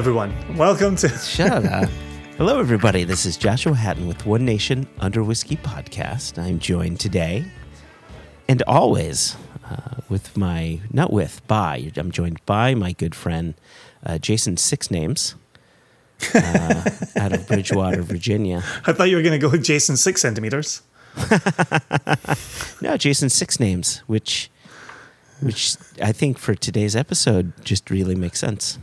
Everyone. Welcome to. Shut up. Hello, everybody. This is Joshua Hatton with One Nation Under Whiskey podcast. I'm joined today and always uh, with my, not with, by, I'm joined by my good friend uh, Jason Six Names uh, out of Bridgewater, Virginia. I thought you were going to go with Jason six centimeters. No, Jason Six Names, which, which I think for today's episode just really makes sense.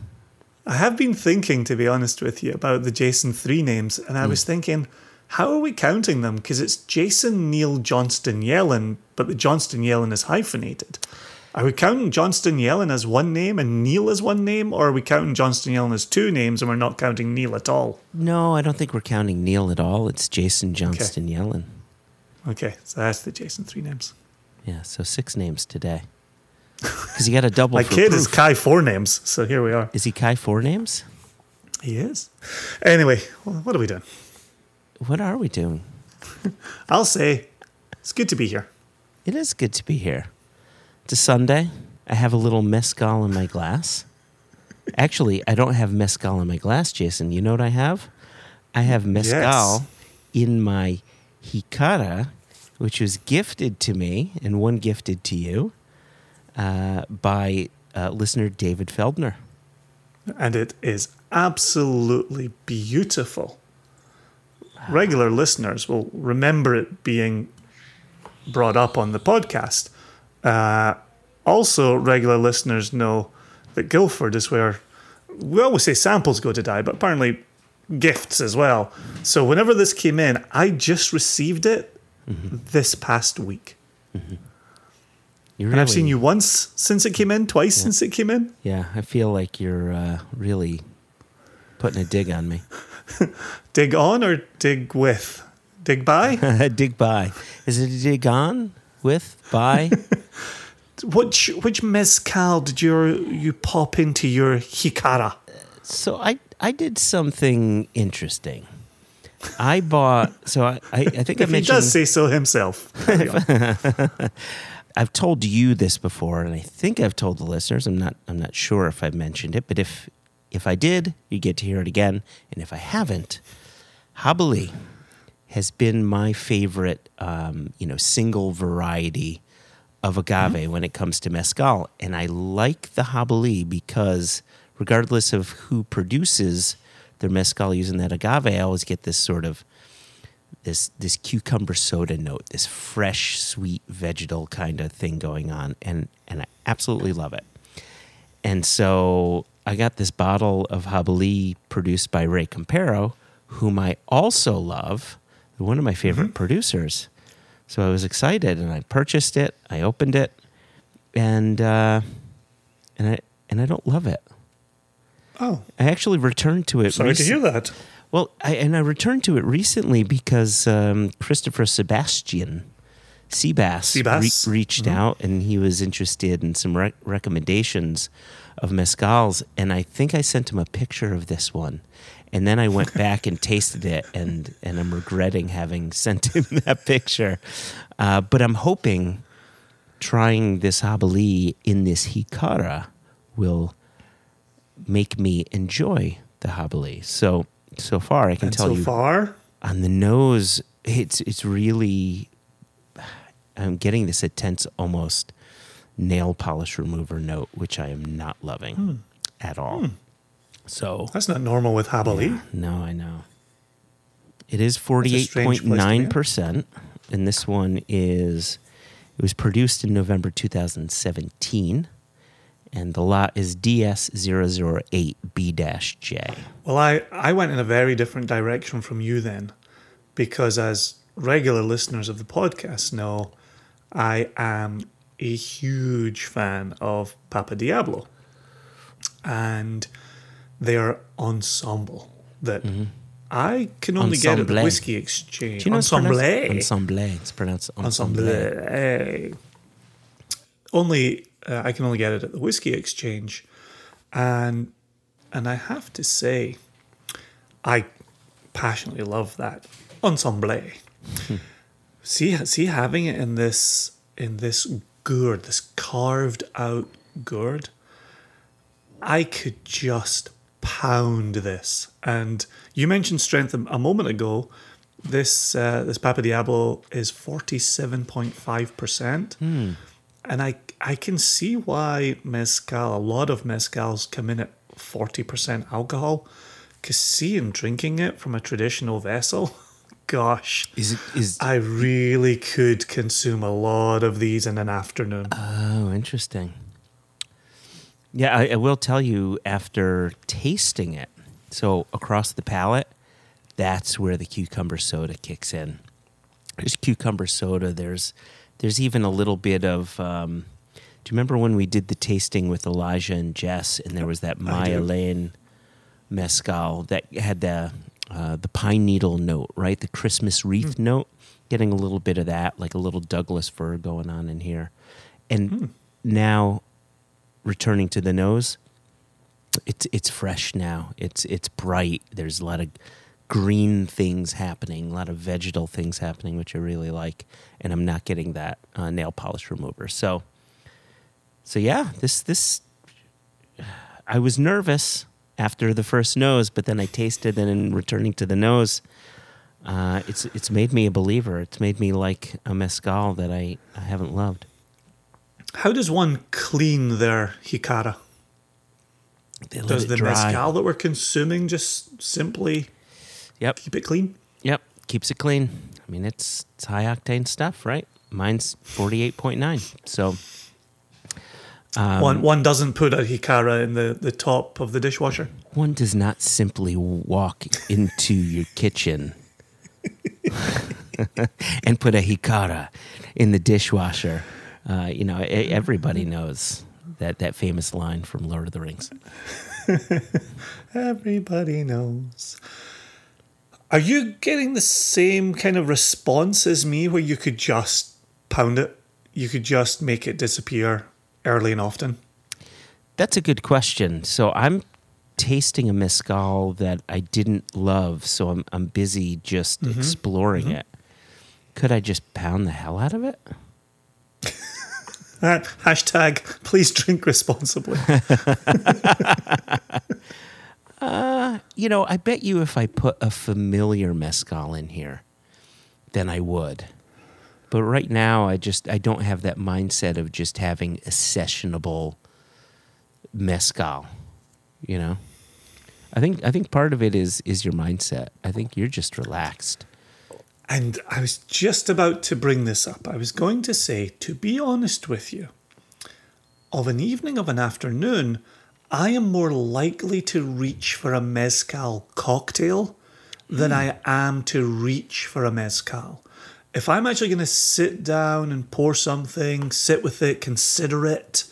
I have been thinking, to be honest with you, about the Jason three names, and I hmm. was thinking, how are we counting them? Because it's Jason Neil Johnstone Yellin, but the Johnstone Yellin is hyphenated. Are we counting Johnstone Yellin as one name and Neil as one name, or are we counting Johnstone Yellin as two names and we're not counting Neil at all? No, I don't think we're counting Neil at all. It's Jason Johnston Yellen. Okay, so that's the Jason three names. Yeah, so six names today. Because he got a double. My kid is. Kai four names, so here we are. Is he Kai four names? He is. Anyway, what are we doing? What are we doing? I'll say it's good to be here. It is good to be here. It's a Sunday. I have a little mezcal in my glass. Actually, I don't have mezcal in my glass, Jason. You know what I have? I have mezcal Yes. in my jícara, which was gifted to me and one gifted to you uh, by uh, listener David Feldner. and it is absolutely beautiful. Regular listeners will remember it being brought up on the podcast. Uh, also, regular listeners know that Guildford is where we always say samples go to die, but apparently gifts as well. So, whenever this came in, I just received it this past week. You And I've seen you once since it came in, twice since it came in. Yeah, I feel like you're uh, really putting a dig on me. Dig on or dig with? Dig by? dig by. Is it a dig on with by? Which which mezcal did you you pop into your jícara? so I I did something interesting. I bought so I I, I think I If he mentioned does say so himself. I've told you this before, and I think I've told the listeners. I'm not. I'm not sure if I've mentioned it, but if if I did, you get to hear it again. And if I haven't, Jabalí has been my favorite, um, you know, single variety of agave when it comes to mezcal, and I like the Jabalí because regardless of who produces their mezcal using that agave, I always get this sort of this this cucumber soda note, this fresh, sweet vegetal kind of thing going on, and and I absolutely love it. And so I got this bottle of Jabalí produced by Rey Campero, whom I also love, one of my favorite producers. So I was excited, and I purchased it. I opened it, and uh, and I and I don't love it. Oh, I actually returned to it. sorry to rec- hear that. Well, I, and I returned to it recently because um, Christopher Sebastian Seabass, Seabass. reached out and he was interested in some rec- recommendations of mezcals, and I think I sent him a picture of this one. And then I went back and tasted it, and and I'm regretting having sent him that picture. Uh, but I'm hoping trying this jabalí in this jícara will make me enjoy the jabalí. So so far, I can And tell so you So far, on the nose, it's it's really. I'm getting this intense, almost nail polish remover note, which I am not loving Hmm. at all. So that's not normal with Jabalí. no, I know. It is a strange place to be 48.9%. And this one is, it was produced in November 2017. And the lot is DS008B J. Well, I, I went in a very different direction from you then, because as regular listeners of the podcast know, I am a huge fan of Papa Diablo and their ensemble that mm-hmm. I can only get at the Whiskey Exchange. Do you know ensemble. pronounced- Ensemble. It's pronounced ensemble. Ensemble. Only uh, I can only get it at the Whiskey Exchange, and and I have to say, I passionately love that ensemble. see, see, having it in this in this gourd, this carved out gourd. I could just pound this. And you mentioned strength a, a moment ago. This uh, this Papa Diablo is forty seven point five percent, and I I can see why mezcal a lot of mezcals come in at forty percent alcohol. Cause seeing drinking it from a traditional vessel, gosh, Is it is I really could consume a lot of these in an afternoon. Oh, interesting. Yeah, I, I will tell you after tasting it. So across the palate, that's where the cucumber soda kicks in. There's cucumber soda. There's there's even a little bit of. Um, do you remember when we did the tasting with Elijah and Jess, and there was that Mayalen mezcal that had the uh, the pine needle note, right? The Christmas wreath note, getting a little bit of that, like a little Douglas fir going on in here, and now returning to the nose, it's it's fresh now. It's it's bright. There's a lot of green things happening, a lot of vegetal things happening, which I really like, and I'm not getting that uh, nail polish remover. So, so yeah, this this I was nervous after the first nose, but then I tasted, and in returning to the nose, uh, it's it's made me a believer. It's made me like a mezcal that I, I haven't loved. How does one clean their jícara? Does the dry. mezcal that we're consuming just simply Yep. keep it clean? Yep, keeps it clean. I mean, it's it's high octane stuff, right? Mine's forty eight point nine. So Um, one one doesn't put a jícara in the, the top of the dishwasher. one does not simply walk into your kitchen and put a jícara in the dishwasher. Uh, you know, everybody knows that that famous line from Lord of the Rings. Everybody knows. Are you getting the same kind of response as me where you could just pound it? You could just make it disappear early and often? That's a good question. So I'm tasting a mezcal that I didn't love, so I'm I'm busy just mm-hmm. exploring mm-hmm. it. Could I just pound the hell out of it? Hashtag please drink responsibly. Uh, you know, I bet you if I put a familiar mezcal in here, then I would. But right now, I just I don't have that mindset of just having a sessionable mezcal. You know, I think I think part of it is is your mindset. I think you're just relaxed. And I was just about to bring this up. I was going to say, to be honest with you, of an evening of an afternoon, I am more likely to reach for a mezcal cocktail than hmm. I am to reach for a mezcal. If I'm actually going to sit down and pour something, sit with it, consider it,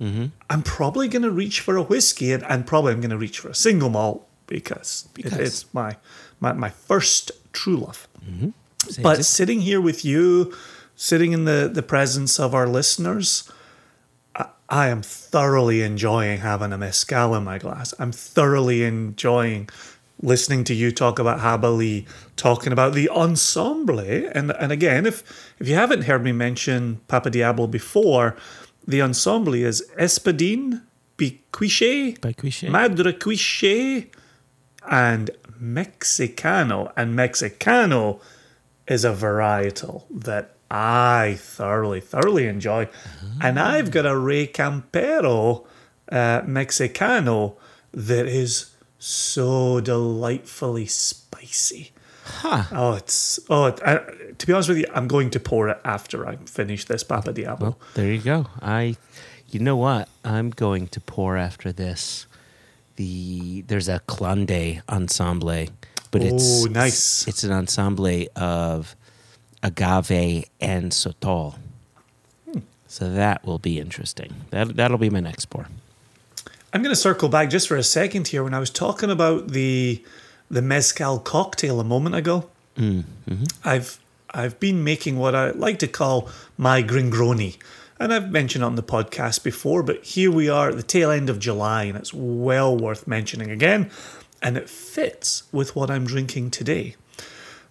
mm-hmm. I'm probably going to reach for a whiskey and, and probably I'm going to reach for a single malt because, it- Because. it's my, my, my first true love. Mm-hmm. Same But sitting here with you, sitting in the, the presence of our listeners, I, am thoroughly enjoying having a mezcal in my glass. I'm thoroughly enjoying listening to you talk about Jabalí, talking about the ensemble. And and again, if if you haven't heard me mention Papa Diablo before, the ensemble is Espadin, Bicuishe, By Madre Cuishe, and Mexicano. And Mexicano is a varietal that I thoroughly, thoroughly enjoy. And I've got a Rey Campero uh, Mexicano that is so delightfully spicy. Huh. Oh, it's oh. I, to be honest with you, I'm going to pour it after I finish this Papa Diablo. Well, there you go. I, you know what? I'm going to pour after this. The there's a Clonde ensemble, but it's nice. It's an ensemble of agave and sotol. Hmm. So that will be interesting. That that'll be my next pour. I'm going to circle back just for a second here. When I was talking about the the mezcal cocktail a moment ago, I've I've been making what I like to call my gringroni, and I've mentioned on the podcast before. But here we are at the tail end of July, and it's well worth mentioning again, and it fits with what I'm drinking today,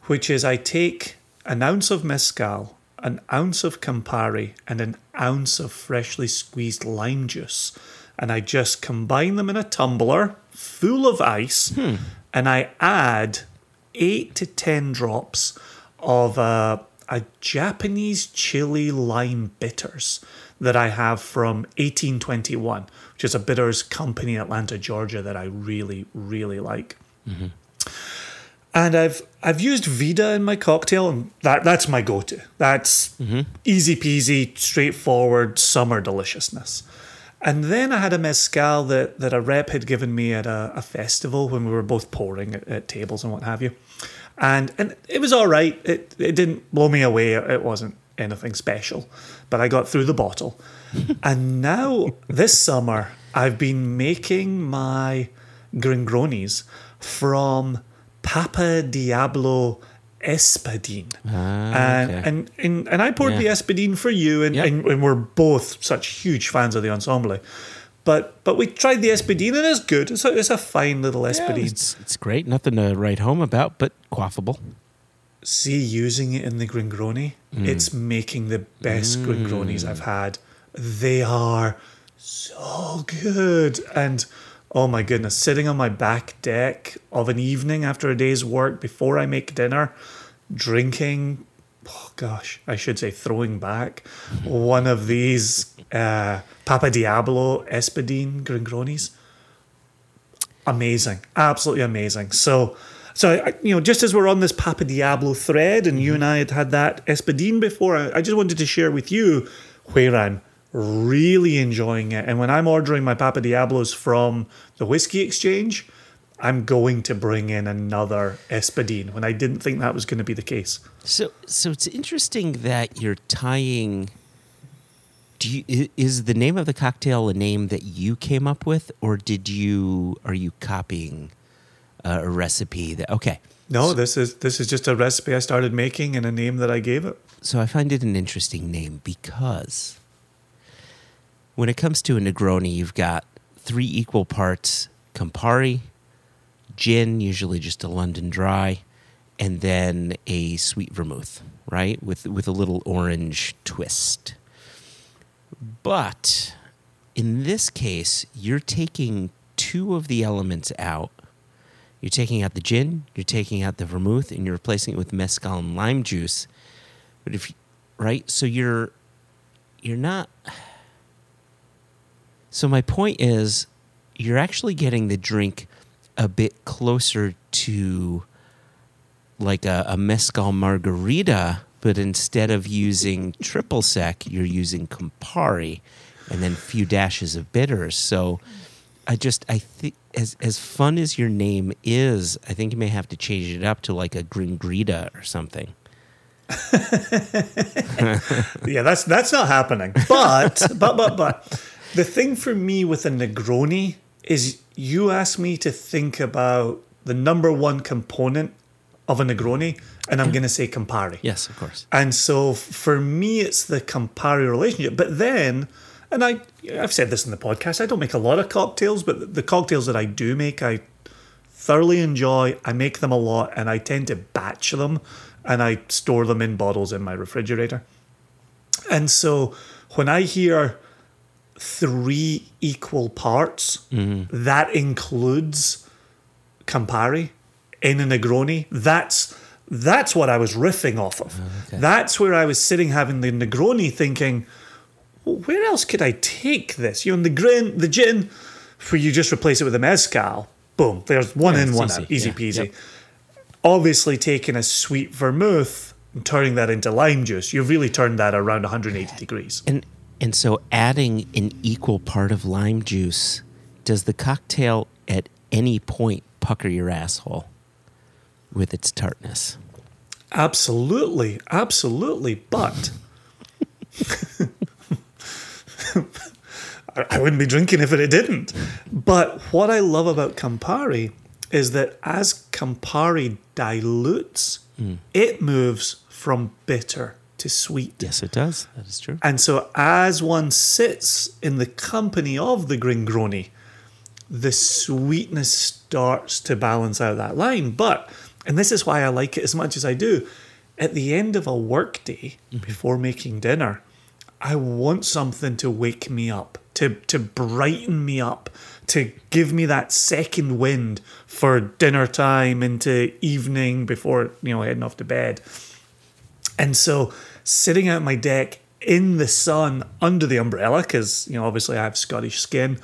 which is I take an ounce of mezcal, an ounce of Campari, and an ounce of freshly squeezed lime juice. and I just combine them in a tumbler full of ice, and I add eight to ten drops of uh, a Japanese chili lime bitters that I have from 1821, which is a bitters company in Atlanta, Georgia that I really, really like. And I've I've used Vida in my cocktail, and that that's my go-to. That's mm-hmm. easy peasy, straightforward summer deliciousness. And then I had a mezcal that, that a rep had given me at a, a festival when we were both pouring at, at tables and what have you. And and it was all right. It it didn't blow me away. It wasn't anything special, but I got through the bottle. and now this summer I've been making my Gringronis from Papa Diablo Espadin. Ah, and, okay. and and and I poured Yeah. the Espadin for you, and, Yep. and, and we're both such huge fans of the ensemble. But but we tried the Espadin, and it's good. It's a, it's a fine little Yeah, it's, it's great. Nothing to write home about, but quaffable. See, using it in the Gringroni, mm. it's making the best mm. Gringronis I've had. They are so good. And oh my goodness, sitting on my back deck of an evening after a day's work before I make dinner, drinking, oh gosh, I should say throwing back one of these uh, Papa Diablo Espadin Gringronis amazing, absolutely amazing. So, so you know, just as we're on this Papa Diablo thread, and you and I had had that Espadin before, I, I just wanted to share with you where I'm really enjoying it. And when I'm ordering my Papa Diablos from the Whiskey Exchange, I'm going to bring in another Espadin when I didn't think that was going to be the case. So, so it's interesting that you're tying. Do you is the name of the cocktail a name that you came up with, or did you are you copying uh, a recipe that? Okay, No, this is this is just a recipe I started making and a name that I gave it. so I find it an interesting name because when it comes to a Negroni, you've got three equal parts Campari, gin, usually just a London Dry, and then a sweet vermouth, right, with with a little orange twist. But in this case, you're taking two of the elements out. You're taking out the gin, you're taking out the vermouth, and you're replacing it with mezcal and lime juice. But if right, so you're you're not. So my point is, you're actually getting the drink a bit closer to like a, a mezcal margarita, but instead of using triple sec, you're using Campari, and then a few dashes of bitters. So I just I think as as fun as your name is, I think you may have to change it up to like a Gringrita or something. yeah, that's that's not happening. But but but but the thing for me with a Negroni is you ask me to think about the number one component of a Negroni, and I'm going to say Campari. Yes, of course. And so for me, it's the Campari relationship. But then, and I, I've said this in the podcast, I don't make a lot of cocktails, but the cocktails that I do make, I thoroughly enjoy. I make them a lot, and I tend to batch them, and I store them in bottles in my refrigerator. And so when I hear three equal parts, mm-hmm. that includes Campari in a Negroni. That's that's what I was riffing off of. Oh, okay. That's where I was sitting having the Negroni, thinking, well, where else could I take this? You know, the grin, the gin, where you just replace it with a mezcal. Boom, there's one Yeah, in, one easy. out, easy Yeah, peasy. yep. Obviously, taking a sweet vermouth and turning that into lime juice, you've really turned that around 180 degrees. And and so adding an equal part of lime juice, does the cocktail at any point pucker your asshole with its tartness? Absolutely, absolutely. But I wouldn't be drinking if it didn't. But what I love about Campari is that as Campari dilutes, hmm. it moves from bitter to sweet. Yes, it does. That is true. And so, as one sits in the company of the Gringroni, the sweetness starts to balance out that line. But, and this is why I like it as much as I do, at the end of a workday mm-hmm. before making dinner, I want something to wake me up, to to brighten me up, to give me that second wind for dinner time into evening before you know heading off to bed. And so sitting out my deck in the sun under the umbrella, because you know obviously I have Scottish skin.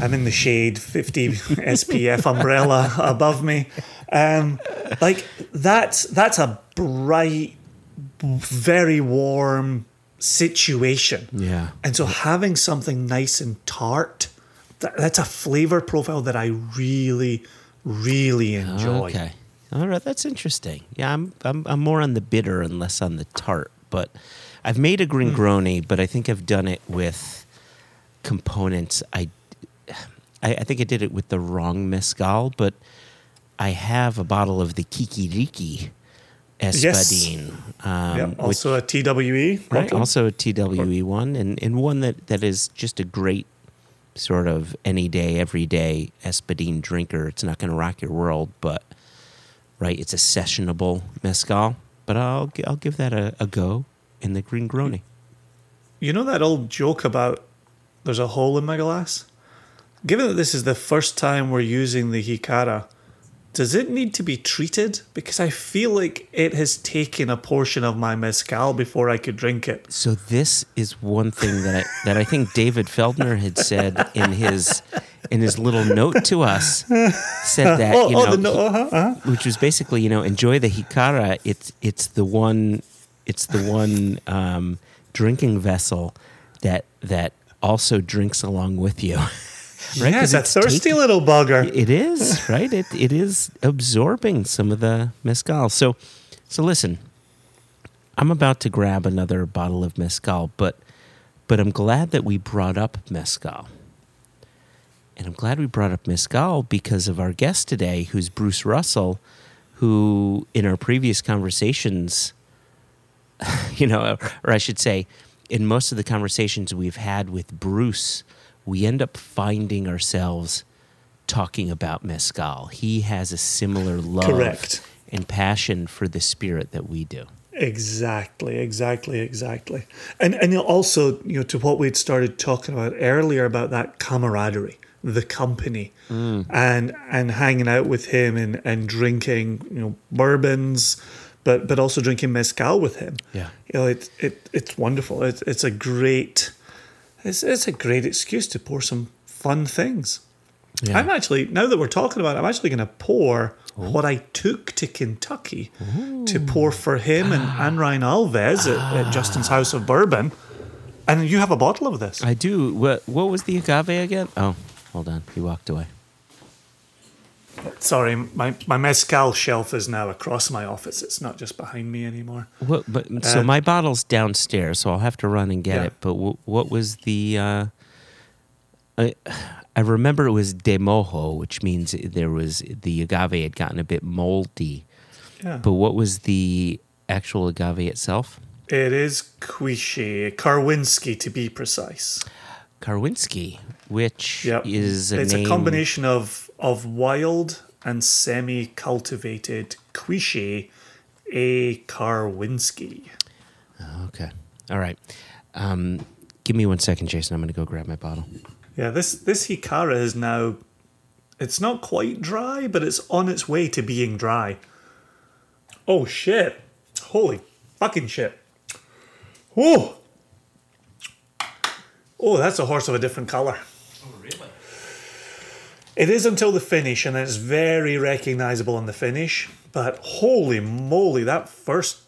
I'm in the shade, 50 SPF umbrella above me. Um, like that's that's a bright, very warm situation. Yeah. And so having something nice and tart, that, that's a flavor profile that I really, really enjoy. Okay. All right, that's interesting. Yeah, I'm I'm I'm more on the bitter and less on the tart, but I've made a Hmm. Gringroni, but I think I've done it with components. I, I I think I did it with the wrong mezcal, but I have a bottle of the Kikiriki Espadin. Um, yeah, which- also a TWE. right? Also a TWE one, and, and one that, that is just a great sort of any day, every day Espadin drinker. It's not going to rock your world, but right, it's a sessionable mezcal. But I'll I'll give that a, a go in the Gringroni. You know that old joke about there's a hole in my glass? Given that this is the first time we're using the Jícara, does it need to be treated? Because I feel like it has taken a portion of my mezcal before I could drink it. So this is one thing that I that I think David Feldner had said in his in his little note to us said that Oh, you oh, know the no, he- uh-huh, uh-huh. which was basically you know enjoy the jícara. It's it's the one it's the one um, drinking vessel that that also drinks along with you. Right? A it's thirsty taking- little bugger. it is right? It, it is absorbing some of the mezcal. So so listen i'm about to grab another bottle of mezcal but but i'm glad that we brought up mezcal and i'm glad we brought up mezcal because of our guest today who's bruce russell who in our previous conversations you know or i should say in most of the conversations we've had with bruce we end up finding ourselves talking about mezcal he has a similar love Correct. and passion for the spirit that we do Exactly, exactly, exactly. And and also, you know, to what we'd started talking about earlier about that camaraderie, the company, Mm. and and hanging out with him and and drinking, you know, bourbons, but but also drinking mezcal with him. Yeah. You know, it it it's wonderful. It's it's a great it's it's a great excuse to pour some fun things. Yeah. I'm actually now that we're talking about it, I'm actually going to pour what I took to Kentucky to pour for him and Anne Ryan Alves at, at Justin's House of Bourbon. And you have a bottle of this. i do what what was the agave again oh hold on he walked away Sorry, my, my mezcal shelf is now across my office. It's not just behind me anymore. What, but so Uh, my bottle's downstairs, so I'll have to run and get Yeah. it. But w- what was the? Uh, I I remember it was de mojo, which means there was the agave had gotten a bit moldy. Yeah. But what was the actual agave itself? It is Cuishe, Karwinski to be precise. Karwinski, which Yep. is a it's name. a combination of of wild and semi cultivated Cuishe, a Karwinski. Okay, all right. Um, give me one second, Jason. I'm going to go grab my bottle. Yeah, this this Jícara is now it's not quite dry, but it's on its way to being dry. Oh shit. Holy fucking shit. Oh. Oh, that's a horse of a different color. It is until the finish, and it's very recognizable in the finish. But holy moly, that first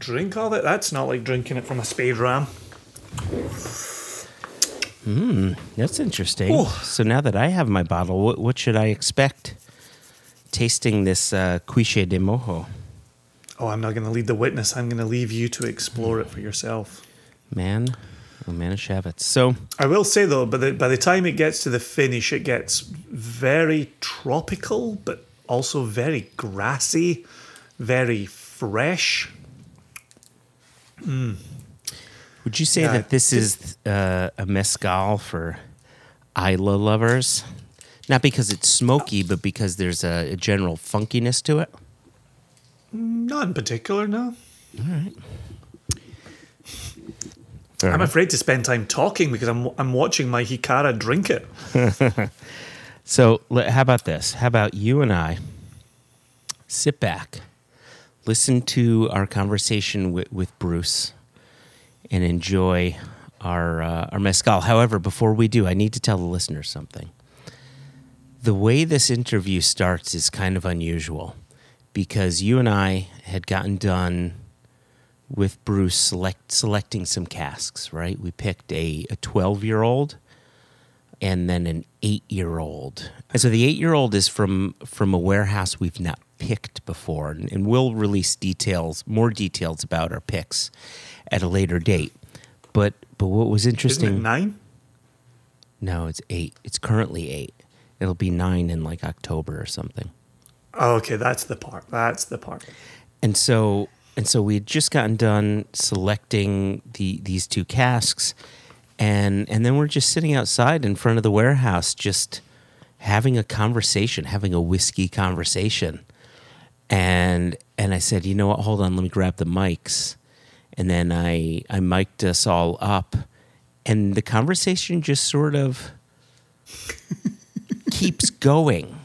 drink of it, that's not like drinking it from a spade ram. Hmm, that's interesting. Ooh. So now that I have my bottle, what, what should I expect tasting this uh, Cuishe de Mojo? Oh, I'm not going to lead the witness. I'm going to leave you to explore it for yourself. Man, oh Manischewitz. So, I will say though, by the by the time it gets to the finish, it gets very tropical, but also very grassy, very fresh. Hmm. would you say Yeah, that this is uh, a mezcal for Islay lovers? Not because it's smoky, uh, but because there's a, a general funkiness to it? Mm, not in particular, no. Fair I'm enough. afraid to spend time talking because I'm I'm watching my Jícara drink it. So, how about this? How about you and I sit back, listen to our conversation with, with Bruce, and enjoy our uh, our mezcal. However, before we do, I need to tell the listeners something. The way this interview starts is kind of unusual because you and I had gotten done with Bruce select, selecting some casks, right? We picked a 12 year old and then an eight year old. And so the eight year old is from from a warehouse we've not picked before, and, and we'll release details, more details about our picks at a later date. But but what was interesting? it nine? no, it's eight. It's currently eight. It'll be nine in like October or something. Oh, okay, that's the part. That's the part. And so and so we had just gotten done selecting the these two casks and and then we're just sitting outside in front of the warehouse just having a conversation, having a whiskey conversation. And and I said, "You know what? Hold on, let me grab the mics." And then I I mic'd us all up and the conversation just sort of keeps going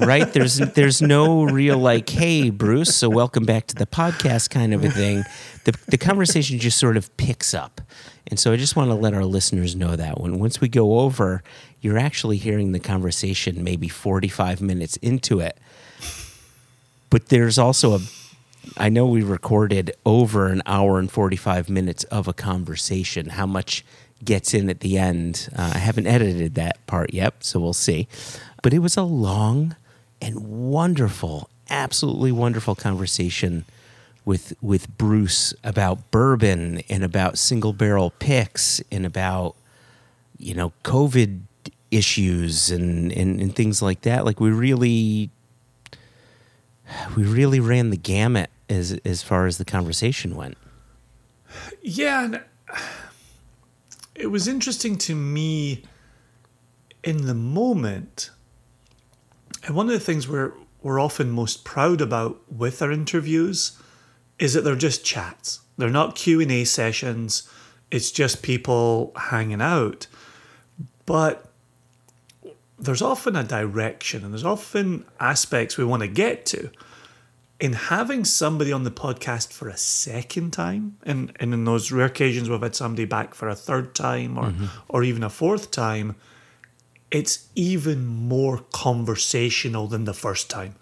right? There's there's no real like hey bruce so welcome back to the podcast kind of a thing. The, the conversation just sort of picks up. And so i just want to let our listeners know that when once we go over you're actually hearing the conversation maybe 45 minutes into it. But there's also a i know we recorded over an hour and 45 minutes of a conversation. How much gets in at the end? Uh, i haven't edited that part yet so we'll see but it was a long and wonderful absolutely wonderful conversation with with bruce about bourbon and about single barrel picks and about you know covid issues and, and and things like that like we really we really ran the gamut as as far as the conversation went. Yeah, and it was interesting to me in the moment. And one of the things we're we're often most proud about with our interviews is that they're just chats. They're not Q and A sessions. It's just people hanging out. But there's often a direction and there's often aspects we want to get to in having somebody on the podcast for a second time, and, and in those rare occasions we've had somebody back for a third time or mm-hmm. or even a fourth time, it's even more conversational than the first time.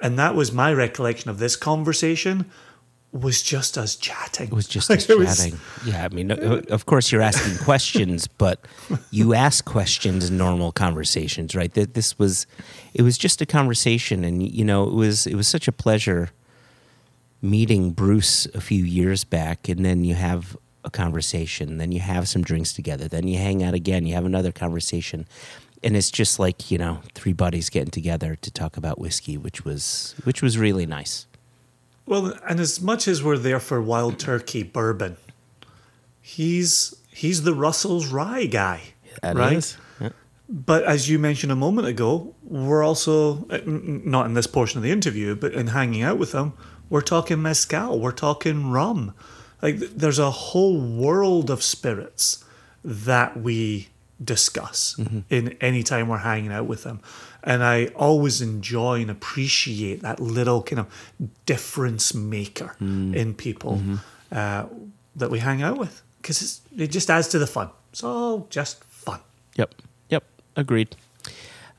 And that was my recollection of this conversation was just us chatting. It was just us it was- chatting. yeah, I mean, of course you're asking questions, but you ask questions in normal conversations, right? That this was, it was just a conversation, and you know, it was it was such a pleasure meeting Bruce a few years back, and then you have a conversation, then you have some drinks together, then you hang out again, you have another conversation. And it's just like you know, three buddies getting together to talk about whiskey, which was which was really nice. Well, and as much as we're there for Wild Turkey bourbon, he's he's the Russell's Rye guy, That right? Yeah. But as you mentioned a moment ago, we're also uh, not in this portion of the interview, but in hanging out with him, we're talking mezcal, we're talking rum. Like there's a whole world of spirits that we discuss in any time we're hanging out with them. And I always enjoy and appreciate that little kind of difference maker in people uh, that we hang out with because it just adds to the fun. It's all just fun. Yep. Yep. Agreed.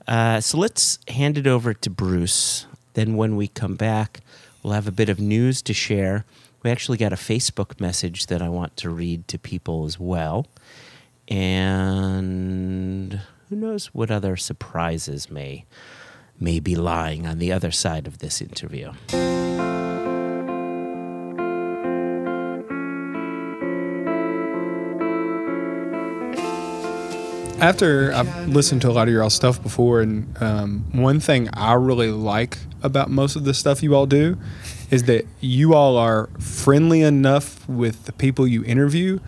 Uh, so let's hand it over to Bruce. Then, when we come back, we'll have a bit of news to share. We actually got a Facebook message that I want to read to people as well. And who knows what other surprises may may be lying on the other side of this interview. after I've listened to a lot of your all stuff before, and um, one thing I really like about most of the stuff you all do is that you all are friendly enough with the people you interview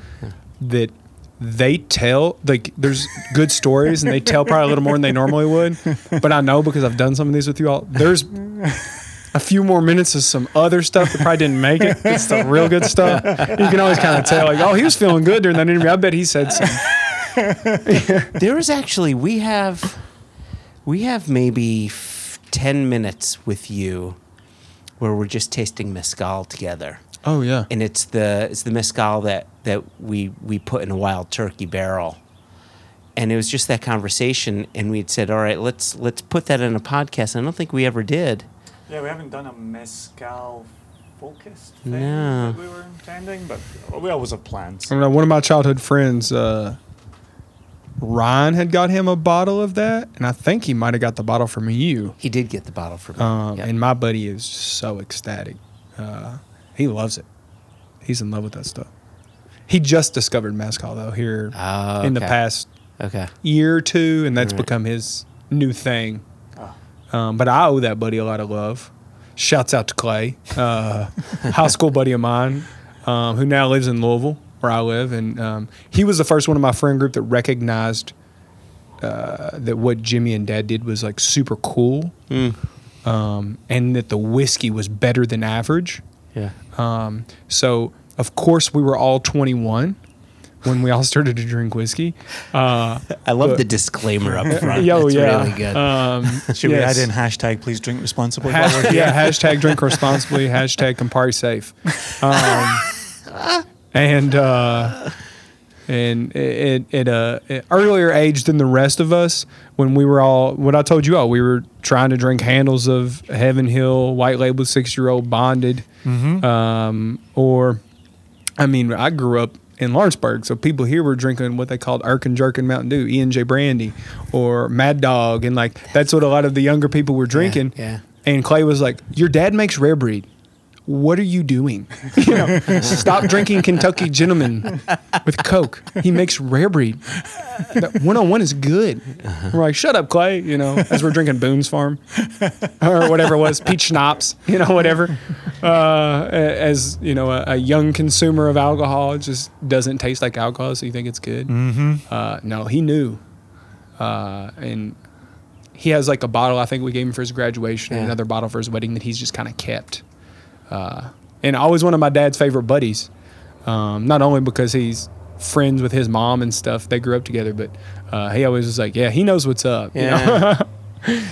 that they tell like there's good stories and they tell probably a little more than they normally would. But I know because I've done some of these with you all. There's a few more minutes of some other stuff that probably didn't make it. It's the real good stuff. You can always kind of tell, like, oh, he was feeling good during that interview. I bet he said something. There is actually we have we have maybe f- ten minutes with you where we're just tasting mezcal together, Oh yeah. and it's the it's the mezcal that that we we put in a wild turkey barrel, and it was just that conversation, and we'd said, all right, let's let's put that in a podcast. And I don't think we ever did. Yeah, we haven't done a mezcal focused thing No. that we were intending, but we always have plans. I don't know. One of my childhood friends, uh, Ryan, had got him a bottle of that, and I think he might have got the bottle from you. He did get the bottle from me. Um, Yep. And my buddy is so ecstatic. Uh, he loves it. He's in love with that stuff. He just discovered mezcal though here Oh, in the okay. past okay. year or two, and that's Right. become his new thing. Oh. Um, but I owe that buddy a lot of love. Shouts out to Clay, uh, high school buddy of mine, um, who now lives in Louisville, where I live, and um, he was the first one in my friend group that recognized uh, that what Jimmy and Dad did was like super cool, um, and that the whiskey was better than average. Yeah. Um, so of course we were all 21 when we all started to drink whiskey. Uh, I love But- the disclaimer up front. yo, That's yeah. really good. Um, Should yes. we add in hashtag please drink responsibly? while we're here? yeah, hashtag drink responsibly, hashtag Campari safe. Um, and uh, and at, at a earlier age than the rest of us, when we were all, what I told you all, we were trying to drink handles of Heaven Hill, white label six year old bonded, um, or, I mean, I grew up in Lawrenceburg, so people here were drinking what they called Irk and Jerkin Mountain Dew, E and J Brandy, or Mad Dog, and like that's what a lot of the younger people were drinking. yeah. And Clay was like, "Your dad makes rare breed. What are you doing? You know, stop drinking Kentucky Gentleman with Coke. He makes rare breed. That one on one is good." We're like, "Shut up, Clay." You know, as we're drinking Boone's Farm or whatever it was, peach schnapps. You know, whatever. Uh, as you know, a, a young consumer of alcohol, it just doesn't taste like alcohol, so you think it's good. Mm-hmm. Uh, no, he knew, uh, and he has like a bottle I think we gave him for his graduation and another bottle for his wedding that he's just kind of kept. Uh, and always one of my dad's favorite buddies. Um, not only because he's friends with his mom and stuff, they grew up together, but uh, he always was like, yeah, he knows what's up. you know?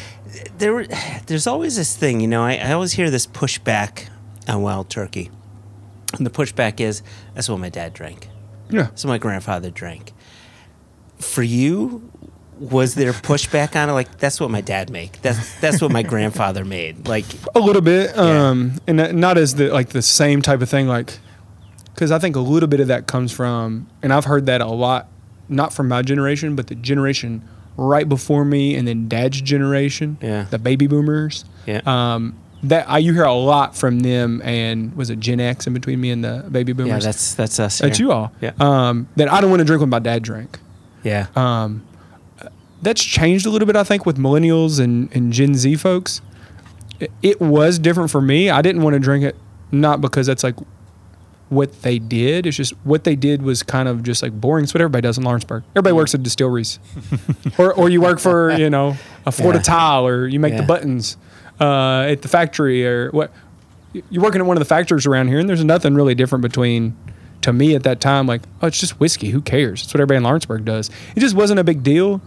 There, there's always this thing, you know. I, I always hear this pushback on wild turkey, and the pushback is that's what my dad drank. yeah. That's what my grandfather drank. For you, was there pushback on it? Like that's what my dad made. That's that's what my grandfather made. Like A little bit, Yeah. um, and not- as the like the same type of thing. Like, because I think a little bit of that comes from, and I've heard that a lot, not from my generation, but the generation right before me, and then Dad's generation, Yeah. the baby boomers. yeah, Um, that I, you hear a lot from them, and was it Gen X in between me and the baby boomers? yeah. That's that's us. that's here. you all. Yeah. Um, that I don't want to drink what my dad drank. Yeah. Um, that's changed a little bit, I think, with millennials and, and Gen Z folks. It, it was different for me. I didn't want to drink it, not because that's like what they did. It's just what they did was kind of just like boring. It's what everybody does in Lawrenceburg. Everybody works at distilleries, or or you work for you know a Florida Yeah. Tile, or you make the buttons uh, at the factory, or what. You're working at one of the factories around here, and there's nothing really different between. To me at that time, like, oh, it's just whiskey. Who cares? It's what everybody in Lawrenceburg does. It just wasn't a big deal.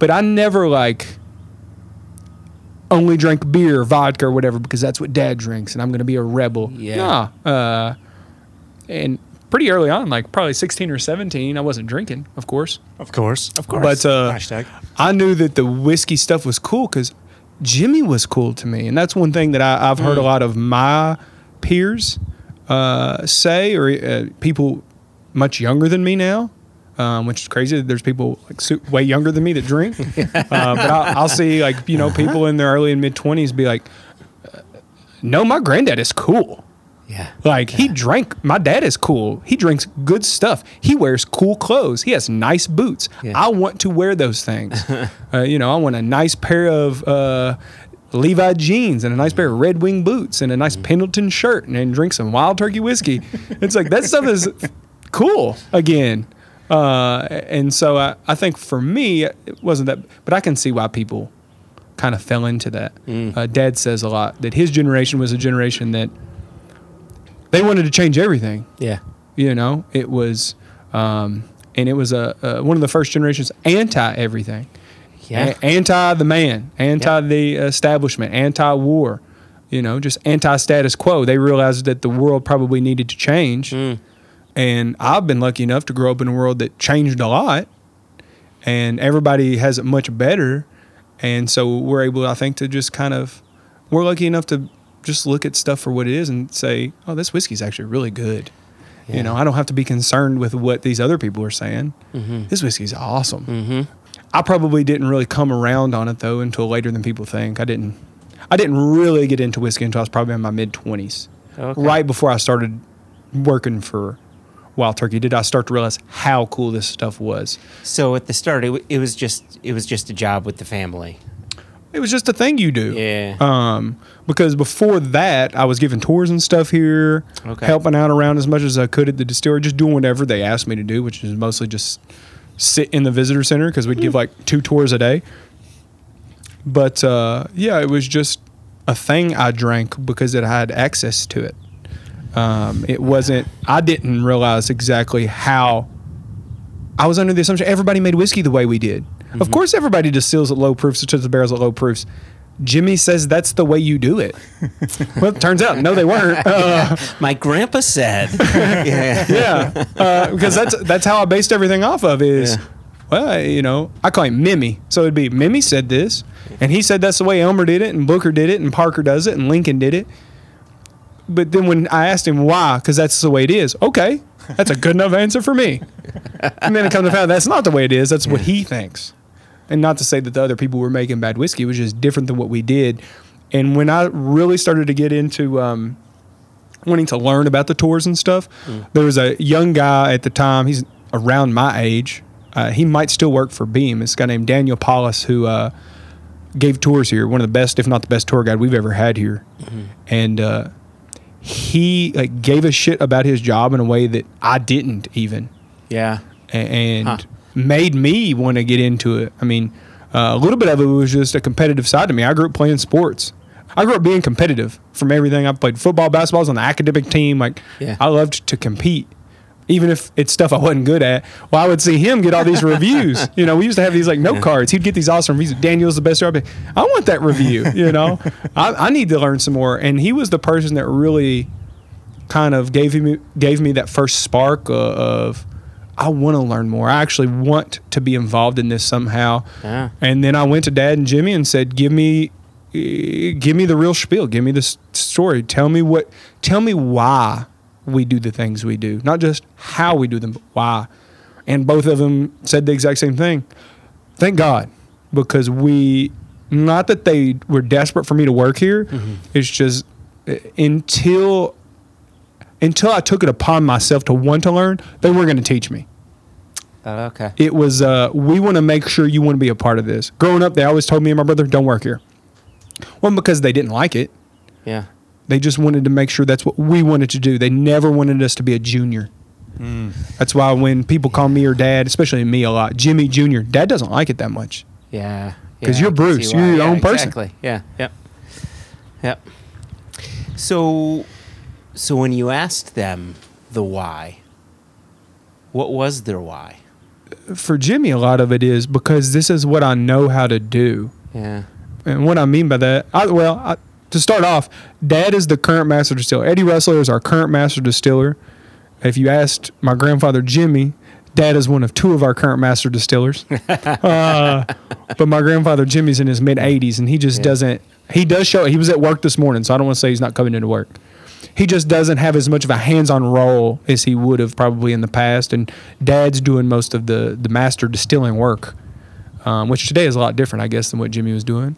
But I never like only drank beer, vodka, or whatever because that's what dad drinks, and I'm gonna be a rebel. Yeah. Nah. Uh, and pretty early on, like probably 16 or 17, I wasn't drinking, of course. Of course. Of course. But uh, Hashtag. I knew that the whiskey stuff was cool because Jimmy was cool to me, and that's one thing that I, I've heard a lot of my peers uh, say, or uh, people much younger than me now. Um, which is crazy. There's people like su- way younger than me that drink, uh, but I'll, I'll see like you know people in their early and mid twenties be like, uh, "No, my granddad is cool. Yeah. Like he drank. My dad is cool. He drinks good stuff. He wears cool clothes. He has nice boots. Yeah. I want to wear those things. uh, you know, I want a nice pair of uh, Levi jeans and a nice pair of Red Wing boots and a nice Pendleton shirt and, then drink some Wild Turkey whiskey. it's like that stuff is cool again. Uh, and so I, I think for me it wasn't that, but I can see why people kind of fell into that. Uh, Dad says a lot that his generation was a generation that they wanted to change everything. Yeah. You know, it was, um, and it was a, a one of the first generations anti everything, Yeah. anti the man, anti the establishment, anti war. You know, just anti status quo. They realized that the world probably needed to change, and I've been lucky enough to grow up in a world that changed a lot, and everybody has it much better, and so we're able, I think, to just kind of we're lucky enough to just look at stuff for what it is and say, oh, this whiskey's actually really good. You know, I don't have to be concerned with what these other people are saying. This whiskey's awesome. Mm-hmm. I probably didn't really come around on it though until later than people think. I didn't. I didn't really get into whiskey until I was probably in my mid twenties, Okay. right before I started working for Wild Turkey. Did I start to realize how cool this stuff was? So at the start, it, w- it was just it was just a job with the family. It was just a thing you do. Yeah. Um, because before that, I was giving tours and stuff here, Okay. helping out around as much as I could at the distillery, just doing whatever they asked me to do, which is mostly just sit in the visitor center because we'd give like two tours a day. But uh, yeah, it was just a thing I drank because it had access to it. Um, it wasn't. I didn't realize exactly how. I was under the assumption everybody made whiskey the way we did. Of course, everybody distills at low proofs, or touches the barrels at low proofs. Jimmy says that's the way you do it. well, it turns out no, they weren't. Uh, My grandpa said. yeah. yeah, uh, because that's that's how I based everything off of. Is Yeah. well, you know, I call him Mimi, so it'd be Mimi said this, and he said that's the way Elmer did it, and Booker did it, and Parker does it, and Lincoln did it. But then when I asked him why, because that's the way it is. Okay, that's a good enough answer for me. And then it comes to find that's not the way it is. That's what he thinks. And not to say that the other people were making bad whiskey, it was just different than what we did. And when I really started to get into um, wanting to learn about the tours and stuff, there was a young guy at the time. He's around my age. Uh, he might still work for Beam. This guy named Daniel Paulus who uh, gave tours here. One of the best, if not the best, tour guide we've ever had here. And uh, he like gave a shit about his job in a way that I didn't even Yeah. and Huh. made me want to get into it. I mean, uh, a little bit of it was just a competitive side to me. I grew up playing sports. I grew up being competitive from everything. I played football, basketball, I was on the academic team. Like, Yeah. I loved to compete, even if it's stuff I wasn't good at. Well, I would see him get all these reviews. You know, we used to have these like note cards. He'd get these awesome reviews. Daniel's the best. I'd I want that review. You know, I, I need to learn some more. And he was the person that really kind of gave me gave me that first spark uh, of I want to learn more. I actually want to be involved in this somehow. Yeah. And then I went to Dad and Jimmy and said, "Give me, eh, give me the real spiel. Give me this story. Tell me what. Tell me why we do the things we do. Not just how we do them, but why." And both of them said the exact same thing. Thank God, because we, not that they were desperate for me to work here. It's just eh, until until I took it upon myself to want to learn, they weren't going to teach me. Oh, okay. It was, uh, we want to make sure you want to be a part of this. Growing up, they always told me and my brother, don't work here. One, because they didn't like it. Yeah. They just wanted to make sure that's what we wanted to do. They never wanted us to be a junior. Hmm. That's why when people call me or dad, especially me a lot, Jimmy Jr., dad doesn't like it that much. Yeah. 'Cause Yeah, you're Bruce. You're your Yeah, own person. Exactly. Yeah. Yep. Yep. So, so when you asked them the why, what was their why? For Jimmy, a lot of it is because this is what I know how to do. Yeah. And what I mean by that, I, well, I, to start off, Dad is the current master distiller. Eddie Russell is our current master distiller. If you asked my grandfather Jimmy, Dad is one of two of our current master distillers. uh, but my grandfather Jimmy's in his mid 80s, and he just Yeah. doesn't. He does show. He was at work this morning, so I don't want to say he's not coming into work. He just doesn't have as much of a hands-on role as he would have probably in the past. And Dad's doing most of the the master distilling work, um, which today is a lot different, I guess, than what Jimmy was doing.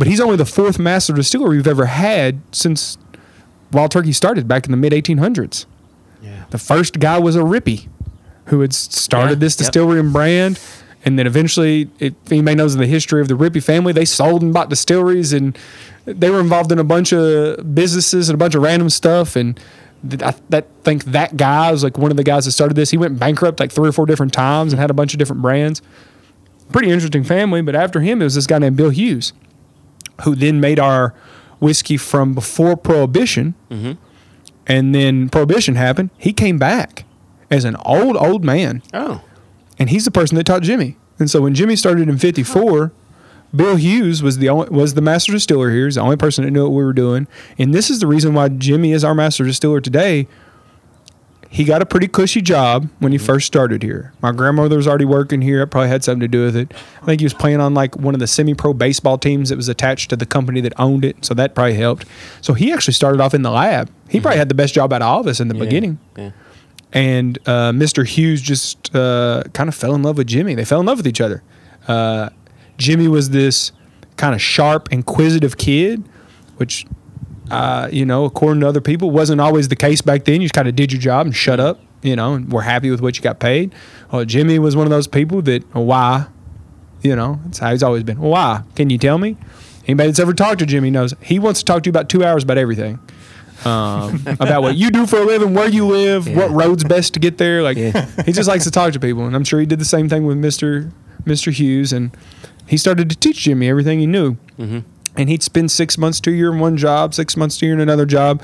But he's only the fourth master distiller we've ever had since Wild Turkey started back in the mid 1800s. Yeah. The first guy was a Ripy who had started Yeah, this yep. distillery and brand. And then eventually, if anybody knows the history of the Ripy family, they sold and bought distilleries and they were involved in a bunch of businesses and a bunch of random stuff. And I that, think that guy was like one of the guys that started this. He went bankrupt like three or four different times and had a bunch of different brands. Pretty interesting family. But after him, it was this guy named Bill Hughes. Who then made our whiskey from before Prohibition. Mm-hmm. And then Prohibition happened. He came back as an old, old man. Oh. And he's the person that taught Jimmy. And so when Jimmy started in 54, Bill Hughes was the only, was the master distiller here. He's the only person that knew what we were doing. And this is the reason why Jimmy is our master distiller today. He got a pretty cushy job when he first started here. My grandmother was already working here. It probably had something to do with it. I think he was playing on like one of the semi-pro baseball teams that was attached to the company that owned it, so that probably helped. So he actually started off in the lab. He probably had the best job out of all of us in the Yeah. beginning Yeah. and uh, Mr. Hughes just uh, kind of fell in love with Jimmy. They fell in love with each other. Uh, Jimmy was this kind of sharp, inquisitive kid, which, uh, you know, according to other people, wasn't always the case back then. You just kind of did your job and shut up, you know, and were happy with what you got paid. Well, Jimmy was one of those people that, why? You know, that's how he's always been. Why? Can you tell me? Anybody that's ever talked to Jimmy knows he wants to talk to you about two hours about everything um, about what you do for a living, where you live, Yeah. what road's best to get there. Like Yeah. he just likes to talk to people, and I'm sure he did the same thing with Mister Mister Hughes, and he started to teach Jimmy everything he knew. And he'd spend six months to a year in one job, six months to a year in another job.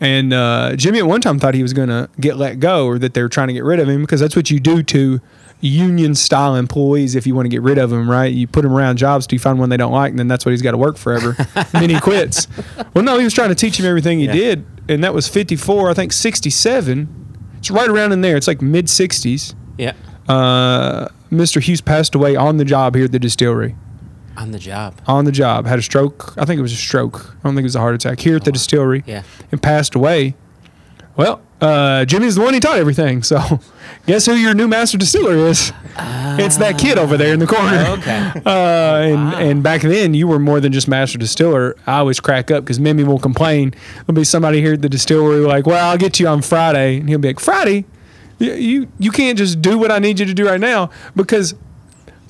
And uh, Jimmy at one time thought he was going to get let go, or that they were trying to get rid of him, because that's what you do to union style employees if you want to get rid of them, right? You put them around jobs till you find one they don't like, and then that's what he's got to work forever. and then he quits. Well, no, he was trying to teach him everything he Yeah. did, and that was 54, I think 67. It's right around in there. It's like mid 60s. Yeah. Uh, Mr. Hughes passed away on the job here at the distillery. On the job. On the job, had a stroke. I think it was a stroke. I don't think it was a heart attack here at the distillery. Yeah. and passed away. Well, uh, Jimmy's the one he taught everything. So, guess who your new master distiller is? it's that kid over there in the corner. Okay. Uh, and, and back then, you were more than just master distiller. I always crack up because Mimi will complain. There'll be somebody here at the distillery like, "Well, I'll get to you on Friday," and he'll be like, "Friday, you you, you can't just do what I need you to do right now because."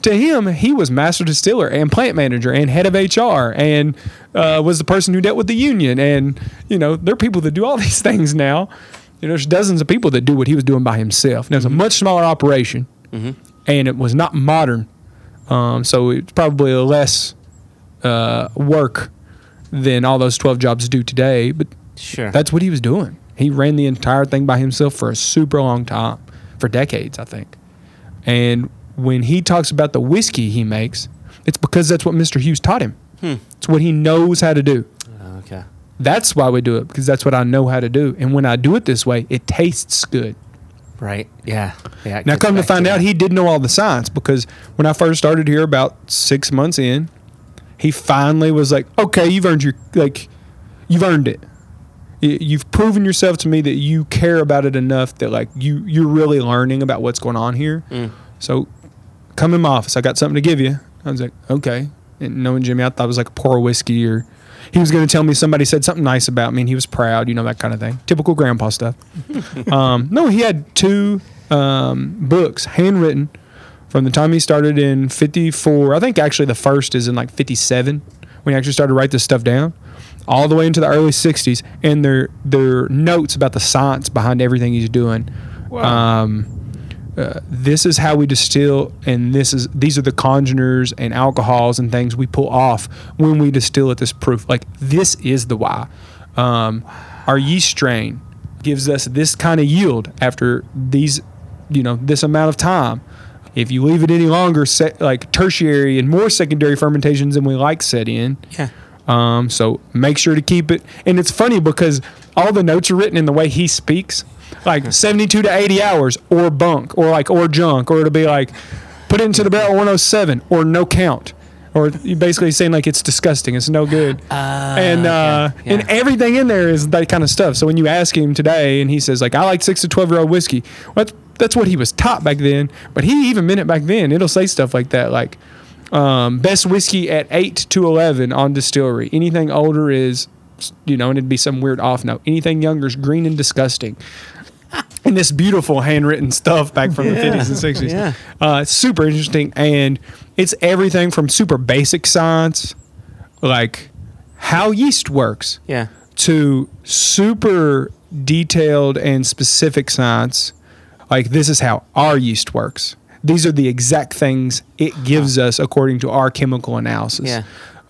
To him, he was master distiller and plant manager and head of HR and uh, was the person who dealt with the union. And you know, there are people that do all these things now. You know, there's dozens of people that do what he was doing by himself. Now it's a much smaller operation, and it was not modern. Um, so it's probably a less uh, work than all those 12 jobs do today. But Sure. that's what he was doing. He ran the entire thing by himself for a super long time, for decades, I think. And when he talks about the whiskey he makes, it's because that's what Mr. Hughes taught him. It's what he knows how to do. okay. That's why we do it because that's what I know how to do. And when I do it this way, it tastes good. Right. Yeah. Yeah. Now, come to find out, that. he did know all the science because when I first started here about six months in, he finally was like, "Okay, you've earned your like, you've earned it. You've proven yourself to me that you care about it enough that like you you're really learning about what's going on here. Mm. So, come in my office. I got something to give you." I was like, "Okay." And knowing Jimmy, I thought it was like a pour of whiskey or. He was going to tell me somebody said something nice about me, and he was proud, you know that kind of thing. Typical grandpa stuff. Um, no, he had two um, books handwritten from the time he started in 54. I think actually the first is in like 57 when he actually started to write this stuff down, all the way into the early 60s. And they're, they're notes about the science behind everything he's doing. Um, uh, this is how we distill, and this is these are the congeners and alcohols and things we pull off when we distill at this proof. Like this is the why. Um, our yeast strain gives us this kind of yield after these, you know, this amount of time. If you leave it any longer, se- like tertiary and more secondary fermentations than we like set in. Yeah. Um, so make sure to keep it. And it's funny because all the notes are written in the way he speaks, like 72 to 80 hours or bunk or like or junk, or it'll be like put it into the barrel 107 or no count. Or you basically saying like it's disgusting, it's no good, and uh, okay. and everything in there is that kind of stuff. So when you ask him today, and he says like I like six to twelve year old whiskey, well, that's, that's what he was taught back then. But he even meant it back then. It'll say stuff like that, like um, best whiskey at 8 to 11 on distillery. Anything older is, you know, and it'd be some weird off note. Anything younger is green and disgusting. And this beautiful handwritten stuff back from the 50s and 60s. Yeah. Uh, it's super interesting. And it's everything from super basic science, like how yeast works, Yeah. to super detailed and specific science like this is how our yeast works these are the exact things it gives us according to our chemical analysis Yeah.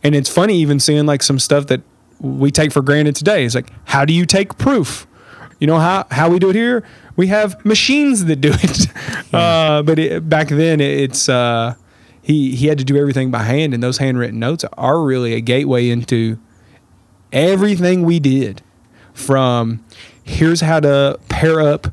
And it's funny even seeing like some stuff that we take for granted today. It's like, how do you take proof? You know how how we do it here? We have machines that do it. Uh, but it, back then, it, it's uh, he he had to do everything by hand, and those handwritten notes are really a gateway into everything we did. From here's how to pair up,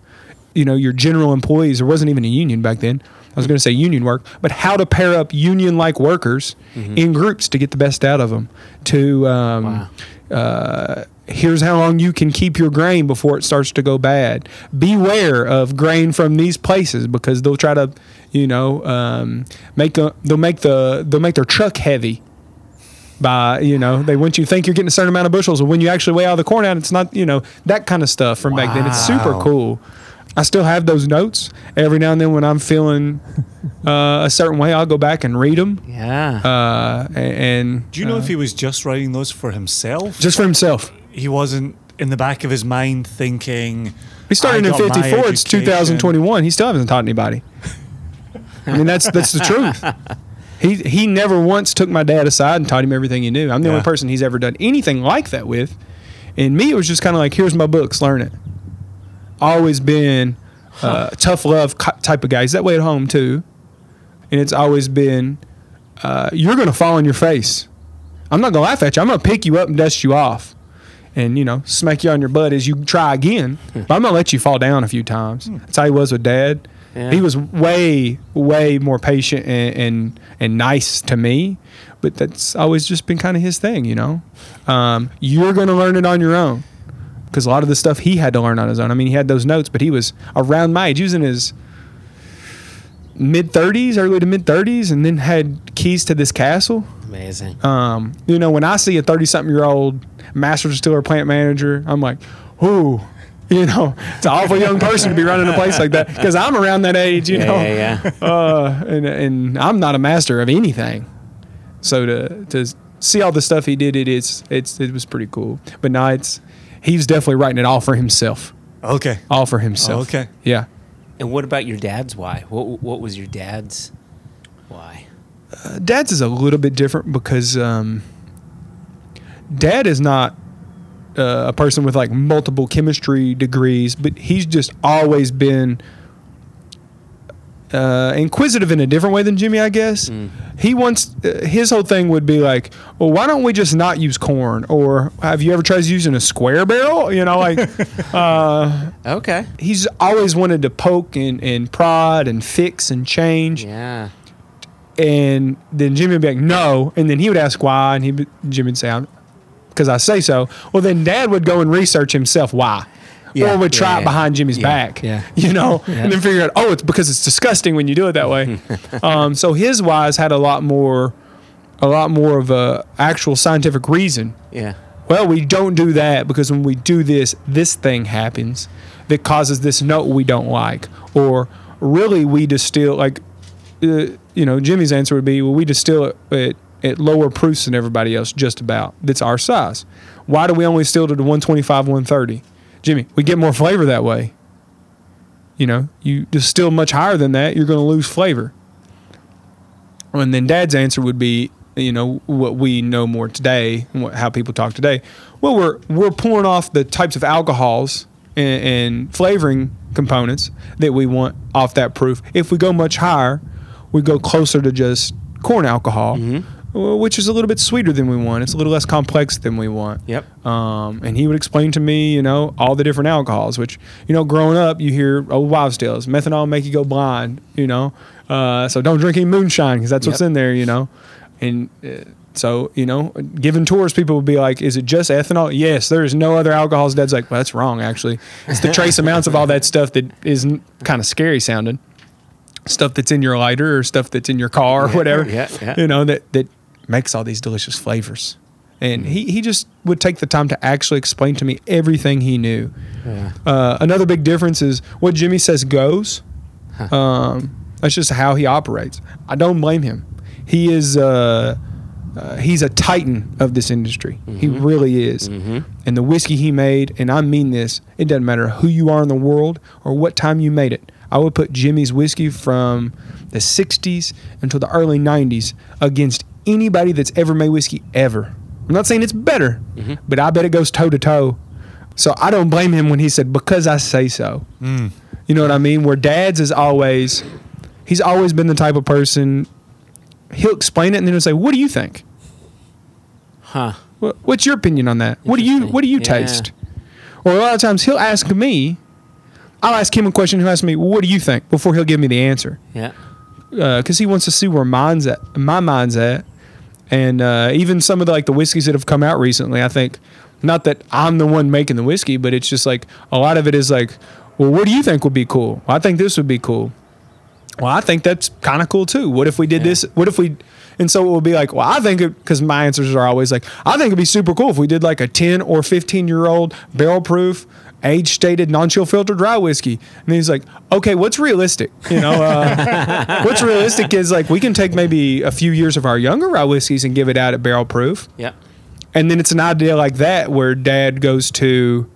you know, your general employees. There wasn't even a union back then. I was going to say union work, but how to pair up union-like workers in groups to get the best out of them. To um, Wow. uh, here's how long you can keep your grain before it starts to go bad. Beware of grain from these places because they'll try to, you know, um, make a, they'll make the they'll make their truck heavy. By you know, they want you to think you're getting a certain amount of bushels, and when you actually weigh all the corn out, it's not you know that kind of stuff from back then. It's super cool. I still have those notes. Every now and then, when I'm feeling uh, a certain way, I'll go back and read them. Yeah. Uh, a- and Do you know if he was just writing those for himself? just for himself. He wasn't in the back of his mind thinking. He started in '54. It's 2021. He still hasn't taught anybody. I mean, that's that's the truth. He he never once took my dad aside and taught him everything he knew. I'm the only person he's ever done anything like that with. And me, it was just kind of like, here's my books, learn it. Always been uh, tough love type of guy. He's that way at home too. And it's always been, uh, you're gonna fall on your face. I'm not gonna laugh at you. I'm gonna pick you up and dust you off and you know smack you on your butt as you try again. But I'm gonna let you fall down a few times. That's how he was with Dad. Yeah. He was way, way more patient and, and and nice to me. But that's always just been kind of his thing, you know. Um, you're gonna learn it on your own because a lot of the stuff he had to learn on his own. I mean, he had those notes, but he was around my age. He was in his mid 30s, early to mid 30s, and then had keys to this castle. Amazing. Um, you know, when I see a 30 something year old master distiller plant manager, I'm like, ooh, you know, it's an awful young person to be running a place like that because I'm around that age, you yeah, know, yeah, yeah. uh, and, and I'm not a master of anything. So to, to see all the stuff he did, it is, it's, it was pretty cool. But no, it's, he was definitely writing it all for himself, Okay. all for himself. Okay. Yeah. And what about your dad's why? What What was your dad's why? Dad's is a little bit different because um, Dad is not uh, a person with like multiple chemistry degrees, but he's just always been uh, inquisitive in a different way than Jimmy, I guess. He wants uh, his whole thing would be like, well, why don't we just not use corn? Or have you ever tried using a square barrel? You know, like uh, Okay. he's always wanted to poke and, and prod and fix and change Yeah. and then Jimmy would be like, no, and then he would ask why, and he Jimmy would say, because I say so. Well, then Dad would go and research himself why, Yeah, or would try yeah, it behind Jimmy's back, yeah. you know, and then figure out, oh, it's because it's disgusting when you do it that way. um, so his whys had a lot more, a lot more of a actual scientific reason. Yeah. Well, we don't do that because when we do this, this thing happens that causes this note we don't like. Or really, we distill, like, uh, you know, Jimmy's answer would be, well, we distill it at, at lower proofs than everybody else, just about. That's our size. Why do we only still to the 125, 130? Jimmy, we get more flavor that way. You know, you distill much higher than that, you're going to lose flavor. And then Dad's answer would be, you know, what we know more today, what, how people talk today. Well, we're we're pulling off the types of alcohols and, and flavoring components that we want off that proof. If we go much higher, we go closer to just corn alcohol, well, which is a little bit sweeter than we want. It's a little less complex than we want. Yep. Um, and he would explain to me, you know, all the different alcohols, which, you know, growing up, you hear old wives' tales. Methanol make you go blind, you know. Uh, so don't drink any moonshine because that's what's in there, you know. And uh, so, you know, giving tours, people would be like, is it just ethanol? Yes, there is no other alcohols. Dad's like, well, that's wrong, actually. It's the trace amounts of all that stuff that is kind of scary sounding. Stuff that's in your lighter or stuff that's in your car or Yeah, whatever. yeah, yeah. You know, that, that makes all these delicious flavors. And he, he just would take the time to actually explain to me everything he knew. Yeah. Uh, another big difference is what Jimmy says goes. Um, that's just how he operates. I don't blame him. He is uh, uh, he's a titan of this industry. He really is. And the whiskey he made, and I mean this, it doesn't matter who you are in the world or what time you made it. I would put Jimmy's whiskey from the 60s until the early 90s against anybody that's ever made whiskey ever. I'm not saying it's better, mm-hmm. but I bet it goes toe to toe. So I don't blame him when he said because I say so. Mm. You know what I mean? Where Dad's is always, he's always been the type of person. He'll explain it and then he'll say, "What do you think? Huh. What's your opinion on that? What do you What do you Yeah. taste?" Or a lot of times he'll ask me. I'll ask him a question. He'll ask me, "What do you think?" Before he'll give me the answer Yeah. Uh, because he wants to see where mine's at, my mind's at, and uh, even some of the like the whiskeys that have come out recently. I think not that I'm the one making the whiskey, but it's just like a lot of it is like, well, what do you think would be cool? Well, I think this would be cool. Well, I think that's kind of cool too. What if we did Yeah. this? What if we? And so it will be like, well, I think because my answers are always like, I think it'd be super cool if we did like a 10 or 15 year old barrel proof, age stated, non chill filtered dry whiskey. And he's like, okay, what's realistic? You know, uh, what's realistic is like we can take maybe a few years of our younger rye whiskeys and give it out at barrel proof. Yeah. And then it's an idea like that where dad goes to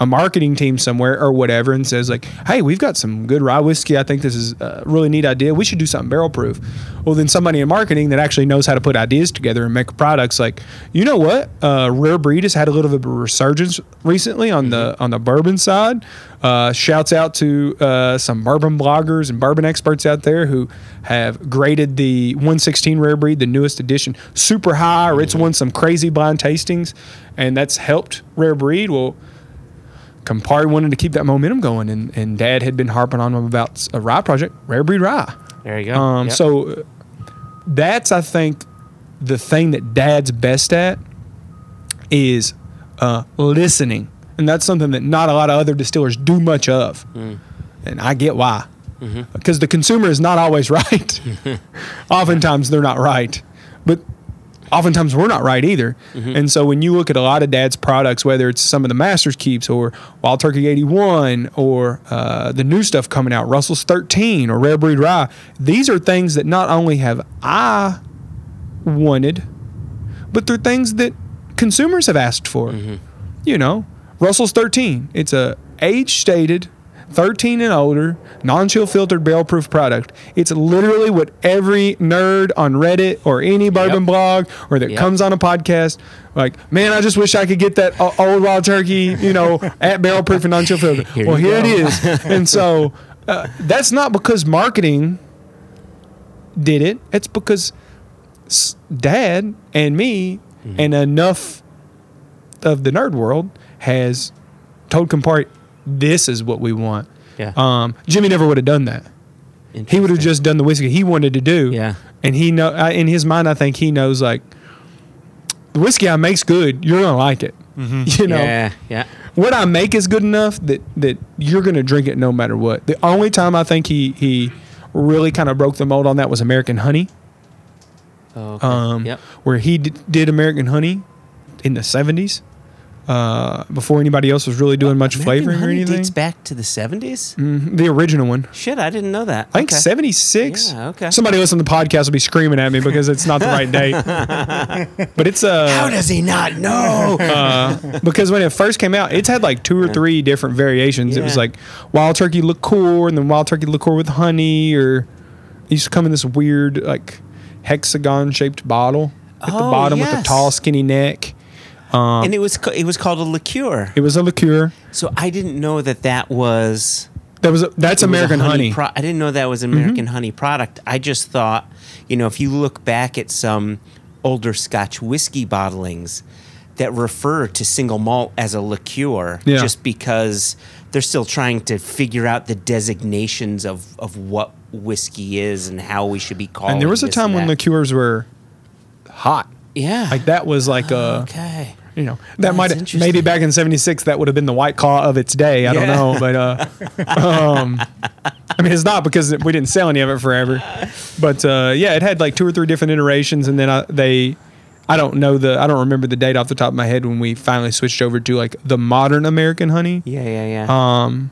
a marketing team somewhere or whatever and says like, "Hey, we've got some good rye whiskey. I think this is a really neat idea. We should do something barrel proof." Well, then somebody in marketing that actually knows how to put ideas together and make products like, you know what? Uh, Rare Breed has had a little bit of a resurgence recently on the on the bourbon side. Uh, shouts out to uh, some bourbon bloggers and bourbon experts out there who have graded the 116 Rare Breed, the newest edition, super high, or it's won some crazy blind tastings, and that's helped Rare Breed. Well, Campari wanted to keep that momentum going, and, and Dad had been harping on him about a rye project, Rare Breed Rye. There you go. Um, Yep. So uh, that's, I think, the thing that Dad's best at is uh, listening, and that's something that not a lot of other distillers do much of, and I get why. Because the consumer is not always right. Oftentimes they're not right, but oftentimes we're not right either. And so when you look at a lot of dad's products, whether it's some of the Masters Keeps or Wild Turkey 81 or uh, the new stuff coming out, Russell's 13 or Rare Breed Rye, these are things that not only have I wanted, but they're things that consumers have asked for. You know, Russell's 13. It's a age stated 13 and older, non-chill filtered barrel proof product. It's literally what every nerd on Reddit or any bourbon Yep. blog or that Yep. comes on a podcast like, man, I just wish I could get that old wild turkey, you know, at barrel proof and non-chill filtered. Here well, here it go. is. and so uh, that's not because marketing did it. It's because dad and me Mm-hmm. and enough of the nerd world has told Campari, this is what we want. Yeah. Um, Jimmy never would have done that. He would have just done the whiskey he wanted to do. Yeah. And he know I- in his mind, I think he knows like the whiskey I make's good. You're gonna like it. You know, Yeah. Yeah. what I make is good enough that that you're gonna drink it no matter what. The only time I think he he really kind of broke the mold on that was American Honey, Oh, okay. um, yep. where he d- did American Honey in the '70s uh, before anybody else was really doing much American flavoring or anything. dates back to the 70s? Mhm, the original one. Shit, I didn't know that. I think Okay. 76. Yeah, okay. Somebody listening to the podcast will be screaming at me because it's not the right date. but it's uh How does he not know? because when it first came out, it's had like two or three different variations. It was Yeah. like wild turkey liqueur and then wild turkey liqueur with honey, or it used to come in this weird like hexagon shaped bottle at the Oh, bottom with a yes. tall skinny neck. And it was it was called a liqueur. It was a liqueur. So I didn't know that that was That was a, that's it was American honey. Mm-hmm. pro- I didn't know that was an American honey product. I just thought, you know, if you look back at some older Scotch whiskey bottlings that refer to single malt as a liqueur, Yeah. just because they're still trying to figure out the designations of, of what whiskey is and how we should be calling. and there was a time when liqueurs were hot. yeah, Like that was like a Okay. You know that might interesting. maybe back in 76 that would have been the white claw of its day i don't know but uh um i mean it's not because we didn't sell any of it forever but uh yeah it had like two or three different iterations and then I, they i don't know the i don't remember the date off the top of my head when we finally switched over to like the modern american honey Yeah, yeah, yeah. um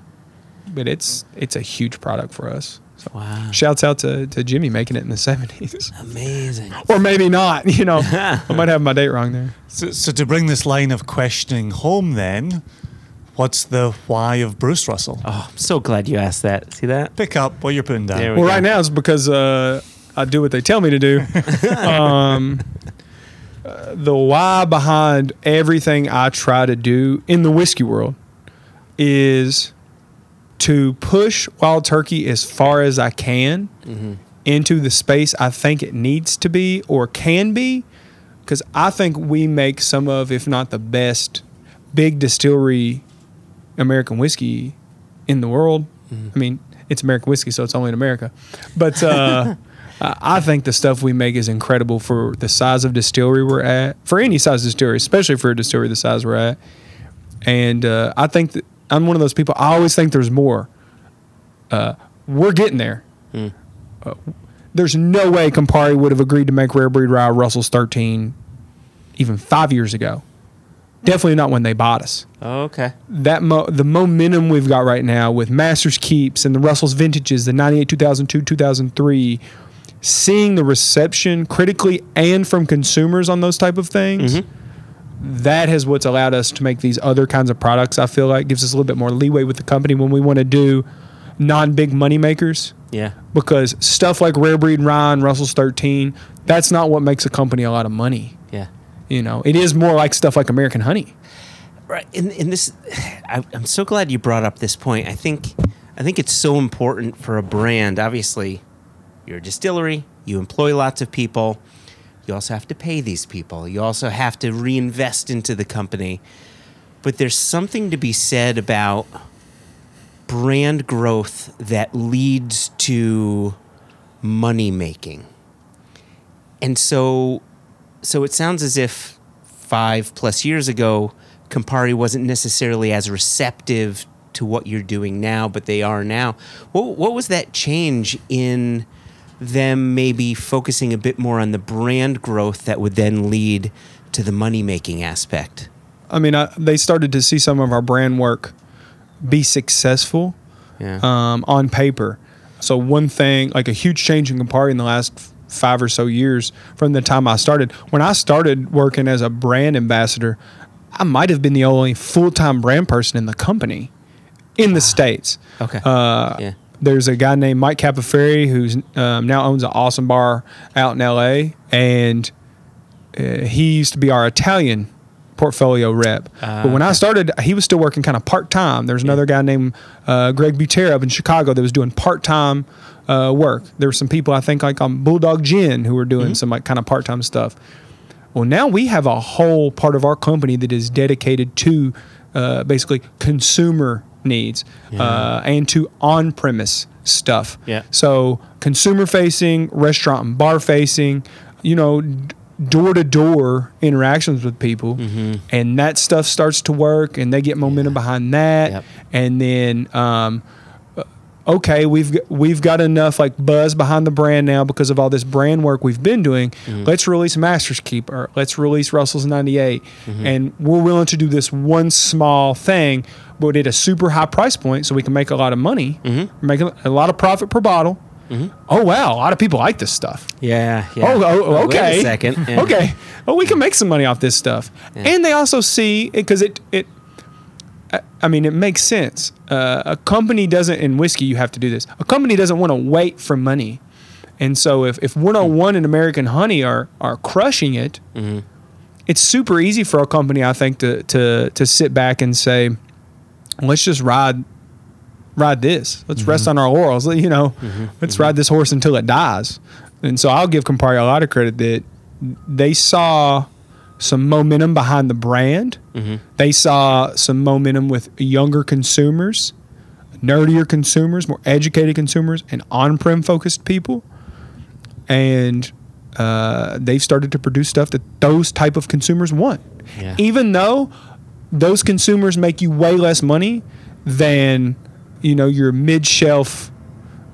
but it's it's a huge product for us wow. shouts out to, to jimmy making it in the 70s Amazing. or maybe not you know i might have my date wrong there So, so to bring this line of questioning home, then, what's the why of Bruce Russell? Oh, I'm so glad you asked that. See that? Pick up what you're putting down. We Well, go. right now it's because uh, I do what they tell me to do. um, uh, the why behind everything I try to do in the whiskey world is to push Wild Turkey as far as I can into the space I think it needs to be or can be. Because I think we make some of, if not the best, big distillery American whiskey in the world. I mean, it's American whiskey, so it's only in America. But uh, I I think the stuff we make is incredible for the size of distillery we're at, for any size distillery, especially for a distillery the size we're at. And uh, I think that I'm one of those people. I always think there's more. Uh, we're getting there. Uh, there's no way Campari would have agreed to make Rare Breed Rye Russell's 13 even five years ago. Definitely not when they bought us Oh, okay. that mo- the momentum we've got right now with Masters Keeps and the Russell's vintages, the 98, 2002, 2003, seeing the reception critically and from consumers on those type of things, that has what's allowed us to make these other kinds of products. I feel like gives us a little bit more leeway with the company when we want to do non-big money makers Yeah. because stuff like Rare Breed Ryan, Russell's 13, that's not what makes a company a lot of money. Yeah. You know, it is more like stuff like American Honey. Right. And, and this, I, I'm so glad you brought up this point. I think, I think it's so important for a brand. Obviously, you're a distillery. You employ lots of people. You also have to pay these people. You also have to reinvest into the company. But there's something to be said about brand growth that leads to money making. And so so it sounds as if five plus years ago, Campari wasn't necessarily as receptive to what you're doing now, but they are now. What, what was that change in them maybe focusing a bit more on the brand growth that would then lead to the money making aspect? I mean, I, they started to see some of our brand work be successful Yeah. um, on paper. So one thing, like a huge change in Campari in the last five or so years from the time I started. When I started working as a brand ambassador, I might have been the only full time brand person in the company in the states. Okay. Uh, Yeah. There's a guy named Mike Capoferri who's um, now owns an awesome bar out in L.A. and uh, he used to be our Italian portfolio rep. Ah, but when I started, he was still working kind of part time. There's another guy named uh, Greg Butera up in Chicago that was doing part time uh, work. There were some people I think like on Bulldog Gin who were doing Mm-hmm. some like kind of part time stuff. Well, now we have a whole part of our company that is dedicated to uh, basically consumer needs uh, and to on premise stuff. Yeah. So consumer facing, restaurant and bar facing, you know, door to door interactions with people, Mm-hmm. and that stuff starts to work, and they get momentum behind that, Yep. and then. Um, okay, we've we've got enough like buzz behind the brand now because of all this brand work we've been doing. Mm-hmm. Let's release Masters Keeper. Let's release Russell's 98, mm-hmm. and we're willing to do this one small thing, but at a super high price point, so we can make a lot of money, mm-hmm. make a, a lot of profit per bottle. Oh wow, a lot of people like this stuff. Yeah. yeah. Oh, oh, Wait okay. a second. Yeah. okay. Oh, we can make some money off this stuff. And they also see because it it. I- I mean, it makes sense. Uh, a company doesn't in whiskey. You have to do this. A company doesn't want to wait for money, and so if if 101 and American Honey are are crushing it, Mm-hmm. it's super easy for a company, I think, to to to sit back and say, let's just ride ride this. Let's rest Mm-hmm. on our laurels. You know, let's ride this horse until it dies. And so I'll give Campari a lot of credit that they saw some momentum behind the brand. Mm-hmm. They saw some momentum with younger consumers, nerdier consumers, more educated consumers, and on-prem focused people. And uh, they've started to produce stuff that those type of consumers want. Yeah. Even though those consumers make you way less money than you know your mid-shelf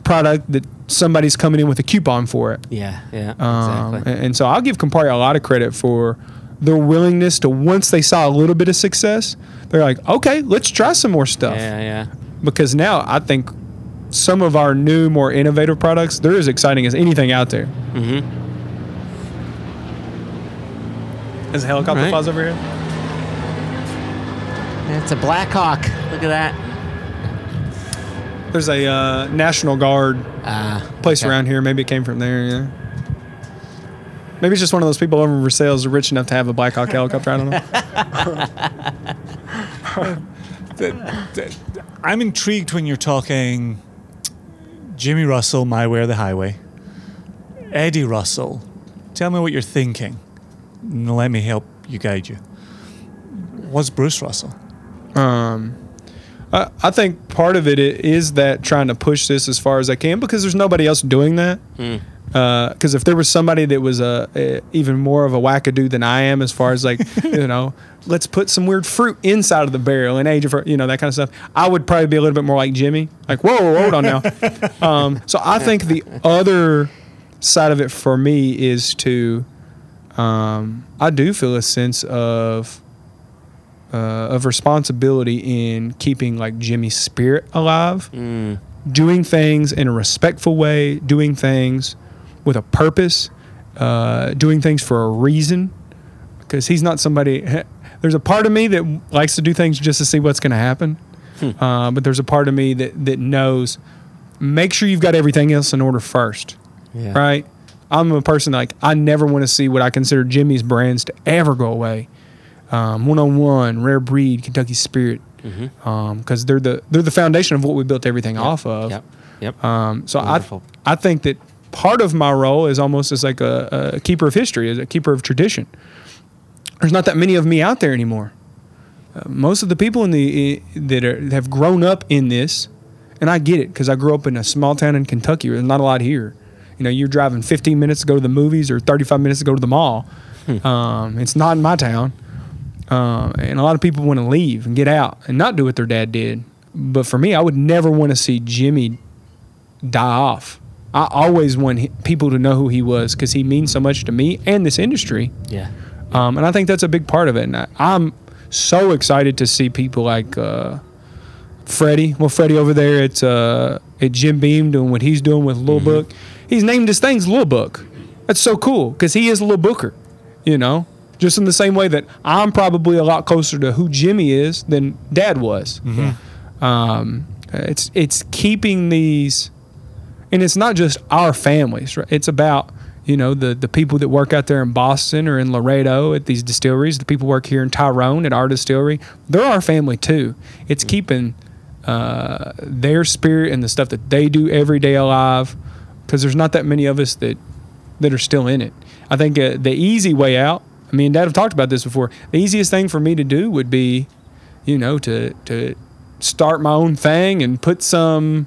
product that somebody's coming in with a coupon for it. Yeah. Yeah. Um, Exactly. and, and so I'll give Campari a lot of credit for their willingness to once they saw a little bit of success, they're like, okay, let's try some more stuff. yeah. Yeah. Because now I think some of our new, more innovative products, they're as exciting as anything out there. Mm-hmm. Is a helicopter Right. flies over here? It's a Black Hawk. Look at that. There's a uh, National Guard Ah, place okay. around here. Maybe it came from there. Yeah. Maybe it's just one of those people over in Versailles who are rich enough to have a Black Hawk helicopter. I don't know. I'm intrigued when you're talking Jimmy Russell, My Way or the Highway. Eddie Russell, tell me what you're thinking. and let me help you guide you. What's Bruce Russell? Um, I, I think part of it is that trying to push this as far as I can because there's nobody else doing that. Because if there was somebody that was a, a even more of a wackadoo than I am, as far as like you know, let's put some weird fruit inside of the barrel and age it for you know that kind of stuff, I would probably be a little bit more like Jimmy. Like, whoa, hold on now. um, so I think the other side of it for me is to, um, I do feel a sense of uh, of responsibility in keeping like Jimmy's spirit alive, doing things in a respectful way, doing things with a purpose, uh, doing things for a reason. Because he's not somebody. There's a part of me that likes to do things just to see what's going to happen, uh, but there's a part of me that that knows. Make sure you've got everything else in order first Yeah. right? I'm a person like I never want to see what I consider Jimmy's brands to ever go away. Um, one on one, rare breed, Kentucky Spirit, because they're the they're the foundation of what we built everything off of. Yep. Yep. Um, so I I think that part of my role is almost as like a, a keeper of history, as a keeper of tradition. There's not that many of me out there anymore. Uh, most of the people in the that are, have grown up in this, and I get it because I grew up in a small town in Kentucky. There's not a lot here. You know, you're driving 15 minutes to go to the movies or 35 minutes to go to the mall. Um, it's not in my town. Uh, and a lot of people want to leave and get out and not do what their dad did. But for me, I would never want to see Jimmy die off. I always want people to know who he was because he means so much to me and this industry. yeah. Um, and I think that's a big part of it. And I, I'm so excited to see people like uh, Freddie. Well, Freddie over there at uh, at Jim Beam doing what he's doing with Lil Book. He's named his things Lil Book. That's so cool because he is Lil Booker. You know, just in the same way that I'm probably a lot closer to who Jimmy is than Dad was. Um, it's it's keeping these and it's not just our families right? It's about you know the the people that work out there in boston or in laredo at these distilleries the people work here in tyrone at our distillery. They're our family too. It's keeping uh, their spirit and the stuff that they do every day alive because there's not that many of us that that are still in it. I think uh, the easy way out i mean dad have talked about this before the easiest thing for me to do would be you know to to start my own thing and put some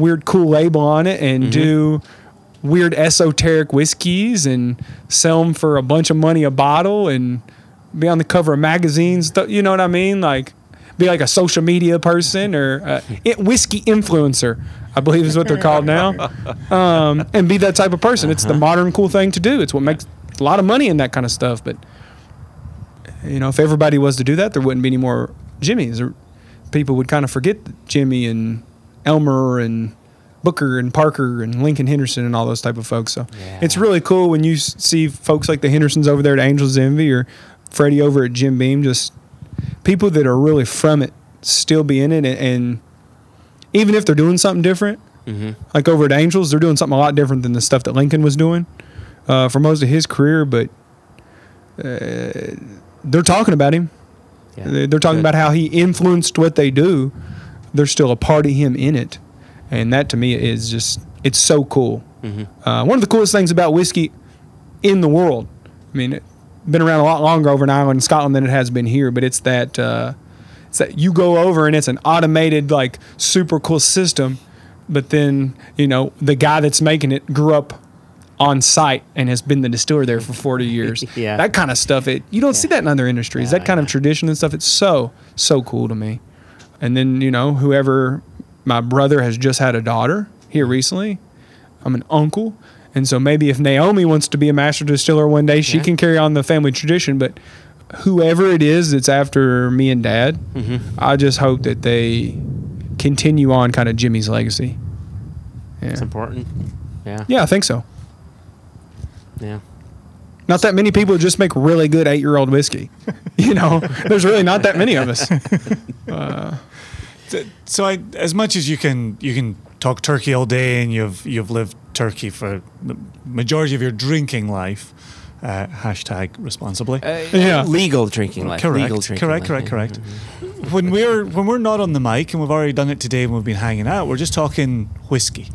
weird cool label on it and do weird esoteric whiskeys and sell them for a bunch of money a bottle and be on the cover of magazines. You know what I mean? Like be like a social media person or uh, whiskey influencer, I believe is what they're called now. Um, and be that type of person. It's the modern cool thing to do. It's what makes a lot of money in that kind of stuff. But you know, if everybody was to do that, there wouldn't be any more Jimmys. Or people would kind of forget Jimmy and Elmer and Booker and Parker and Lincoln Henderson and all those type of folks. So it's really cool when you see folks like the Hendersons over there at Angels Envy or Freddie over at Jim Beam, just people that are really from it still be in it. And, and even if they're doing something different, like over at Angels, they're doing something a lot different than the stuff that Lincoln was doing uh, for most of his career, but uh, they're talking about him. Yeah. They- They're talking Good. about how he influenced what they do. There's still a part of him in it, and that to me is just it's so cool. Uh, one of the coolest things about whiskey in the world. I mean, it's been around a lot longer over in Ireland and Scotland than it has been here, but it's that uh, it's that you go over and it's an automated like super cool system, but then you know the guy that's making it grew up on site and has been the distiller there for 40 years. Yeah. That kind of stuff, it you don't see that in other industries. Yeah, that kind of tradition and stuff, it's so, so cool to me. And then, you know, whoever my brother has just had a daughter here recently. I'm an uncle. And so maybe if Naomi wants to be a master distiller one day, she Yeah. can carry on the family tradition. But whoever it is that's after me and dad, Mm-hmm. I just hope that they continue on kind of Jimmy's legacy. Yeah. It's important. Yeah. Yeah, I think so. Yeah. Not that many people just make really good eight year old whiskey. You know, there's really not that many of us. so I, as much as you can, you can talk turkey all day, and you've you've lived turkey for the majority of your drinking life. Uh, hashtag responsibly. Yeah. Legal drinking life. correct, Legal drinking correct, life. correct, correct. When we're when we're not on the mic, and we've already done it today, and we've been hanging out, we're just talking whiskey.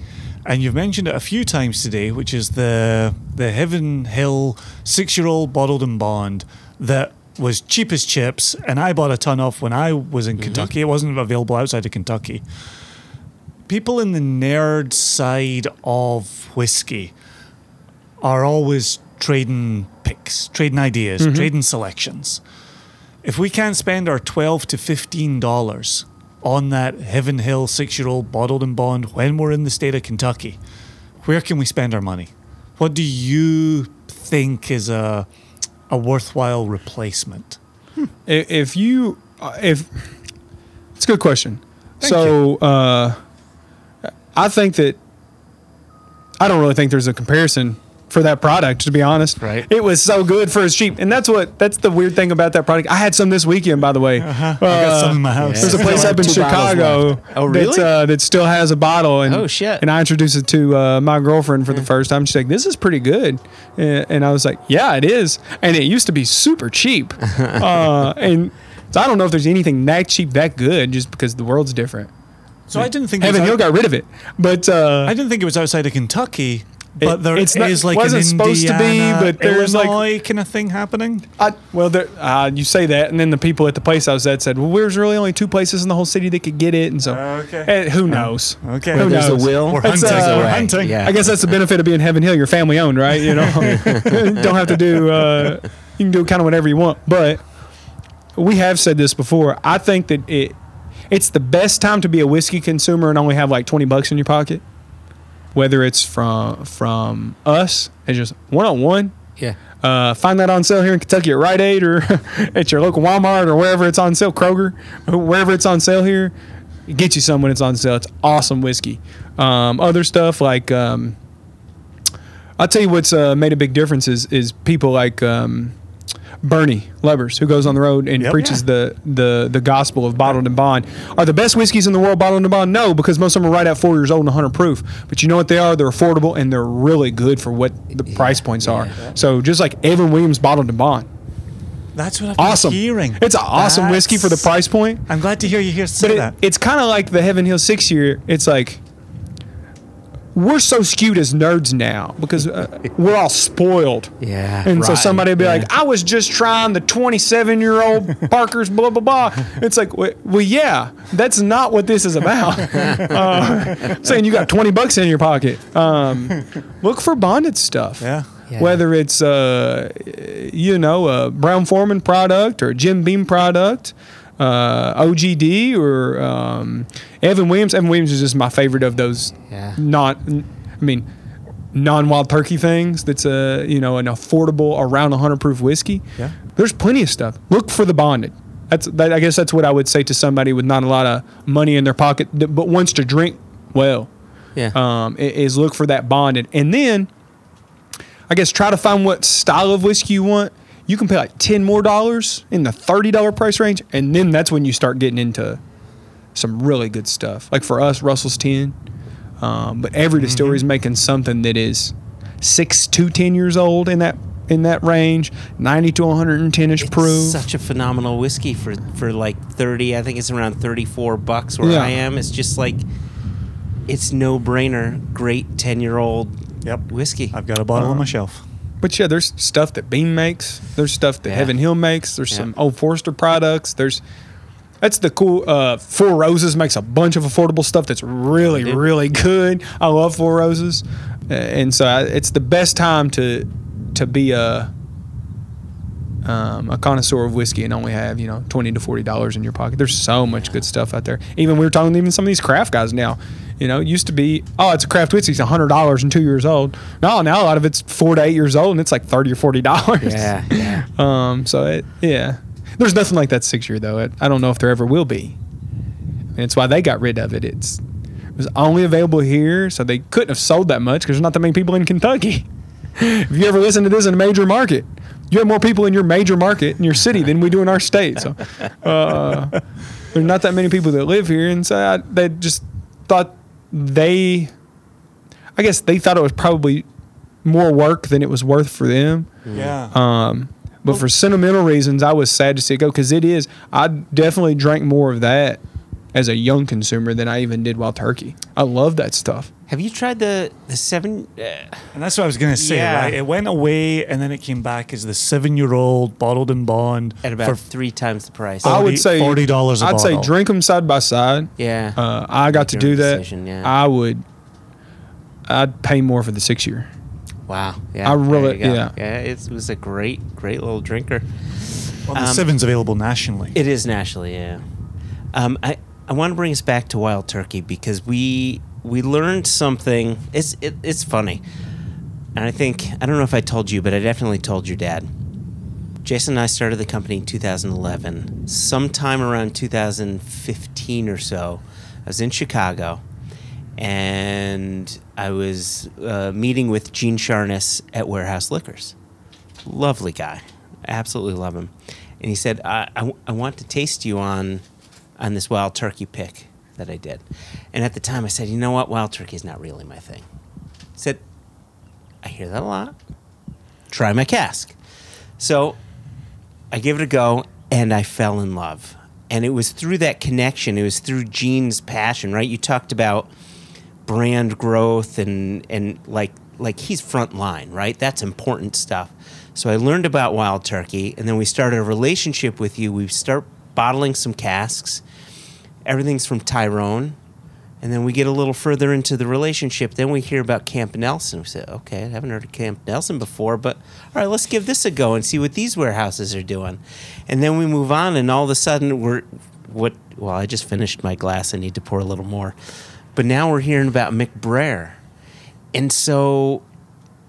And you've mentioned it a few times today, which is the the Heaven Hill six year old bottled and bond that was cheap as chips, and I bought a ton off when I was in mm-hmm. Kentucky. It wasn't available outside of Kentucky. People in the nerd side of whiskey are always trading picks, trading ideas, mm-hmm. trading selections. If we can't spend our twelve to fifteen dollars on that Heaven Hill six-year-old bottled and bond when we're in the state of Kentucky, where can we spend our money? What do you think is a a worthwhile replacement? If you uh, if it's a good question Thank so uh i think that i don't really think there's a comparison for that product to be honest Right. it was so good for as cheap and that's what that's the weird thing about that product i had some this weekend by the way Uh-huh. I got some in my house. there's a place up in have two bottles Chicago. Oh, really? that, uh, that still has a bottle. And, Oh, shit. And I introduced it to uh, my girlfriend for the first time. She's like, "This is pretty good," and, and I was like, "Yeah, it is." And it used to be super cheap, uh, and so I don't know if there's anything that cheap that good, just because the world's different. So I didn't think it was Heaven out- Hill got rid of it, but uh, I didn't think it was outside of Kentucky, but there it's is not- like an wasn't supposed to be, Indiana, but there's, like- kind of thing happening. I, well, there, uh, you say that, and then the people at the place I was at said, "Well, there's really only two places in the whole city that could get it," and so Okay. eh, who knows? Okay. Who Where There's a will. We're hunting. uh, We're hunting. Yeah. I guess that's the benefit of being Heaven Hill. You're family owned, right? You know, don't have to do. Uh, you can do kind of whatever you want. But we have said this before. I think that it it's the best time to be a whiskey consumer and only have like twenty bucks in your pocket. Whether it's from from us and just one on one. Yeah. Uh, find that on sale here in Kentucky at Rite Aid or at your local Walmart or wherever it's on sale, Kroger, wherever it's on sale here. Get you some when it's on sale. It's awesome whiskey. Um, other stuff like um, I'll tell you what's uh, made a big difference is is people like um, Bernie Lubbers, who goes on the road and Yep. preaches the, the the gospel of bottled and bond. Are the best whiskeys in the world bottled and bond? No, because most of them are right at four years old and 100 proof. But you know what they are? They're affordable and they're really good for what the price points are. So just like Evan Williams bottled and bond, That's what I've been awesome. hearing. It's an awesome whiskey for the price point. I'm glad to hear you hear say But it, that. it's kind of like the Heaven Hill six year. It's like we're so skewed as nerds now because uh, we're all spoiled. Yeah. And so somebody would be yeah. like, I was just trying the 27 year old Parker's blah, blah, blah. It's like, well, well, yeah, that's not what this is about. Uh, saying you got 20 bucks in your pocket. Um, look for bonded stuff. yeah. Yeah. Whether it's, uh, you know, a Brown-Forman product or a Jim Beam product, uh, OGD or um, Evan Williams. Evan Williams is just my favorite of those Yeah. not, I mean, non-wild turkey things. That's a you know an affordable around 100 proof whiskey. Yeah. There's plenty of stuff. Look for the bonded. That's that, I guess that's what I would say to somebody with not a lot of money in their pocket, but wants to drink well. Yeah. Um, is look for that bonded, and then I guess try to find what style of whiskey you want. You can pay like ten more dollars in the thirty dollar price range, and then that's when you start getting into some really good stuff. Like for us, Russell's ten, um, but every distillery is making something that is six to ten years old in that in that range, ninety to one hundred and ten inch It's proof. such a phenomenal whiskey for for like 30 i think it's around 34 bucks where Yeah. i am it's just like it's no brainer great 10 year old Yep. whiskey I've got a bottle Uh, on my shelf. But yeah, there's stuff that Beam makes. There's stuff that Yeah. Heaven Hill makes. There's Yeah. some Old Forester products. There's that's the cool. Uh, Four Roses makes a bunch of affordable stuff that's really, do. really good. I love Four Roses, uh, and so I, it's the best time to to be a um, a connoisseur of whiskey and only have you know twenty to forty dollars in your pocket. There's so much good stuff out there. Even we were talking to even some of these craft guys now. You know, it used to be oh, it's a craft whiskey, it's hundred dollars and two years old. No, now a lot of it's four to eight years old and it's like thirty or forty dollars. yeah yeah Um. So it yeah, there's nothing like that six year though. It, I don't know if there ever will be. And it's why they got rid of it. It's it was only available here, so they couldn't have sold that much because there's not that many people in Kentucky. if you ever listen to this in a major market, you have more people in your major market in your city than we do in our state. So, uh, there's not that many people that live here, and so I, they just thought they, I guess they thought it was probably more work than it was worth for them. Yeah. Um, but for sentimental reasons, I was sad to see it go because it is. I definitely drank more of that as a young consumer than I even did Wild Turkey. I love that stuff. Have you tried the the seven? Uh, And that's what I was going to say, Yeah. right? It went away and then it came back as the seven year old bottled and bond at about for three times the price. I would say $40 I'd say drink them side by side. yeah. Uh, I got to do that. decision, yeah. I would. I'd pay more for the six year. wow. Yeah. I really- yeah. Yeah. It was a great, great little drinker. well, the um, seven's available nationally. It is nationally, yeah. Um, I I want to bring us back to Wild Turkey because we we learned something. It's it, it's funny, and I think I don't know if I told you, but I definitely told your dad. Jason and I started the company in 2011. Sometime around 2015 or so, I was in Chicago, and I was uh, meeting with Gene Sharness at Warehouse Liquors lovely guy. I absolutely love him. And he said, I, I, I want to taste you on on this wild turkey pick that I did. And at the time I said, you know what, wild turkey is not really my thing. He said, I hear that a lot. Try my cask. So I gave it a go and I fell in love. And it was through that connection, it was through Gene's passion, right? You talked about brand growth and and like like he's front line, right? That's important stuff. So I learned about wild turkey and then we started a relationship with you. We start bottling some casks. Everything's from Tyrone. And then we get a little further into the relationship. Then we hear about Camp Nelson. We say, okay, I haven't heard of Camp Nelson before, but all right, let's give this a go and see what these warehouses are doing. And then we move on, and all of a sudden, we're what? Well, I just finished my glass. I need to pour a little more. But now we're hearing about McBrayer, and so,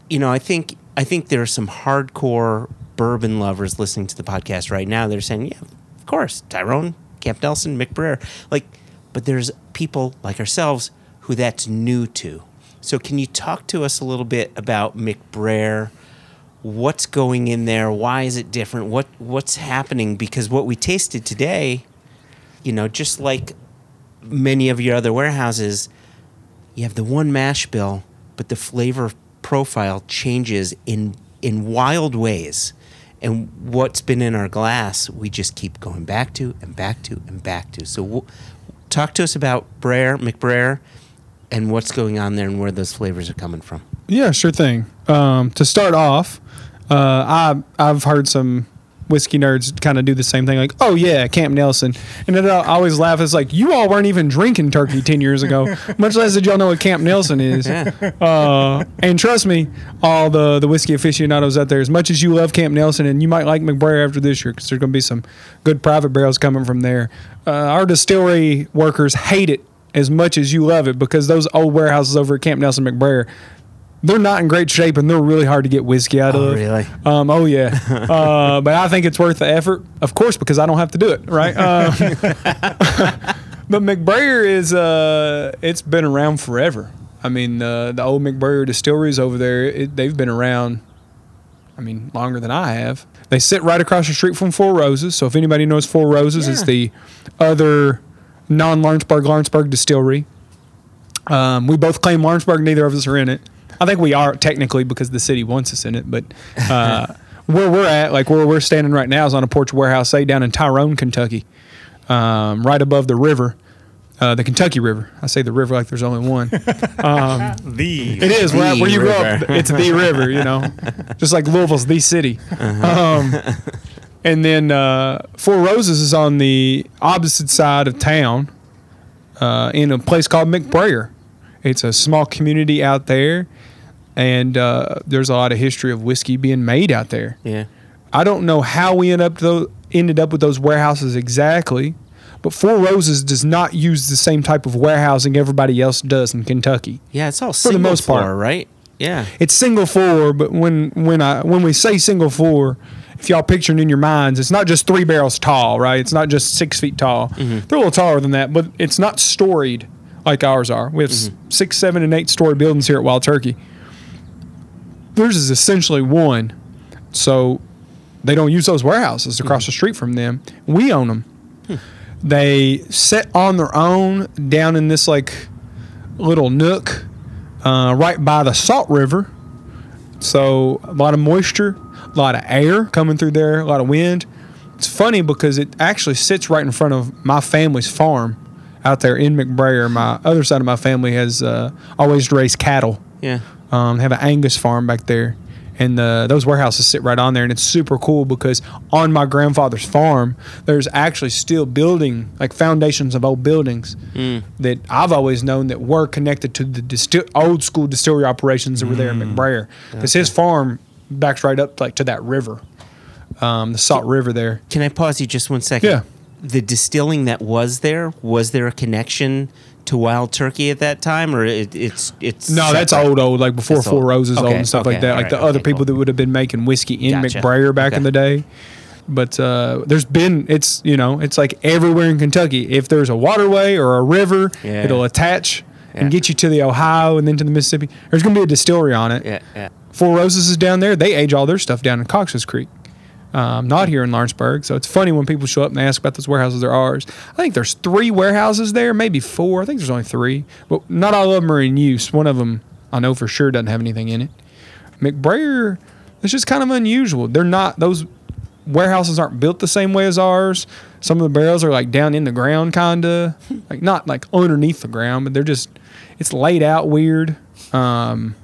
you know, I think I think there are some hardcore bourbon lovers listening to the podcast right now. They're saying, yeah, of course, Tyrone, Camp Nelson, McBrayer, like but there's people like ourselves who that's new to. So can you talk to us a little bit about McBrayer? What's going in there? Why is it different? What what's happening? Because what we tasted today, you know, just like many of your other warehouses, you have the one mash bill, but the flavor profile changes in in wild ways. And what's been in our glass, we just keep going back to and back to and back to. So, talk to us about Brer, McBrayer, and what's going on there and where those flavors are coming from. Yeah, sure thing. Um, to start off, uh, I I've heard some whiskey nerds kind of do the same thing, like, "Oh yeah, Camp Nelson," and then I always laugh. It's like you all weren't even drinking turkey ten years ago, much less did y'all know what Camp Nelson is. Uh, and trust me, all the the whiskey aficionados out there, as much as you love Camp Nelson, and you might like McBrayer after this year, because there's going to be some good private barrels coming from there. Uh, our distillery workers hate it as much as you love it because those old warehouses over at Camp Nelson McBrayer they're not in great shape and they're really hard to get whiskey out Oh, of. really? Um, oh yeah. uh, but I think it's worth the effort, of course, because I don't have to do it, right? Um, but McBrayer is uh, it's been around forever. I mean, uh, the old McBrayer distilleries over there, it, they've been around. I mean, longer than I have. They sit right across the street from Four Roses. So if anybody knows Four Roses, it's the other non-Lawrenceburg Lawrenceburg distillery. Um, we both claim Lawrenceburg. Neither of us are in it. I think we are technically because the city wants us in it. But uh, where we're at, like where we're standing right now, is on a porch warehouse, say down in Tyrone, Kentucky, um, right above the river, uh, the Kentucky River. I say the river like there's only one. the It is where, The where you grow up. It's the river, you know, just like Louisville's the city. Um, and then uh, Four Roses is on the opposite side of town, uh, in a place called McBrayer. It's a small community out there, and uh, there's a lot of history of whiskey being made out there. Yeah. I don't know how we end up ended up with those warehouses exactly, but Four Roses does not use the same type of warehousing everybody else does in Kentucky. Yeah, it's all for the single most part. right? Yeah. It's single floor, but when when I when we say single floor, if y'all picturing in your minds, it's not just three barrels tall, right? It's not just six feet tall. They're a little taller than that, but it's not storied like ours are. We have s six, seven, and eight story buildings here at Wild Turkey. Theirs is essentially one, so they don't use those warehouses across the street from them. We own them. They sit on their own down in this like little nook uh, right by the Salt River. So a lot of moisture, a lot of air coming through there, a lot of wind. It's funny because it actually sits right in front of my family's farm out there in McBrayer. My other side of my family has uh, always raised cattle. Yeah. Um, they have an Angus farm back there, and the, those warehouses sit right on there, and it's super cool because on my grandfather's farm, there's actually still building like foundations of old buildings that I've always known that were connected to the distil- old school distillery operations that were there in McBrayer, because his farm backs right up like to that river, um, the Salt River there. Can I pause you just one second? Yeah. The distilling that was there, was there a connection to Wild Turkey at that time, or it, it's it's No, that's old, old, like before That's Four old. Roses old and stuff like okay, that. Like the other okay, people cool. that would have been making whiskey in Gotcha. McBrayer back in the day. But uh, there's been it's you know it's like everywhere in Kentucky. If there's a waterway or a river, Yeah. it'll attach Yeah. and get you to the Ohio and then to the Mississippi. There's gonna be a distillery on it. Yeah, yeah. Four Roses is down there. They age all their stuff down in Cox's Creek. Um, not here in Lawrenceburg. So it's funny when people show up and they ask about those warehouses. They're ours. I think there's three warehouses there, maybe four. I think there's only three, but not all of them are in use. One of them I know for sure doesn't have anything in it. McBrayer, it's just kind of unusual. They're not those warehouses aren't built the same way as ours. Some of the barrels are like down in the ground, kinda like not like underneath the ground, but they're just it's laid out weird. Um,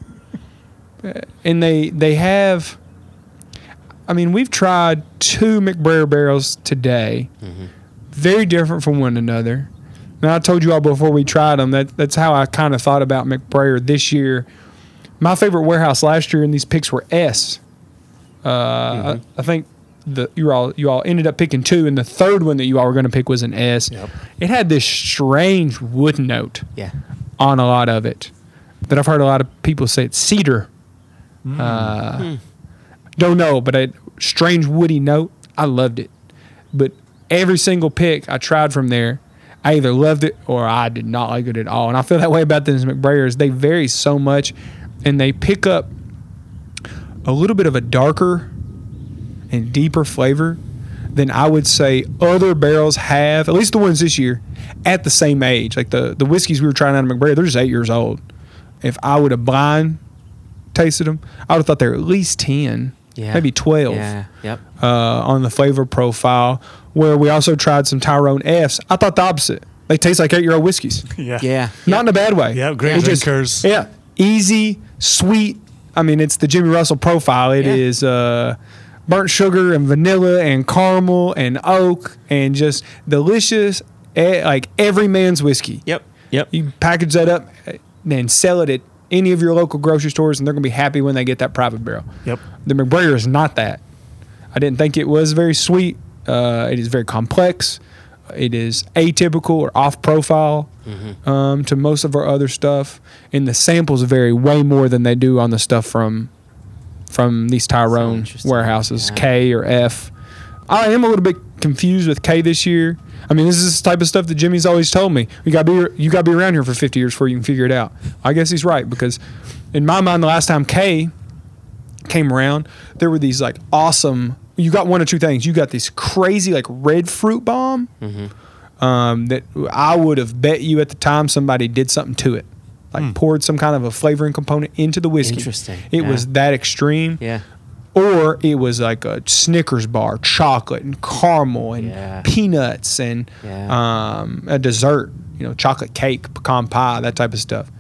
and they they have. I mean, we've tried two McBrayer barrels today, very different from one another. Now I told you all before we tried them that that's how I kind of thought about McBrayer this year. My favorite warehouse last year in these picks were S. Uh, I, I think the you all you all ended up picking two, and the third one that you all were going to pick was an S. Yep. It had this strange wood note Yeah. on a lot of it that I've heard a lot of people say it's cedar. Uh, Don't know, but a strange woody note. I loved it. But every single pick I tried from there, I either loved it or I did not like it at all. And I feel that way about these McBrayers. They vary so much and they pick up a little bit of a darker and deeper flavor than I would say other barrels have, at least the ones this year, at the same age. Like the, the whiskeys we were trying out of McBrayer, they're just eight years old. If I would have blind tasted them, I would have thought they're at least 10, Yeah. maybe 12 Yeah. Yep. uh, on the flavor profile. Where we also tried some Tyrone Fs. I thought the opposite. They taste like eight year old whiskeys. Yeah. Yeah. Not in a bad way. Yeah, great It just- drinkers. yeah, easy, sweet. I mean, it's the Jimmy Russell profile. It Yeah. is uh, burnt sugar and vanilla and caramel and oak and just delicious, eh, like every man's whiskey. Yep. Yep. You package that up eh, and sell it at any of your local grocery stores, and they're going to be happy when they get that private barrel. Yep. The McBrayer is not that. I didn't think it was very sweet. Uh, it is very complex. It is atypical or off profile um, to most of our other stuff, and the samples vary way more than they do on the stuff from from these Tyrone warehouses, Yeah. K or F. I am a little bit confused with K this year. I mean, this is the type of stuff that Jimmy's always told me. You got to be you got to be around here for 50 years before you can figure it out. I guess he's right because in my mind, the last time K came around, there were these like awesome. You got one or two things. You got this crazy like red fruit bomb um, that I would have bet you at the time somebody did something to it, like poured some kind of a flavoring component into the whiskey. Interesting. It Yeah. was that extreme. Yeah. Or it was like a Snickers bar, chocolate and caramel and Yeah. peanuts and Yeah. um, a dessert, you know, chocolate cake, pecan pie, that type of stuff.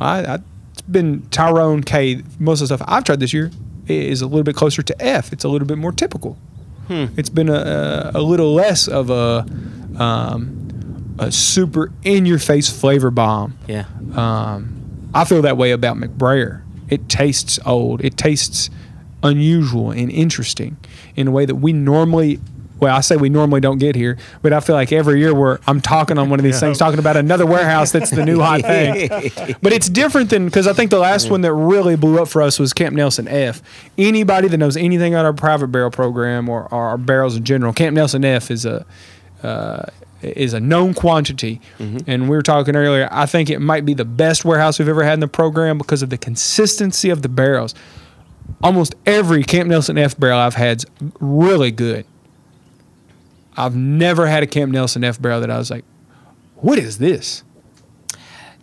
I, I, it's been Tyrone K. Most of the stuff I've tried this year is a little bit closer to F. It's a little bit more typical. It's been a, a, a little less of a um, a super in your face flavor bomb. Yeah. Um, I feel that way about McBrayer. It tastes old. It tastes unusual and interesting in a way that we normally. Well, I say we normally don't get here, but I feel like every year we're I'm talking on one of these Yeah. things, talking about another warehouse that's the new hot thing. But it's different than because I think the last one that really blew up for us was Camp Nelson F. Anybody that knows anything about our private barrel program or, or our barrels in general, Camp Nelson F is a uh, is a known quantity. And we were talking earlier. I think it might be the best warehouse we've ever had in the program because of the consistency of the barrels. Almost every Camp Nelson F barrel I've had's really good. I've never had a Camp Nelson F barrel that I was like, what is this?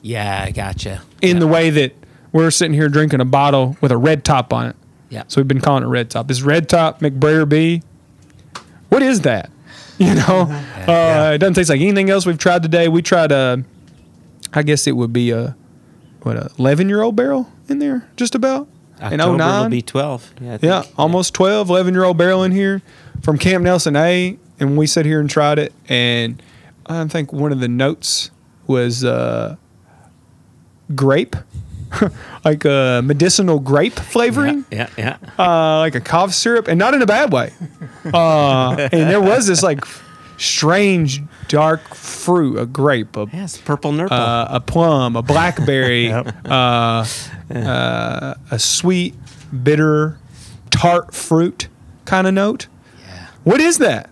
Yeah, I gotcha. In yeah. the way that we're sitting here drinking a bottle with a red top on it. Yeah. So we've been calling it red top. This red top McBrayer B. What is that? You know, uh, Yeah. it doesn't taste like anything else we've tried today. We tried a, I guess it would be a, what a eleven year old barrel in there, just about. In October 09. will be 12. Yeah, Yeah, almost 12, 11 year old barrel in here from Camp Nelson A. And we sat here and tried it. And I think one of the notes was uh, grape, like a medicinal grape flavoring, Yeah, yeah. uh, like a cough syrup, and not in a bad way. Uh, and there was this like strange dark fruit, a grape, a it's purple nurple. uh, a plum, a blackberry, Yep. uh, uh, a sweet, bitter, tart fruit kind of note. yeah. What is that?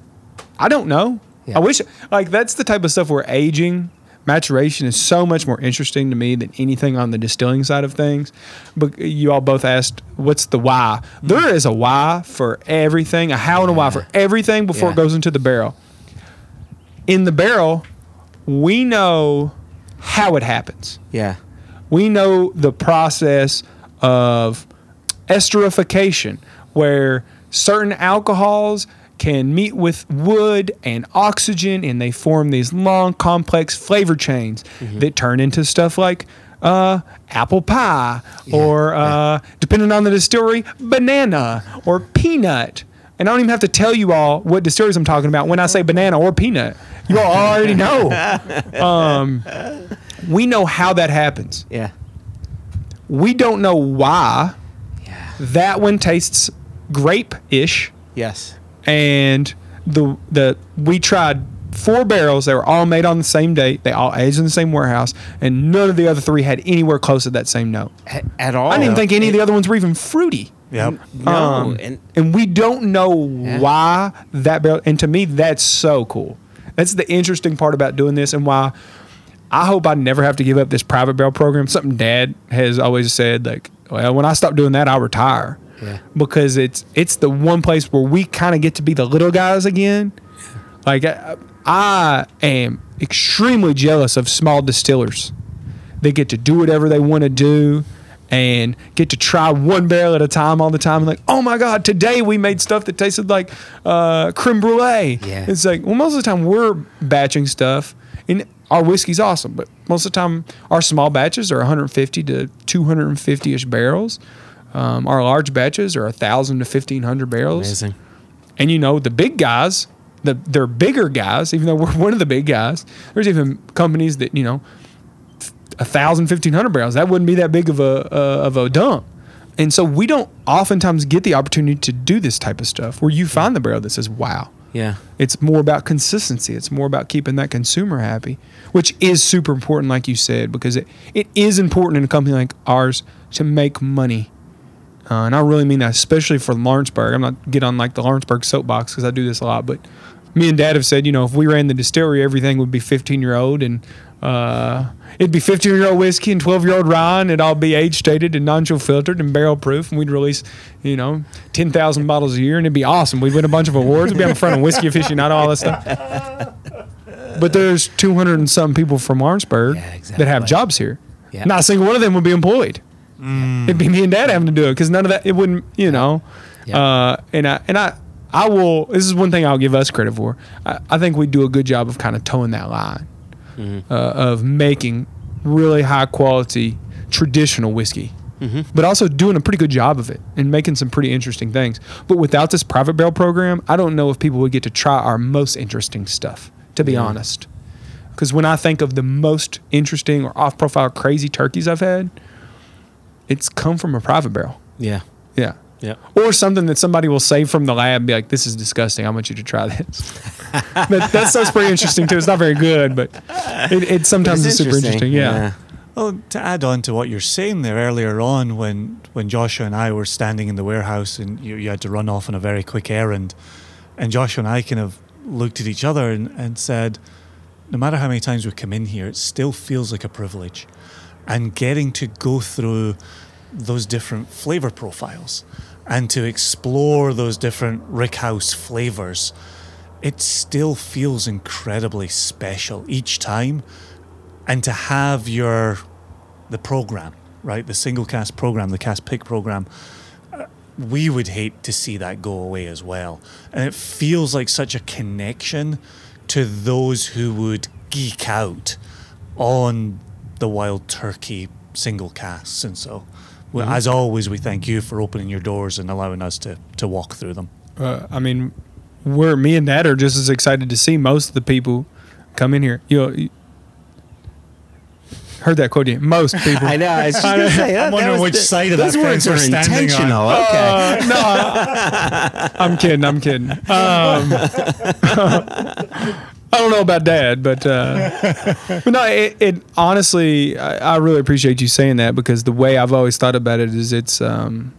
I don't know. Yeah. I wish like that's the type of stuff where aging, maturation is so much more interesting to me than anything on the distilling side of things. But you all both asked, what's the why? There is a why for everything, a how and a why for everything before Yeah. it goes into the barrel. In the barrel, we know how it happens. Yeah. we know the process of esterification where certain alcohols can meet with wood and oxygen and they form these long complex flavor chains that turn into stuff like uh, apple pie or uh, depending on the distillery banana or peanut. And i don't even have to tell you all what distilleries i'm talking about when i say banana or peanut you all already know um, we know how that happens Yeah. we don't know why Yeah. that one tastes grape-ish Yes. and the the we tried four barrels they were all made on the same date they all aged in the same warehouse and none of the other three had anywhere close to that same note At, at all. i didn't even think any of the other ones were even fruity Yep. No. Um, and and we don't know Yeah. why that barrel and to me that's so cool that's the interesting part about doing this and why i hope i never have to give up this private barrel program. Something dad has always said like well when i stop doing that i'll retire. Yeah. because it's it's the one place where we kind of get to be the little guys again. Like I, I am extremely jealous of small distillers. They get to do whatever they want to do and get to try one barrel at a time all the time. And like, oh my God, today we made stuff that tasted like uh, creme brulee. Yeah. It's like, well, most of the time we're batching stuff and our whiskey's awesome, but most of the time our small batches are 150 to 250 ish barrels. Um, our large batches are 1,000 to 1,500 barrels. amazing. And you know, the big guys, the they're bigger guys, even though we're one of the big guys. There's even companies that, you know, a thousand, fifteen hundred barrels. That wouldn't be that big of a uh, of a dump. And so we don't oftentimes get the opportunity to do this type of stuff where you find the barrel that says, wow. Yeah. It's more about consistency. It's more about keeping that consumer happy, which is super important, like you said, because it, it is important in a company like ours to make money. Uh, and I really mean that, especially for Lawrenceburg. I'm not get on like the Lawrenceburg soapbox because I do this a lot, but me and Dad have said, you know, if we ran the distillery, everything would be 15 year old and uh, it'd be 15 year old whiskey and 12 year old rye, and it'd all be age stated and non chill filtered and barrel proof, and we'd release, you know, 10,000 bottles a year, and it'd be awesome. We'd win a bunch of awards. We'd be on the front of Whiskey Aficionado, all that stuff. But there's 200 and some people from Lawrenceburg Yeah, that have jobs here. Yeah. Not a single one of them would be employed. It'd be me and Dad having to do it because none of that. It wouldn't, you know. Yeah. Uh, and I and I I will. This is one thing I'll give us credit for. I, I think we do a good job of kind of towing that line uh, of making really high quality traditional whiskey. But also doing a pretty good job of it and making some pretty interesting things. But without this private barrel program, I don't know if people would get to try our most interesting stuff, to be honest. Because when I think of the most interesting or off profile crazy turkeys I've had, it's come from a private barrel. Yeah. Yeah. Yeah. Or something that somebody will say from the lab, and be like, "This is disgusting. I want you to try this." but that stuff's pretty interesting too. It's not very good, but it, it sometimes It's is super interesting. Yeah. Well, to add on to what you're saying there earlier on, when when Joshua and I were standing in the warehouse and you, you had to run off on a very quick errand, and Joshua and I kind of looked at each other and, and said, no matter how many times we come in here, it still feels like a privilege. And getting to go through those different flavor profiles and to explore those different Rickhouse flavors it still feels incredibly special each time. And to have your the program, right, the single cask program, the cask pick program, uh, we would hate to see that go away as well. And it feels like such a connection to those who would geek out on the wild turkey single casks. And so, well, as always, we thank you for opening your doors and allowing us to, to walk through them. Uh, I mean, we're me and Dad are just as excited to see most of the people come in here. You, know, you heard that quote? Yeah, most people. I know. I was just gonna say, that- I'm wondering which the- side of those that words fence are we're standing on. intentional. Okay. Uh, no, I, I'm kidding. I'm kidding. Um, I don't know about dad, but, uh, but no, it, it honestly, I, I really appreciate you saying that because the way I've always thought about it is it's, um,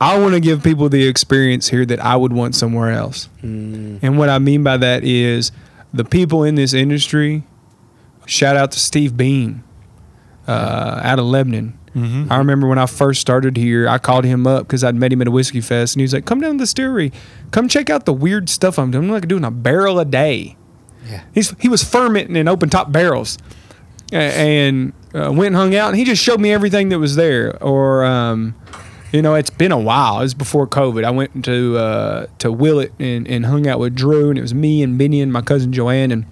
I want to give people the experience here that I would want somewhere else. And what I mean by that is the people in this industry, shout out to Steve Beam uh, out of Lebanon. I remember when I first started here, I called him up because I'd met him at a whiskey fest, and he was like, "Come down to the distillery, come check out the weird stuff I'm doing. I'm like doing a barrel a day." Yeah. He's he was fermenting in open top barrels, A- and uh, went and hung out, and he just showed me everything that was there. Or, um, you know, it's been a while. It was before COVID. I went to uh, to Willett and, and hung out with Drew, and it was me and Benny and my cousin Joanne, and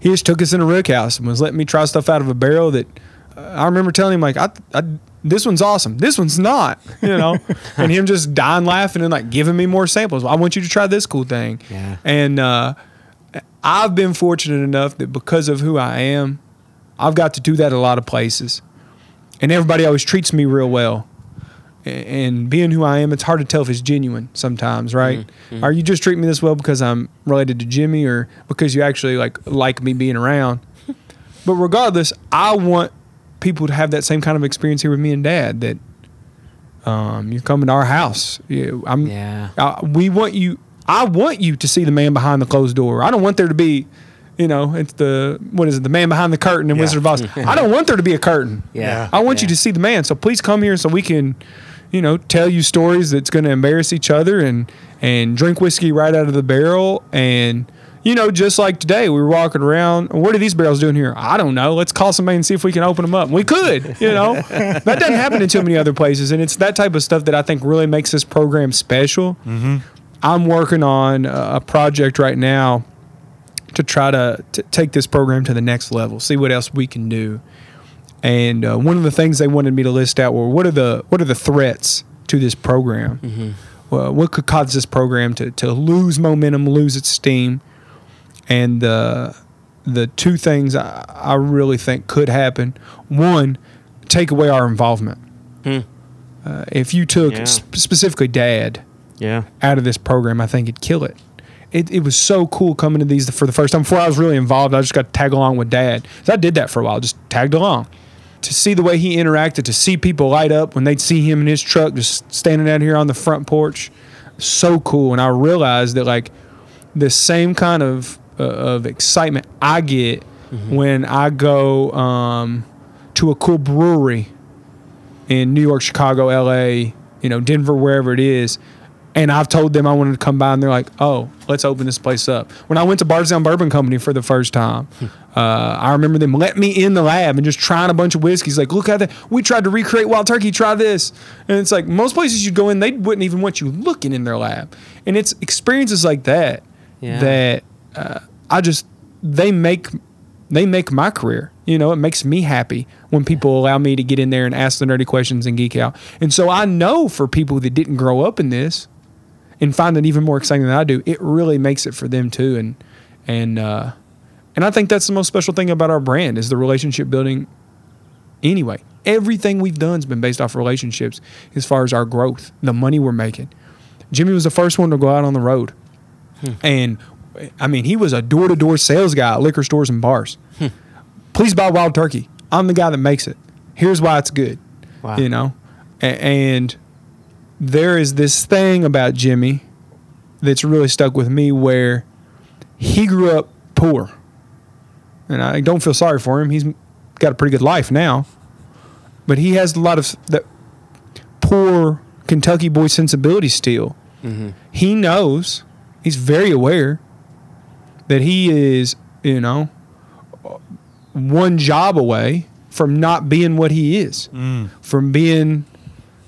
he just took us in a rick house and was letting me try stuff out of a barrel that I remember telling him like, I, I, this one's awesome, this one's not, you know, and him just dying laughing and like giving me more samples. I want you to try this cool thing, Yeah. and uh, I've been fortunate enough that because of who I am, I've got to do that a lot of places, and everybody always treats me real well. And being who I am, it's hard to tell if it's genuine sometimes, right? Are you just treating me this well because I'm related to Jimmy, or because you actually like like me being around? but regardless, I want people to have that same kind of experience here with me and Dad. That um, you're coming to our house. You, I'm, Yeah. uh, we want you. I want you to see the man behind the closed door. I don't want there to be, you know, it's the what is it? The man behind the curtain in Yeah. Wizard of Oz. I don't want there to be a curtain. Yeah. I want you to see the man. So please come here so we can, you know, tell you stories that's going to embarrass each other and and drink whiskey right out of the barrel and. You know, just like today, we were walking around. What are these barrels doing here? I don't know. Let's call somebody and see if we can open them up. We could, you know. that doesn't happen in too many other places, and it's that type of stuff that I think really makes this program special. I'm working on a project right now to try to, to take this program to the next level, see what else we can do. And uh, one of the things they wanted me to list out were what are the what are the threats to this program? Well, what could cause this program to, to lose momentum, lose its steam? And uh, the two things I, I really think could happen: one, take away our involvement. Uh, if you took Yeah. sp- specifically Dad, Yeah. out of this program, I think it'd kill it. It, it was so cool coming to these for the first time. Before I was really involved, I just got to tag along with dad. So I did that for a while, just tagged along. To see the way he interacted, to see people light up when they'd see him in his truck just standing out here on the front porch, so cool. And I realized that like the same kind of uh, of excitement I get when I go um, to a cool brewery in New York, Chicago, LA, you know, Denver, wherever it is. And I've told them I wanted to come by, and they're like, "Oh, let's open this place up." When I went to Bardstown Bourbon Company for the first time, uh, I remember them letting me in the lab and just trying a bunch of whiskeys. Like, look at that! We tried to recreate Wild Turkey. Try this, and it's like most places you go in, they wouldn't even want you looking in their lab. And it's experiences like that Yeah. that uh, I just they make they make my career. You know, it makes me happy when people allow me to get in there and ask the nerdy questions and geek out. And so I know for people that didn't grow up in this and find it even more exciting than I do, it really makes it for them too. And and uh, and I think that's the most special thing about our brand is the relationship building. Anyway, everything we've done has been based off relationships as far as our growth, the money we're making. Jimmy was the first one to go out on the road. And I mean, he was a door to door sales guy at liquor stores and bars. Hmm. Please buy Wild Turkey. I'm the guy that makes it. Here's why it's good. Wow. You know? A- and there is this thing about Jimmy that's really stuck with me where he grew up poor. And I don't feel sorry for him. He's got a pretty good life now. But he has a lot of that poor Kentucky boy sensibility still. Mm-hmm. He knows He's very aware that he is, you know, one job away from not being what he is, from being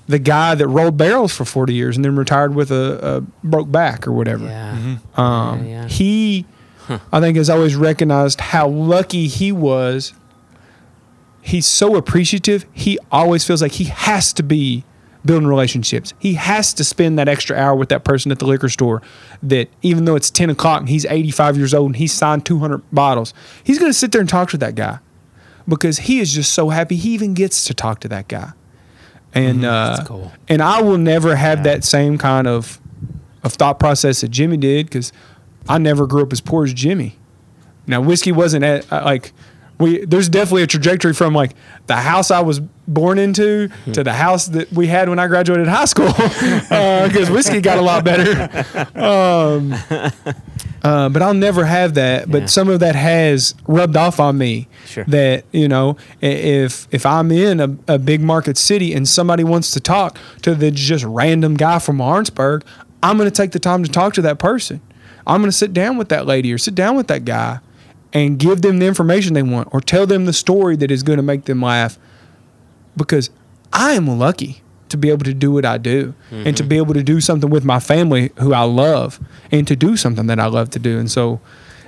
the guy that rolled barrels for 40 years and then retired with a, a broke back or whatever. Yeah. Um, Yeah, yeah. He, I think, has always recognized how lucky he was. He's so appreciative. He always feels like he has to be building relationships. He has to spend that extra hour with that person at the liquor store. That even though it's 10 o'clock and he's 85 years old and he's signed 200 bottles, he's going to sit there and talk to that guy because he is just so happy he even gets to talk to that guy. And uh, That's cool. and I will never have that same kind of of thought process that Jimmy did because I never grew up as poor as Jimmy. Now whiskey wasn't at, uh, like we. There's definitely a trajectory from like the house I was born into to the house that we had when I graduated high school because whiskey got a lot better. Um, uh, but I'll never have that. But Yeah. some of that has rubbed off on me. Sure. That you know, if if I'm in a, a big market city and somebody wants to talk to the just random guy from Lawrenceburg, I'm going to take the time to talk to that person. I'm going to sit down with that lady or sit down with that guy and give them the information they want or tell them the story that is going to make them laugh because I am lucky to be able to do what I do and to be able to do something with my family who I love and to do something that I love to do. And so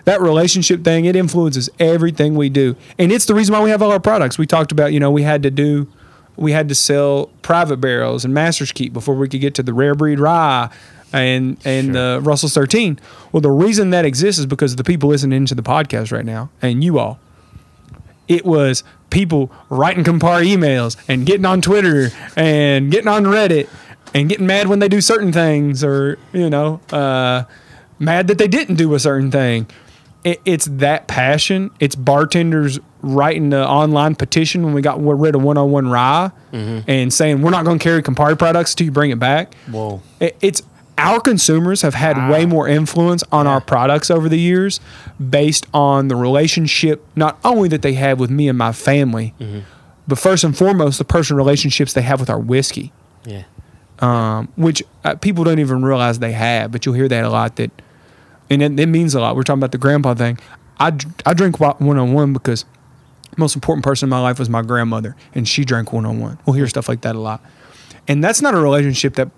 that relationship thing, it influences everything we do. And it's the reason why we have all our products. We talked about, you know, we had to do we had to sell private barrels and master's keep before we could get to the rare breed rye and and the Russell's 13. Well, the reason that exists is because the people listening to the podcast right now and you all it was people writing Campari emails and getting on Twitter and getting on Reddit and getting mad when they do certain things or, you know, uh, mad that they didn't do a certain thing. It, it's that passion. It's bartenders writing the online petition when we got rid of 101 Rye and saying, we're not going to carry Campari products till you bring it back. Whoa. It, it's our consumers have had way more influence on our products over the years based on the relationship not only that they have with me and my family but first and foremost the personal relationships they have with our whiskey. Yeah. um, which uh, people don't even realize they have but you'll hear that a lot that and it, it means a lot. We're talking about the grandpa thing. I, I drink one-on-one because the most important person in my life was my grandmother and she drank one-on-one. We'll hear stuff like that a lot. And that's not a relationship that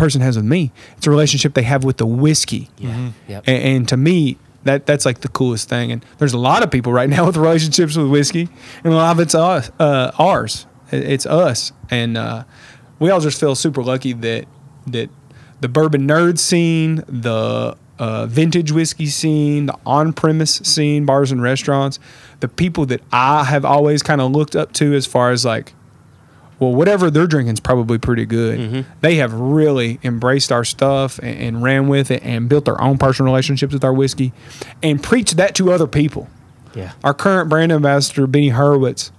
person has with me it's a relationship they have with the whiskey. Yeah. Yep. and, and to me that that's like the coolest thing. And there's a lot of people right now with relationships with whiskey and a lot of it's us uh, ours. It's us. And uh, we all just feel super lucky that that the bourbon nerd scene the uh, vintage whiskey scene the on-premise scene bars and restaurants the people that i have always kind of looked up to as far as like well, whatever they're drinking is probably pretty good. They have really embraced our stuff and, and ran with it and built their own personal relationships with our whiskey and preached that to other people. Yeah. Our current brand ambassador, Benny Hurwitz,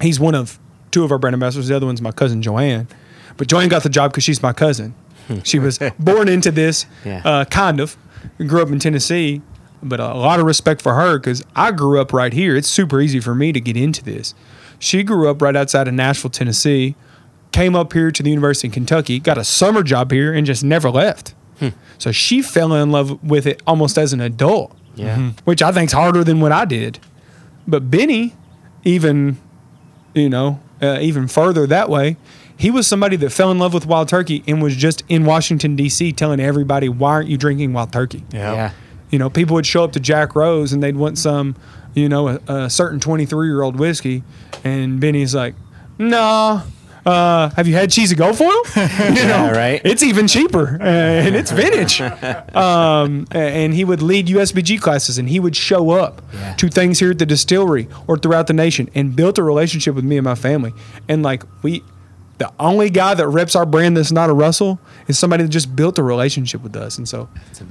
he's one of two of our brand ambassadors. The other one's my cousin Joanne. But Joanne got the job because she's my cousin. she was born into this, Yeah. uh, kind of. Grew up in Tennessee, but a lot of respect for her because I grew up right here. It's super easy for me to get into this. She grew up right outside of Nashville, Tennessee, came up here to the University of Kentucky, got a summer job here, and just never left. So she fell in love with it almost as an adult Yeah. which I think's harder than what I did. But Benny, even, you know, uh, even further that way, he was somebody that fell in love with wild turkey and was just in Washington D.C. telling everybody, "Why aren't you drinking wild turkey?" Yeah. Yeah. You know, people would show up to Jack Rose and they'd want some, you know, a, a certain 23 year old whiskey, and Benny's like, "No." Uh, have you had cheesy gold foil? you know, right. It's even cheaper uh, and it's vintage. Um, and he would lead USBG classes and he would show up Yeah. to things here at the distillery or throughout the nation and built a relationship with me and my family. And like we, the only guy that reps our brand that's not a Russell is somebody that just built a relationship with us. And so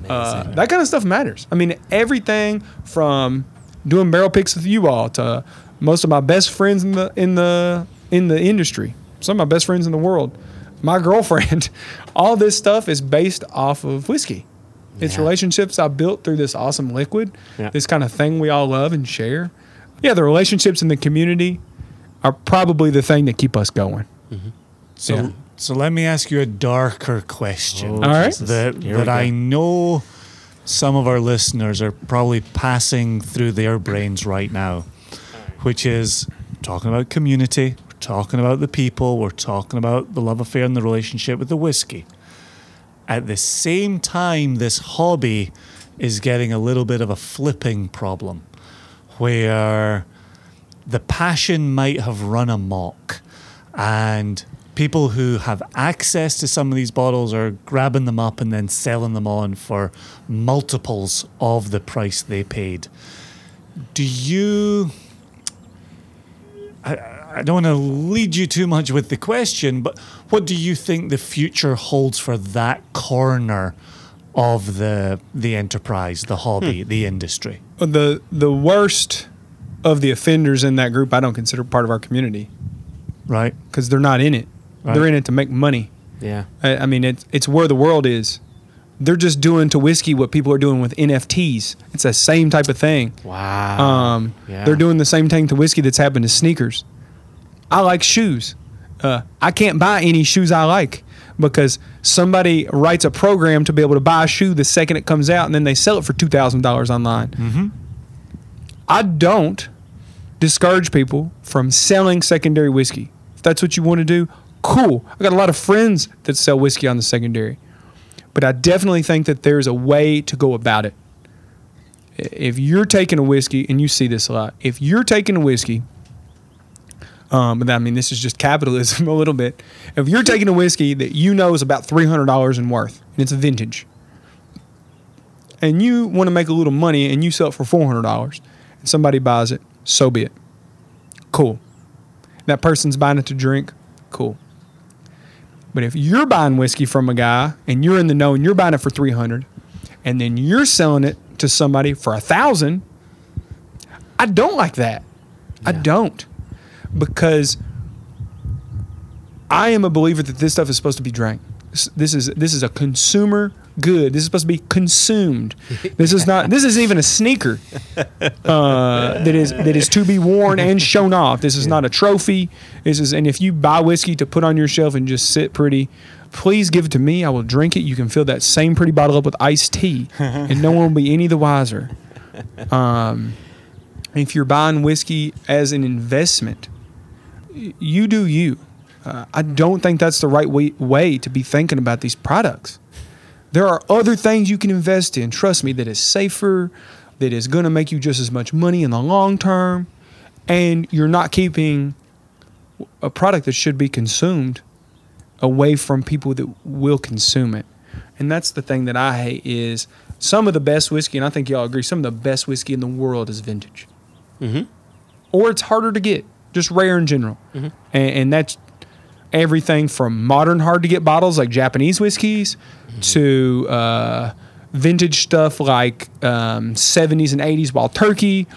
uh, that kind of stuff matters. I mean, everything from doing barrel picks with you all to most of my best friends in the in the in the industry, some of my best friends in the world, my girlfriend, all this stuff is based off of whiskey. It's Yeah. relationships I built through this awesome liquid, Yeah. this kind of thing we all love and share. Yeah, the relationships in the community are probably the thing that keep us going. So Yeah. So let me ask you a darker question. Oh, All right. That that I know some of our listeners are probably passing through their brains right now, which is talking about community, we're talking about the people, we're talking about the love affair and the relationship with the whiskey. At the same time, this hobby is getting a little bit of a flipping problem where the passion might have run amok and people who have access to some of these bottles are grabbing them up and then selling them on for multiples of the price they paid. Do you I, I don't want to lead you too much with the question but what do you think the future holds for that corner of the the enterprise the hobby hmm. the industry? The the worst of the offenders in that group I don't consider part of our community. Right. Because they're not in it. They're in it to make money. Yeah. I, I mean, it's it's where the world is. They're just doing to whiskey what people are doing with NFTs. It's the same type of thing. Wow. Um, Yeah. They're doing the same thing to whiskey that's happened to sneakers. I like shoes. Uh, I can't buy any shoes I like because somebody writes a program to be able to buy a shoe the second it comes out and then they sell it for $2,000 online. Mm-hmm. I don't discourage people from selling secondary whiskey. If that's what you want to do, cool. I got a lot of friends that sell whiskey on the secondary. But I definitely think that there's a way to go about it. If you're taking a whiskey, and you see this a lot, if you're taking a whiskey, um, but I mean, this is just capitalism a little bit. If you're taking a whiskey that you know is about $300 in worth, and it's a vintage, and you want to make a little money and you sell it for $400, and somebody buys it, so be it. Cool. That person's buying it to drink, cool. But if you're buying whiskey from a guy and you're in the know and you're buying it for 300 and then you're selling it to somebody for a thousand, I don't like that. I don't. Because I am a believer that this stuff is supposed to be drank. This is this is a consumer good. This is supposed to be consumed. This is not. This isn't even a sneaker uh, that is that is to be worn and shown off. This is not a trophy. This is. And if you buy whiskey to put on your shelf and just sit pretty, please give it to me. I will drink it. You can fill that same pretty bottle up with iced tea, and no one will be any the wiser. Um, if you're buying whiskey as an investment, you do you. Uh, I don't think that's the right way, way to be thinking about these products. There are other things you can invest in. Trust me, that is safer, that is going to make you just as much money in the long term, and you're not keeping a product that should be consumed away from people that will consume it. And that's the thing that I hate is some of the best whiskey, and I think y'all agree, some of the best whiskey in the world is vintage. Mhm. Or it's harder to get, just rare in general. And, and that's everything from modern hard to get bottles like Japanese whiskeys to uh, vintage stuff like um, 70s and 80s Wild Turkey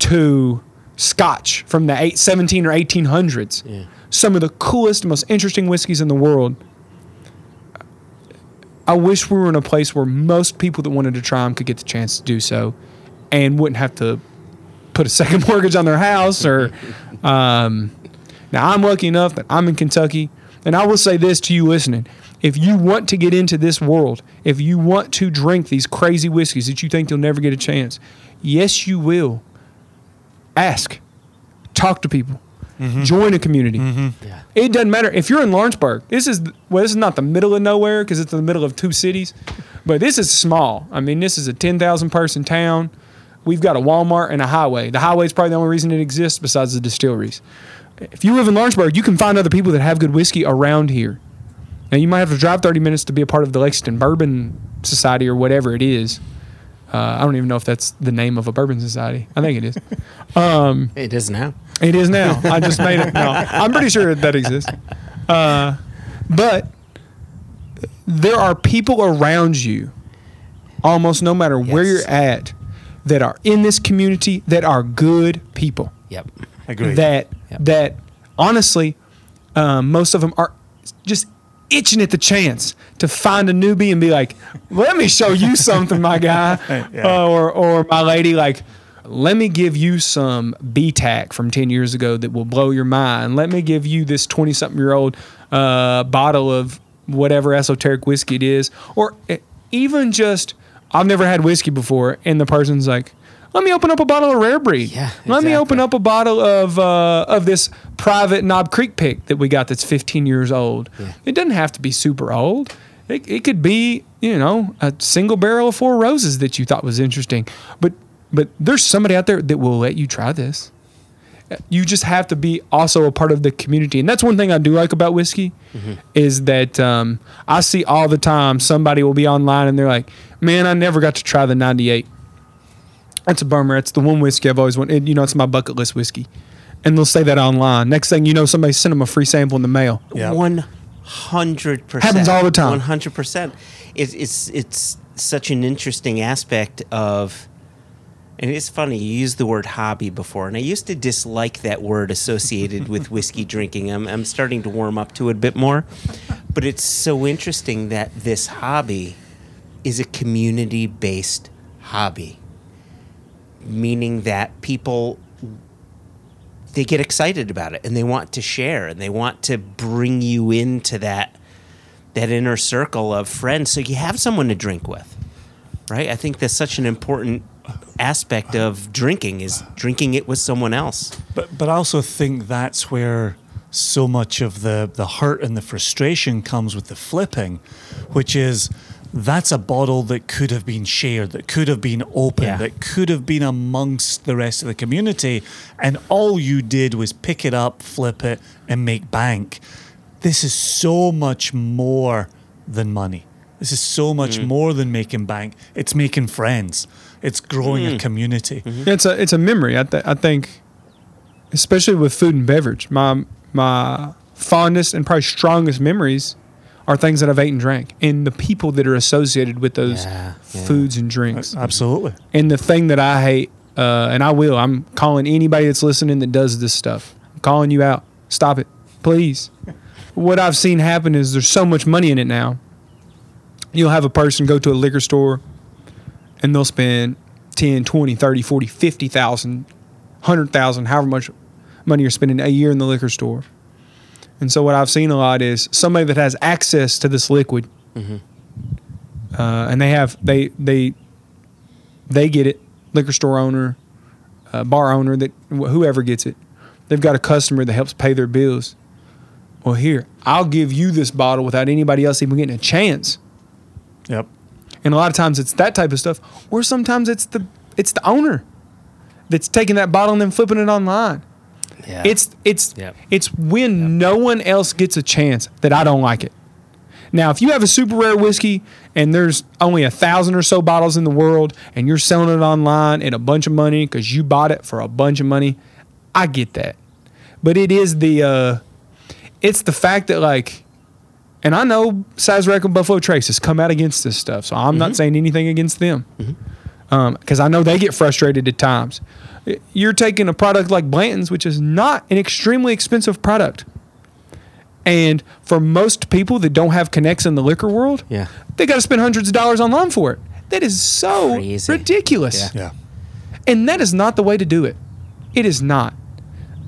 to Scotch from the eight, 17 or 1800s. Yeah. Some of the coolest, most interesting whiskeys in the world. I wish we were in a place where most people that wanted to try them could get the chance to do so and wouldn't have to put a second mortgage on their house or um, now i'm lucky enough that i'm in kentucky and i will say this to you listening if you want to get into this world if you want to drink these crazy whiskeys that you think you'll never get a chance yes you will ask talk to people mm-hmm. join a community mm-hmm. Yeah. it doesn't matter if you're in Lawrenceburg. This is well, this is not the middle of nowhere because it's in the middle of two cities, but this is small. I mean, this is a ten thousand person town. We've got a Walmart and a highway. The highway is probably the only reason it exists besides the distilleries. If you live in Lawrenceburg, you can find other people that have good whiskey around here. Now you might have to drive thirty minutes to be a part of the Lexington Bourbon Society or whatever it is. Uh, I don't even know if that's the name of a bourbon society. I think it is. It is now. It is now. I just made it. No, I'm pretty sure that exists. Uh, but there are people around you, almost no matter where you're at, that are in this community that are good people. Yep. Agreed. That Yep. that honestly, um, most of them are just itching at the chance to find a newbie and be like, "Let me show you something, my guy," Yeah. uh, or or my lady, like, "Let me give you some BTAC from ten years ago that will blow your mind. Let me give you this twenty-something year old uh, bottle of whatever esoteric whiskey it is, or e- even just I've never had whiskey before, and the person's like, "Let me open up a bottle of rare breed. Yeah, Let me open up a bottle of uh, of this private Knob Creek pick that we got that's 15 years old. It doesn't have to be super old. It, it could be you know a single barrel of Four Roses that you thought was interesting, but but there's somebody out there that will let you try this. You just have to be also a part of the community. And that's one thing i do like about whiskey is that um, i see all the time somebody will be online and they're like man i never got to try the 98 that's a bummer it's the one whiskey i've always wanted you know it's my bucket list whiskey and they'll say that online next thing you know somebody sent them a free sample in the mail Yeah. One hundred percent Happens all the time. One hundred percent. It's it's it's such an interesting aspect of, and it's funny you used the word hobby before, and I used to dislike that word associated with whiskey drinking. I'm I'm starting to warm up to it a bit more, but it's so interesting that this hobby is a community based hobby, meaning that people they get excited about it and they want to share and they want to bring you into that that inner circle of friends. So you have someone to drink with right? I think that's such an important aspect of drinking is drinking it with someone else. But but I also think that's where so much of the the hurt and the frustration comes with the flipping, which is that's a bottle that could have been shared, that could have been open, Yeah. that could have been amongst the rest of the community, and all you did was pick it up, flip it, and make bank. This is so much more than money. This is so much mm. more than making bank. It's making friends. It's growing a mm. community. Mm-hmm. It's a it's a memory. I, th- I think, especially with food and beverage, my my fondest and probably strongest memories are things that I've ate and drank, and the people that are associated with those Yeah, yeah. foods and drinks. Absolutely. And the thing that I hate, uh, and I will, I'm calling anybody that's listening that does this stuff. I'm calling you out. Stop it, please. what I've seen happen is there's so much money in it now. You'll have a person go to a liquor store and they'll spend 10, 20, 30, 40, 50,000, 100,000, however much money you're spending a year in the liquor store. And so what I've seen a lot is somebody that has access to this liquid uh, and they have they they they get it. Liquor store owner uh, bar owner that wh- whoever gets it they've got a customer that helps pay their bills. Well here i'll give you this bottle without anybody else even getting a chance. Yep. and a lot of times it's that type of stuff or sometimes it's the it's the owner that's taking that bottle and then flipping it online yeah it's it's Yep. it's when no one else gets a chance that I don't like it. Now, if you have a super rare whiskey and there's only a thousand or so bottles in the world and you're selling it online at a bunch of money because you bought it for a bunch of money, I get that. But it is the uh, it's the fact that like, and I know Sazerac and Buffalo Trace has come out against this stuff, so I'm not saying anything against them Um, because I know they get frustrated at times. You're taking a product like Blanton's, which is not an extremely expensive product. And for most people that don't have connects in the liquor world, Yeah. they got to spend hundreds of dollars online for it. That is so Crazy. ridiculous. Yeah. And that is not the way to do it. It is not.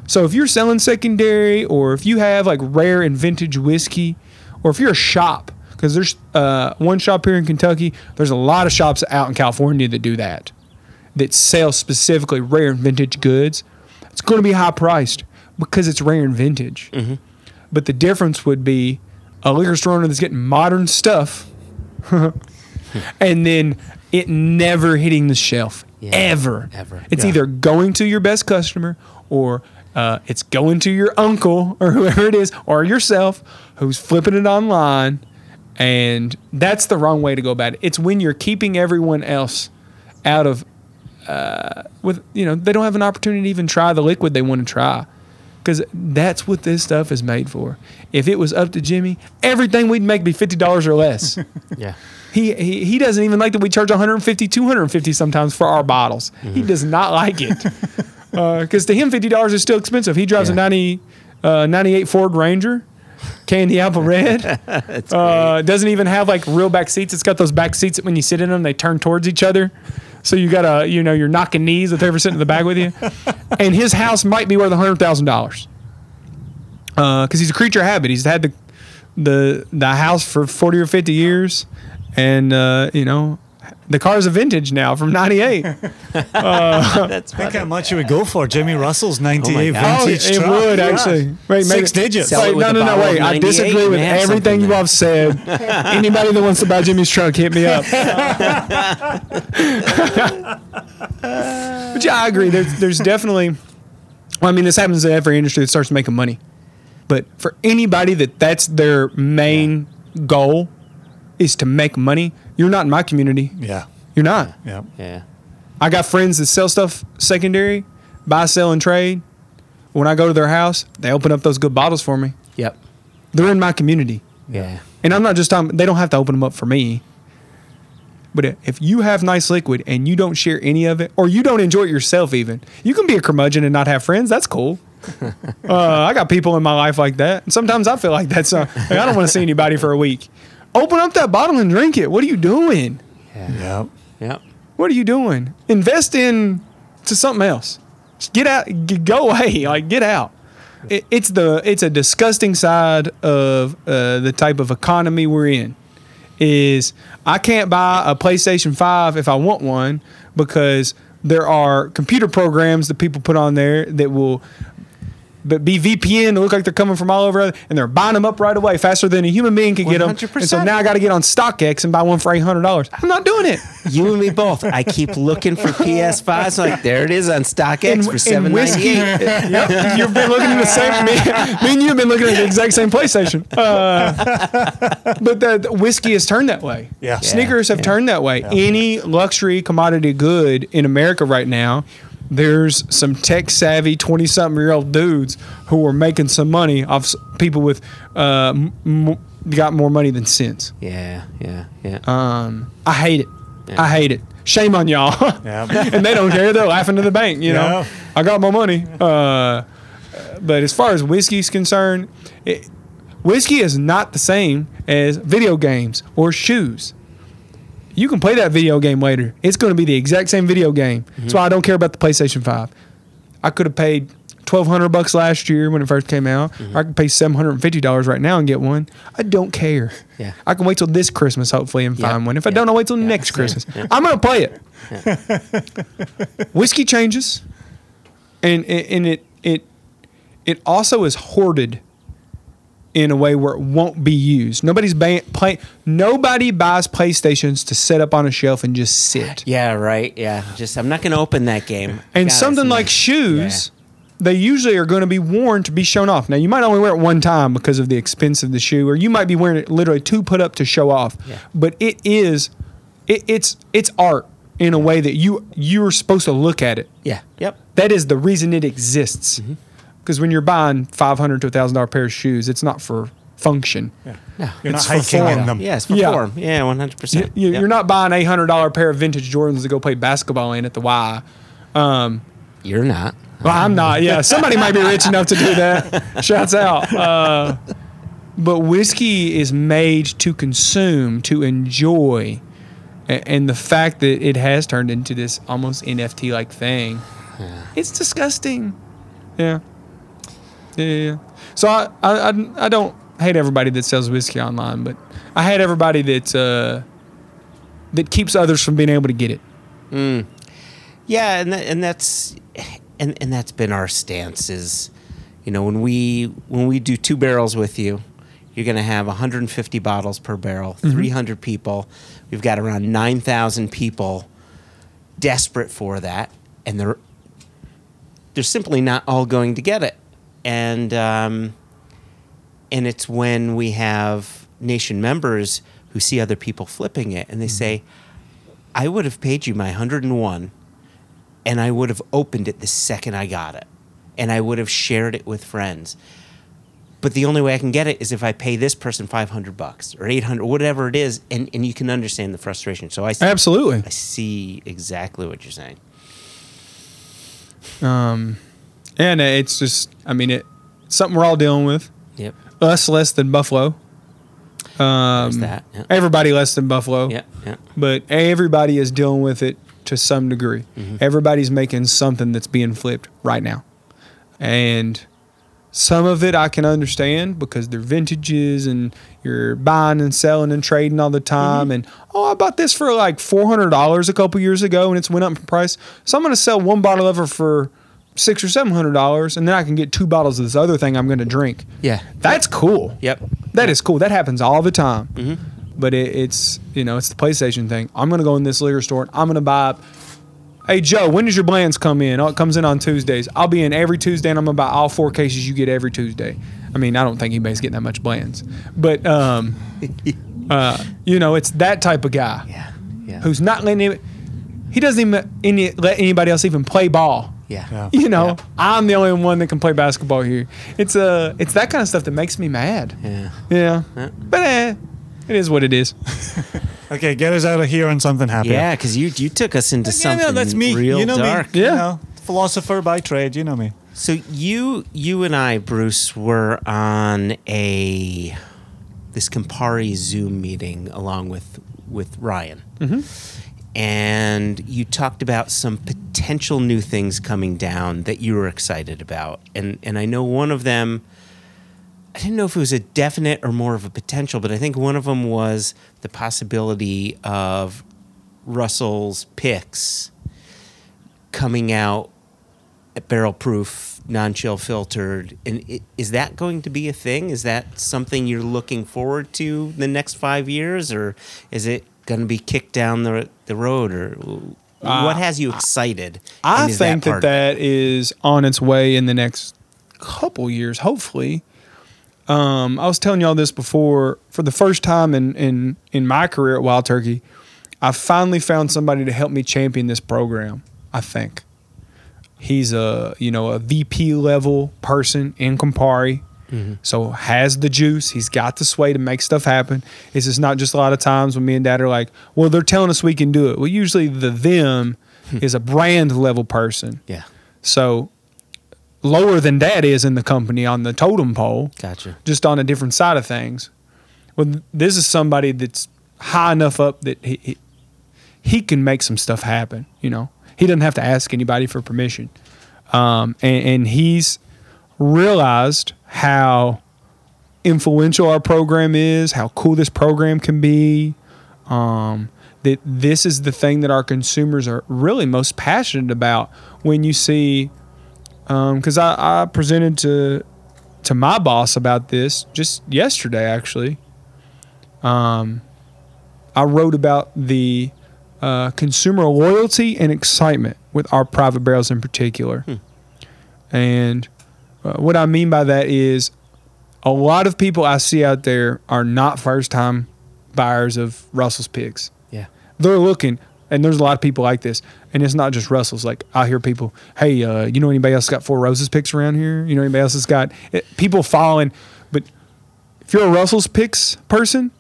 So if you're selling secondary or if you have like rare and vintage whiskey or if you're a shop, because there's uh, one shop here in Kentucky, there's a lot of shops out in California that do that, that sell specifically rare and vintage goods. It's going to be high priced because it's rare and vintage. But the difference would be a liquor store owner that's getting modern stuff and then it never hitting the shelf Yeah, ever. ever. It's Yeah. either going to your best customer or uh, it's going to your uncle or whoever it is or yourself who's flipping it online. And that's the wrong way to go about it. It's when you're keeping everyone else out of, uh, with, you know, they don't have an opportunity to even try the liquid they want to try. Because that's what this stuff is made for. If it was up to Jimmy, everything we'd make be $50 or less. yeah He, he he doesn't even like that we charge 150 250 sometimes for our bottles he does not like it because to him $50 is still expensive he drives a Yeah. 90 uh, 98 ford ranger candy apple red. Uh, doesn't even have like real back seats. It's got those back seats that when you sit in them they turn towards each other. So you gotta you know you're knocking knees with whoever's sitting in the back with you. And his house might be worth $100000 because he's a creature of habit. He's had the the the house for forty or fifty years, and uh, you know, the car's a vintage now from '98. Uh, that's I think how much it would go for Jimmy Russell's 98 God. Oh, vintage it truck. would Yeah. actually. Wait, Six maybe- digits. Sell Wait, with no, no, no, wait. I disagree with everything you have said. Anybody that wants to buy Jimmy's truck, hit me up. but yeah, I agree. There's, there's definitely. Well, I mean, this happens in every industry that starts making money. But for anybody that that's their main goal is to make money, you're not in my community. Yeah. You're not. Yeah. Yeah. I got friends that sell stuff secondary, buy, sell, and trade. When I go to their house, they open up those good bottles for me. Yep. They're in my community. Yeah. And I'm not just talking, they don't have to open them up for me. But if you have nice liquid and you don't share any of it, or you don't enjoy it yourself, even, you can be a curmudgeon and not have friends. That's cool. uh, I got people in my life like that. And sometimes I feel like that. So like, I don't want to see anybody for a week. Open up that bottle and drink it. What are you doing? Yeah. Yep. What are you doing? Invest in to something else. Just get out. G- go away. Like get out. It, it's the it's a disgusting side of uh, the type of economy we're in. Is I can't buy a PlayStation Five if I want one because there are computer programs that people put on there that will but be VPN to look like they're coming from all over, and they're buying them up right away faster than a human being could get them. And so now I got to get on StockX and buy one for eight hundred dollars. I'm not doing it. You and me both. I keep looking for PS5s. Like there it is on StockX for seven ninety eight. yep, you've been looking at the same. Me, me and you have been looking at the exact same PlayStation. Uh, but the, the whiskey has turned that way. Yeah. Sneakers have yeah. turned that way. Any luxury commodity good in America right now, there's some tech savvy twenty something year old dudes who are making some money off people with uh, m- m- got more money than sense. Yeah. Yeah. Yeah. Um, I hate it. I hate it. Shame on y'all. Yeah. and they don't care. They're laughing to the bank. You know, Yeah. I got my money. Uh, but as far as whiskey's concerned, it, whiskey is not the same as video games or shoes. You can play that video game later. It's going to be the exact same video game. That's why I don't care about the PlayStation Five. I could have paid twelve hundred bucks last year when it first came out. Mm-hmm. I could pay seven hundred and fifty dollars right now and get one. I don't care. Yeah. I can wait till this Christmas hopefully and Yeah. find one. If I Yeah. don't, I'll wait till Yeah. next. Christmas. I'm gonna play it. Whiskey changes, and and it it it also is hoarded in a way where it won't be used. Nobody's play. Nobody buys PlayStations to set up on a shelf and just sit. Yeah. Right. Yeah. Just I'm not going to open that game. And God, something like shoes, they usually are going to be worn to be shown off. Now, you might only wear it one time because of the expense of the shoe, or you might be wearing it literally to put up to show off. Yeah. But it is, it, it's it's art in a way that you you're supposed to look at it. Yeah. Yep. That is the reason it exists. Mm-hmm. Because when you're buying five hundred to thousand dollar pair of shoes, it's not for function. No. You're It's not for hiking form. in them. Yeah. It's for Yeah. form. Yeah. One hundred percent. you, You're not buying a hundred dollar pair of vintage Jordans to go play basketball in at the Y. You're not. Well, I'm not. Yeah, somebody might be rich enough to do that. Shouts out. Uh, but whiskey is made to consume, to enjoy, and the fact that it has turned into this almost NFT like thing, it's disgusting. Yeah. Yeah, yeah. So I, I, I, I don't hate everybody that sells whiskey online, but I hate everybody that uh, that keeps others from being able to get it. Yeah, and that, and that's and and that's been our stance is, you know, when we when we do two barrels with you, you're going to have 150 bottles per barrel, 300 people. We've got around 9,000 people desperate for that, and they're they're simply not all going to get it, and um, and it's when we have nation members who see other people flipping it, and they say. I would have paid you my 101 and I would have opened it the second I got it. And I would have shared it with friends. But the only way I can get it is if I pay this person 500 bucks or 800 whatever it is and, and you can understand the frustration. So I, s- Absolutely. I see exactly what you're saying. Um, and it's just, I mean, it, something we're all dealing with. Yep. Us less than Buffalo. Um, that. Yeah. Everybody less than Buffalo. Yeah. Yeah. But everybody is dealing with it to some degree. Mm-hmm. Everybody's making something that's being flipped right now. And Some of it I can understand because they're vintages and you're buying and selling and trading all the time. And oh, I bought this for like four hundred dollars a couple years ago, and it's went up in price. So I'm going to sell one bottle of it for six or seven hundred dollars, and then I can get two bottles of this other thing I'm going to drink. Yeah. That's cool. Yep. That is cool. That happens all the time. But it, it's you know it's the PlayStation thing. I'm gonna go in this liquor store and I'm gonna buy. Hey Joe, when does your Blanton's come in? Oh, it comes in on Tuesdays. I'll be in every Tuesday and I'm gonna buy all four cases you get every Tuesday. I mean, I don't think anybody's getting that much Blanton's, but um, uh, you know, it's that type of guy Yeah. Yeah. who's not letting him. He doesn't even any, let anybody else even play ball. Yeah. Yeah. You know, Yeah. I'm the only one that can play basketball here. It's uh, it's that kind of stuff that makes me mad. Yeah. Yeah. Yeah. But eh, it is what it is. Okay, get us out of here on something happy. Yeah, because you you took us into Yeah, something no, that's me. real you know dark. me. Yeah. You know, philosopher by trade. You know me. So you you and I, Bruce, were on a this Campari Zoom meeting along with with Ryan, and you talked about some potential new things coming down that you were excited about, and and I know one of them. I didn't know if it was a definite or more of a potential, but I think one of them was the possibility of Russell's picks coming out barrel proof, non chill filtered. And is that going to be a thing? Is that something you're looking forward to the next five years, or is it going to be kicked down the the road, or what has you excited? I think that it? that is on its way in the next couple years, hopefully. Um, I was telling y'all this before. For the first time in, in, in my career at Wild Turkey, I finally found somebody to help me champion this program. I think he's a you know a VP level person in Campari, so has the juice. He's got the sway to make stuff happen. It's just not just a lot of times when me and Dad are like, "Well, they're telling us we can do it." Well, usually the them is a brand level person. yeah, So lower than Dad is in the company on the totem pole gotcha. just on a different side of things. Well, this is somebody that's high enough up that he, he he can make some stuff happen. You know, he doesn't have to ask anybody for permission, um, and, and he's realized how influential our program is, how cool this program can be. Um, that this is the thing that our consumers are really most passionate about when you see because I, I presented to to my boss about this just yesterday actually um, i wrote about the uh, consumer loyalty and excitement with our private barrels in particular and uh, what i mean by that is a lot of people i see out there are not first time buyers of russell's picks Yeah, they're looking and there's a lot of people like this and it's not just russell's. Like i hear people hey uh, you know anybody else got four roses picks around here? You know anybody else that's got it, people following but if you're a russell's picks person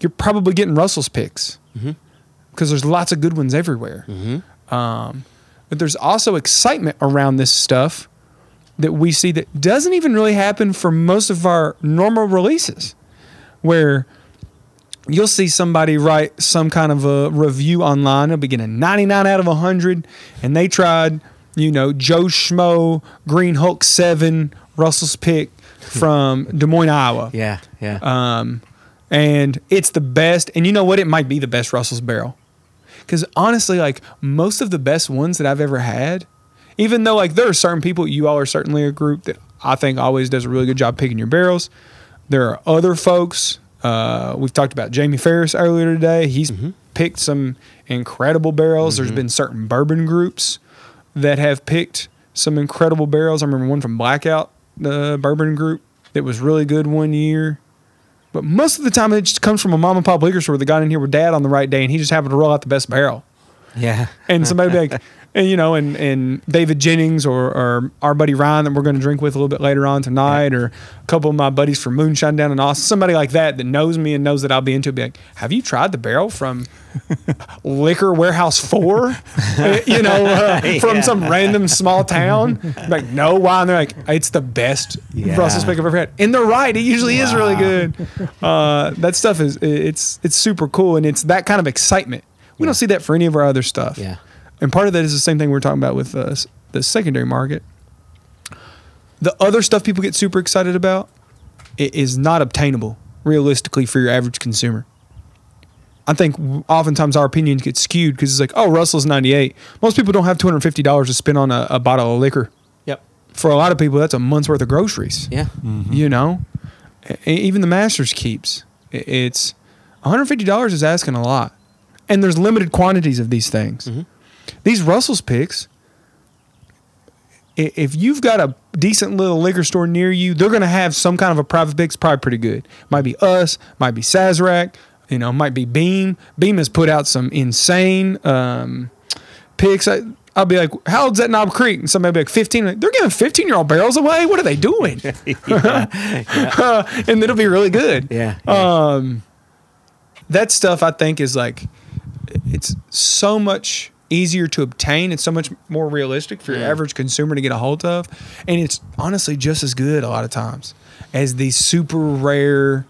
you're probably getting russell's picks because there's lots of good ones everywhere. Um, but there's also excitement around this stuff that we see that doesn't even really happen for most of our normal releases where you'll see somebody write some kind of a review online. It'll be getting 99 out of 100, and they tried, you know, Joe Schmo Green Hulk 7 Russell's pick from Des Moines, Iowa. yeah, yeah. Um, and it's the best. And you know what? It might be the best Russell's barrel. Because honestly, like most of the best ones that I've ever had, even though like there are certain people, you all are certainly a group that I think always does a really good job picking your barrels. There are other folks. Uh, we've talked about Jamie Ferris earlier today. He's picked some incredible barrels. There's been certain bourbon groups that have picked some incredible barrels. I remember one from Blackout, the bourbon group, that was really good one year. But most of the time, it just comes from a mom and pop liquor store that got in here with dad on the right day, and he just happened to roll out the best barrel. yeah. And somebody be like, and you know, and and David Jennings or, or our buddy Ryan that we're going to drink with a little bit later on tonight, or a couple of my buddies from Moonshine down in Austin, somebody like that that knows me and knows that I'll be into. it, Be like, have you tried the barrel from Liquor Warehouse Four? You know, uh, from Yeah. some random small town. Like, no, why? And they're like, it's the best Yeah. Russell's pick I've ever had, and they're right. It usually is really good. Uh, that stuff is it's it's super cool, and it's that kind of excitement. We don't see that for any of our other stuff. Yeah. And part of that is the same thing we're talking about with uh, the secondary market. the other stuff people get super excited about i- is not obtainable realistically for your average consumer. I think oftentimes our opinions get skewed because it's like, oh, Russell's 98. Most people don't have $250 to spend on a, a bottle of liquor. Yep. For a lot of people, that's a month's worth of groceries. Yeah. You know, even the Masters keeps it's $150 is asking a lot, and there's limited quantities of these things. These Russell's picks, if you've got a decent little liquor store near you, they're going to have some kind of a private picks, probably pretty good. Might be us, might be Sazerac, you know, might be Beam. Beam has put out some insane um, picks. I, I'll be like, how old's that Knob Creek? And somebody will be like, 15. Like, They're giving 15 year old barrels away. What are they doing? and it'll be really good. Yeah. Um, that stuff I think is like, it's so much easier to obtain. It's so much more realistic for your average consumer to get a hold of, and it's honestly just as good a lot of times as these super rare.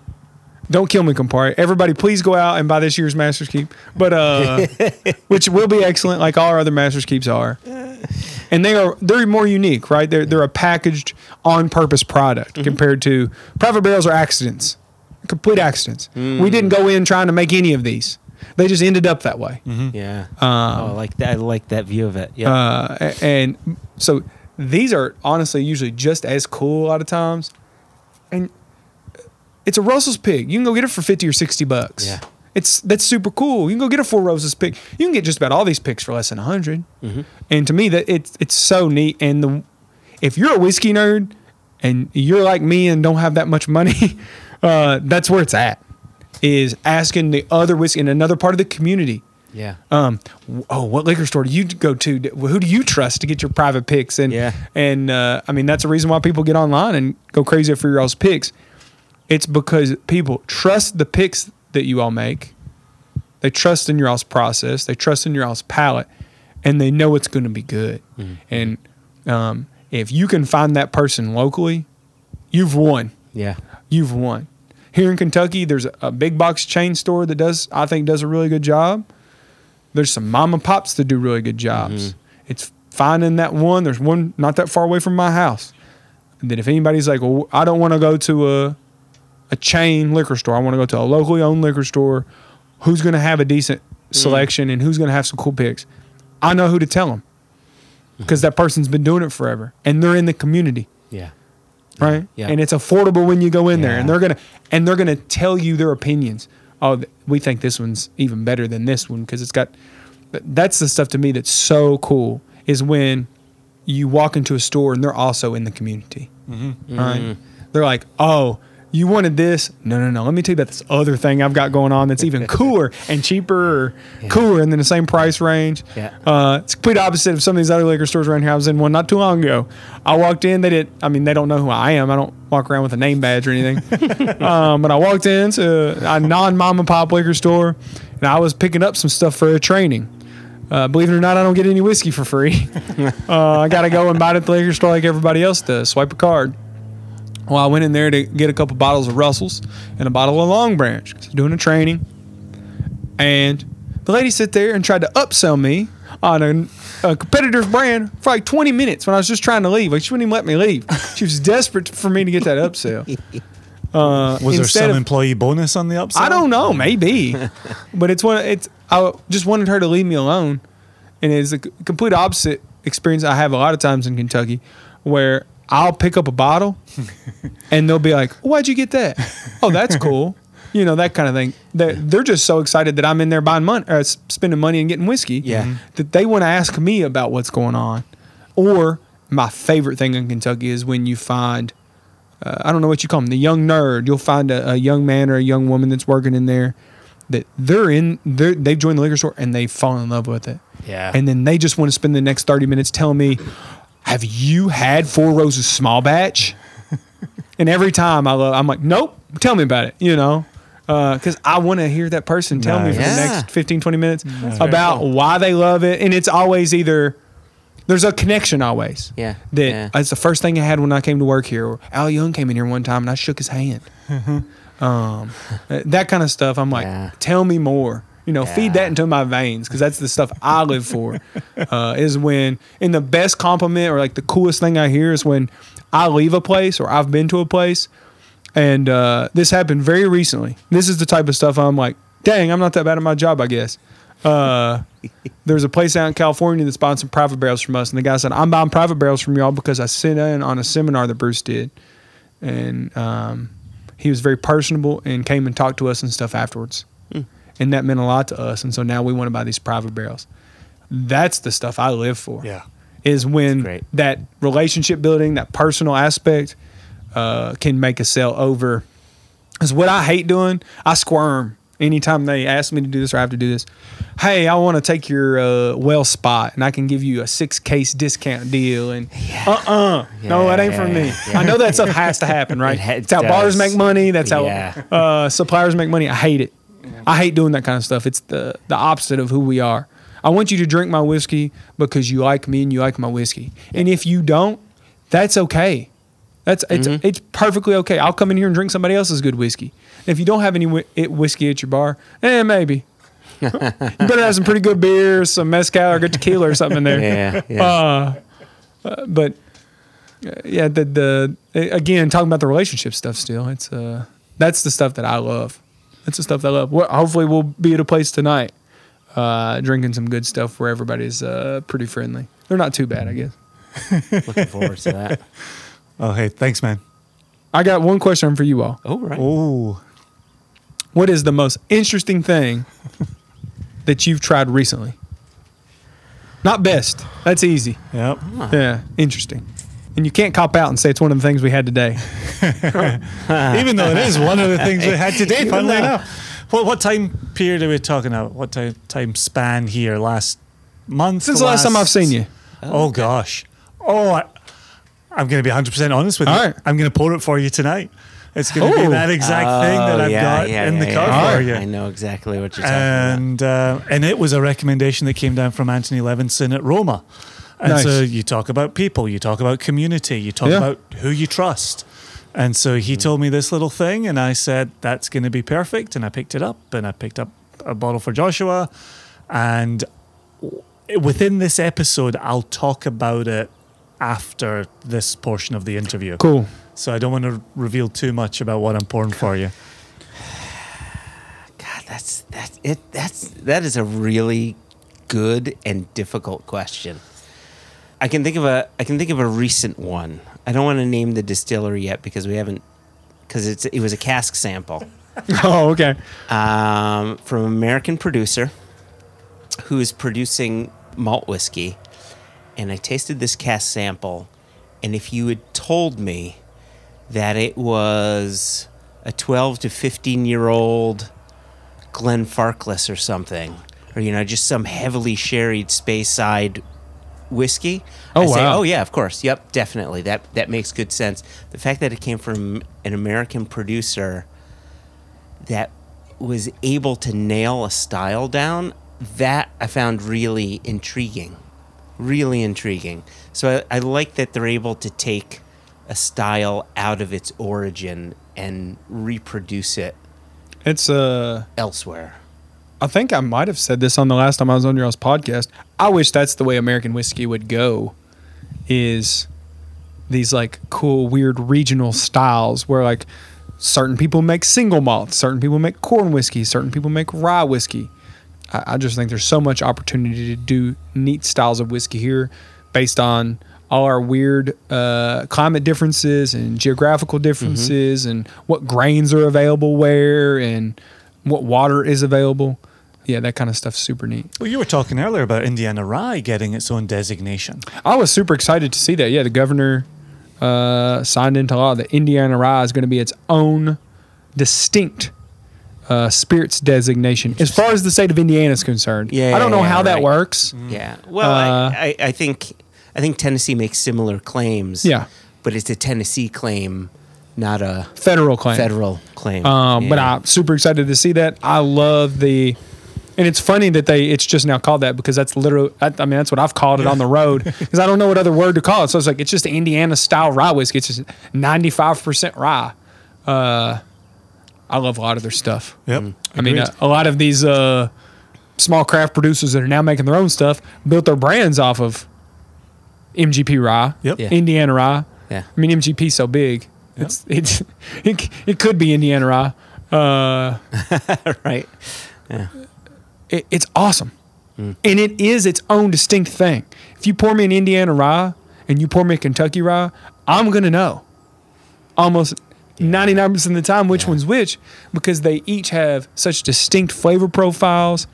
Don't kill me, Campari. Everybody, please go out and buy this year's Masters Keep, but uh, which will be excellent, like all our other Masters Keeps are. And they are they're more unique, right? They're they're a packaged on purpose product compared to private barrels are accidents, complete accidents. We didn't go in trying to make any of these. They just ended up that way. Yeah. oh, I like that. I like that view of it. Yeah. Uh, and so these are honestly usually just as cool a lot of times. And it's a Russell's pick. You can go get it for 50 or 60 bucks. Yeah. It's that's super cool. You can go get a Four Roses pick. You can get just about all these picks for less than a 100. And to me that it's it's so neat and the if you're a whiskey nerd and you're like me and don't have that much money, uh, that's where it's at. Is asking the other whiskey in another part of the community yeah. um, oh, what liquor store do you go to? Who do you trust to get your private picks? And Yeah. and uh, I mean that's a reason why people get online and go crazy for your all's picks. It's because people trust the picks that you all make. They trust in your all's process. They trust in your all's palate, and they know it's going to be good. And um, if you can find that person locally, you've won yeah. you've won. Here in Kentucky, there's a, big box chain store that does, I think, does a really good job. There's some mom and pops that do really good jobs. Mm-hmm. It's finding that one. There's one not that far away from my house. That if anybody's like, well, I don't want to go to a a chain liquor store. I want to go to a locally owned liquor store. Who's going to have a decent mm. selection and who's going to have some cool picks? I know who to tell them because that person's been doing it forever and they're in the community Yeah. Right? Yeah. And it's affordable when you go in there, and they're gonna and they're gonna tell you their opinions. Oh, we think this one's even better than this one because it's got. That's the stuff to me that's so cool is when you walk into a store and they're also in the community, mm-hmm. right? Mm-hmm. They're like, oh. You wanted this? No, no, no. Let me tell you about this other thing I've got going on that's even cooler and cheaper or cooler and then the same price range. Yeah. Uh, it's complete opposite of some of these other liquor stores around here. I was in one not too long ago. I walked in. They did. I mean, they don't know who I am. I don't walk around with a name badge or anything. um, but I walked into a non mom and pop liquor store, and I was picking up some stuff for a training. Uh, believe it or not, I don't get any whiskey for free. uh, I got to go and buy it at the liquor store like everybody else does. Swipe a card. Well, I went in there to get a couple bottles of Russell's and a bottle of Longbranch 'cause I'm doing a training. And the lady sat there and tried to upsell me on a, a competitor's brand for like 20 minutes when I was just trying to leave. Like she wouldn't even let me leave. She was desperate for me to get that upsell. Uh, Was there some of- employee bonus on the upsell? I don't know, maybe, but it's one. It's I just wanted her to leave me alone, and it's a c- complete opposite experience I have a lot of times in Kentucky, where I'll pick up a bottle, and they'll be like, "Why'd you get that? Oh, that's cool." You know that kind of thing. They're, they're just so excited that I'm in there buying money, or spending money and getting whiskey. Yeah. Mhm. that they want to ask me about what's going on. Or my favorite thing in Kentucky is when you find uh, I don't know what you call them, the young nerd. You'll find a, a young man or a young woman that's working in there that they're in, they're, they've joined the liquor store and they fall in love with it. Yeah. And then they just want to spend the next 30 minutes telling me, have you had Four Roses small batch? and every time I love, I'm like, nope, tell me about it, you know? Because I want to hear that person tell me for Nice. the next 15, 20 minutes very about cool. why they love it. And it's always either, there's a connection always Yeah. that Yeah. it's the first thing I had when I came to work here. Or Al Young came in here one time and I shook his hand. um, that kind of stuff. I'm like, Yeah. tell me more. You know, feed that into my veins because that's the stuff I live for. Uh, is when, and the best compliment or like the coolest thing I hear is when I leave a place or I've been to a place, and uh, this happened very recently. This is the type of stuff I'm like, dang, I'm not that bad at my job, I guess. Uh, there's a place out in California that's buying some private barrels from us, and the guy said, "I'm buying private barrels from y'all because I sat in on a seminar that Bruce did, and um, he was very personable and came and talked to us and stuff afterwards, and that meant a lot to us. And so now we want to buy these private barrels. That's the stuff I live for. Yeah. is when that relationship building, that personal aspect, uh, can make a sale over. Because what I hate doing, I squirm anytime they ask me to do this or I have to do this. Hey, I want to take your uh, well spot and I can give you a six case discount deal. And uh uh no, that ain't for me. yeah. I know that stuff has to happen, right? It It's how does. bars make money. That's how Yeah. uh, suppliers make money. I hate it. I hate doing that kind of stuff. It's the the opposite of who we are. I want you to drink my whiskey because you like me and you like my whiskey. And if you don't, that's okay. That's it's Mm-hmm. it's perfectly okay. I'll come in here and drink somebody else's good whiskey. If you don't have any whi- whiskey at your bar, eh, maybe. you better have some pretty good beers, some mezcal or good tequila or something in there. Yeah, yeah. Uh, uh, but uh, yeah, the the again talking about the relationship stuff. Still, it's uh that's the stuff that I love. That's the stuff that I love. Well, hopefully, we'll be at a place tonight, uh, drinking some good stuff where everybody's uh, pretty friendly. They're not too bad, I guess. Looking forward to that. Oh, hey, thanks, man. I got one question for you all. Oh, right. Oh, What is the most interesting thing that you've tried recently? Not best. That's easy. yep. Yeah, interesting. And you can't cop out and say it's one of the things we had today. Even though it is one of the things we had today, funnily enough. What, what time period are we talking about? What time, time span here? Last month? Since the last time I've seen you. Oh, gosh. Oh, I, I'm going to be 100% honest with you. All right. I'm going to pour it for you tonight. It's going to Oh. be that exact thing that Oh, I've yeah, got yeah, in yeah, the car yeah. for Alright. you. I know exactly what you're talking about. and uh, and it was a recommendation that came down from Anthony Levinson at Roma. And Nice. so you talk about people, you talk about community, you talk Yeah. about who you trust. And so he mm. told me this little thing, and I said that's going to be perfect. And I picked it up, and I picked up a bottle for Joshua. And within this episode, I'll talk about it after this portion of the interview. Cool. So I don't want to reveal too much about what I'm pouring for you. God, that's that's it. That's that is a really good and difficult question. I can think of a I can think of a recent one. I don't want to name the distillery yet because we haven't because it's it was a cask sample Oh, okay. um, from an American producer who is producing malt whiskey, and I tasted this cask sample, and if you had told me that it was a 12 to 15 year old Glenfarclas or something, or you know, just some heavily sherried Speyside whiskey. Oh, I say, wow. oh yeah, of course, yep, definitely. That that makes good sense. The fact that it came from an American producer that was able to nail a style down, that I found really intriguing. Really intriguing. So I, I like that they're able to take a style out of its origin and reproduce it It's uh elsewhere. I think I might have said this on the last time I was on your podcast. I wish that's the way American whiskey would go. Is these like cool, weird regional styles where like certain people make single malts, certain people make corn whiskey, certain people make rye whiskey. I, I just think there's so much opportunity to do neat styles of whiskey here, based on all our weird uh, climate differences and geographical differences, and what grains are available where, and what water is available. Yeah, that kind of stuff's super neat. Well, you were talking earlier about Indiana Rye getting its own designation. I was super excited to see that. Yeah, the governor uh, signed into law that Indiana Rye is going to be its own distinct uh, spirits designation as far as the state of Indiana is concerned. Yeah, I don't know yeah, how that right. works. Yeah. Well, Uh, I, I, I think I think Tennessee makes similar claims. Yeah. But it's a Tennessee claim, not a Federal claim. federal claim. Um, But I'm super excited to see that. I love the, and it's funny that they it's just now called that because that's literally. I, I mean, that's what I've called it on the road because I don't know what other word to call it. So it's like it's just Indiana style rye whiskey. It's just 95 percent rye. Uh, I love a lot of their stuff. Yep. I mean, Agreed. uh, a lot of these uh, small craft producers that are now making their own stuff built their brands off of MGP rye, Yep. Yeah. Indiana rye. Yeah. I mean, MGP's so big. It's, it's it, it could be Indiana rye. Uh, right. It, it's awesome. And it is its own distinct thing. If you pour me an Indiana rye and you pour me a Kentucky rye, I'm going to know almost 99% of the time which one's which because they each have such distinct flavor profiles.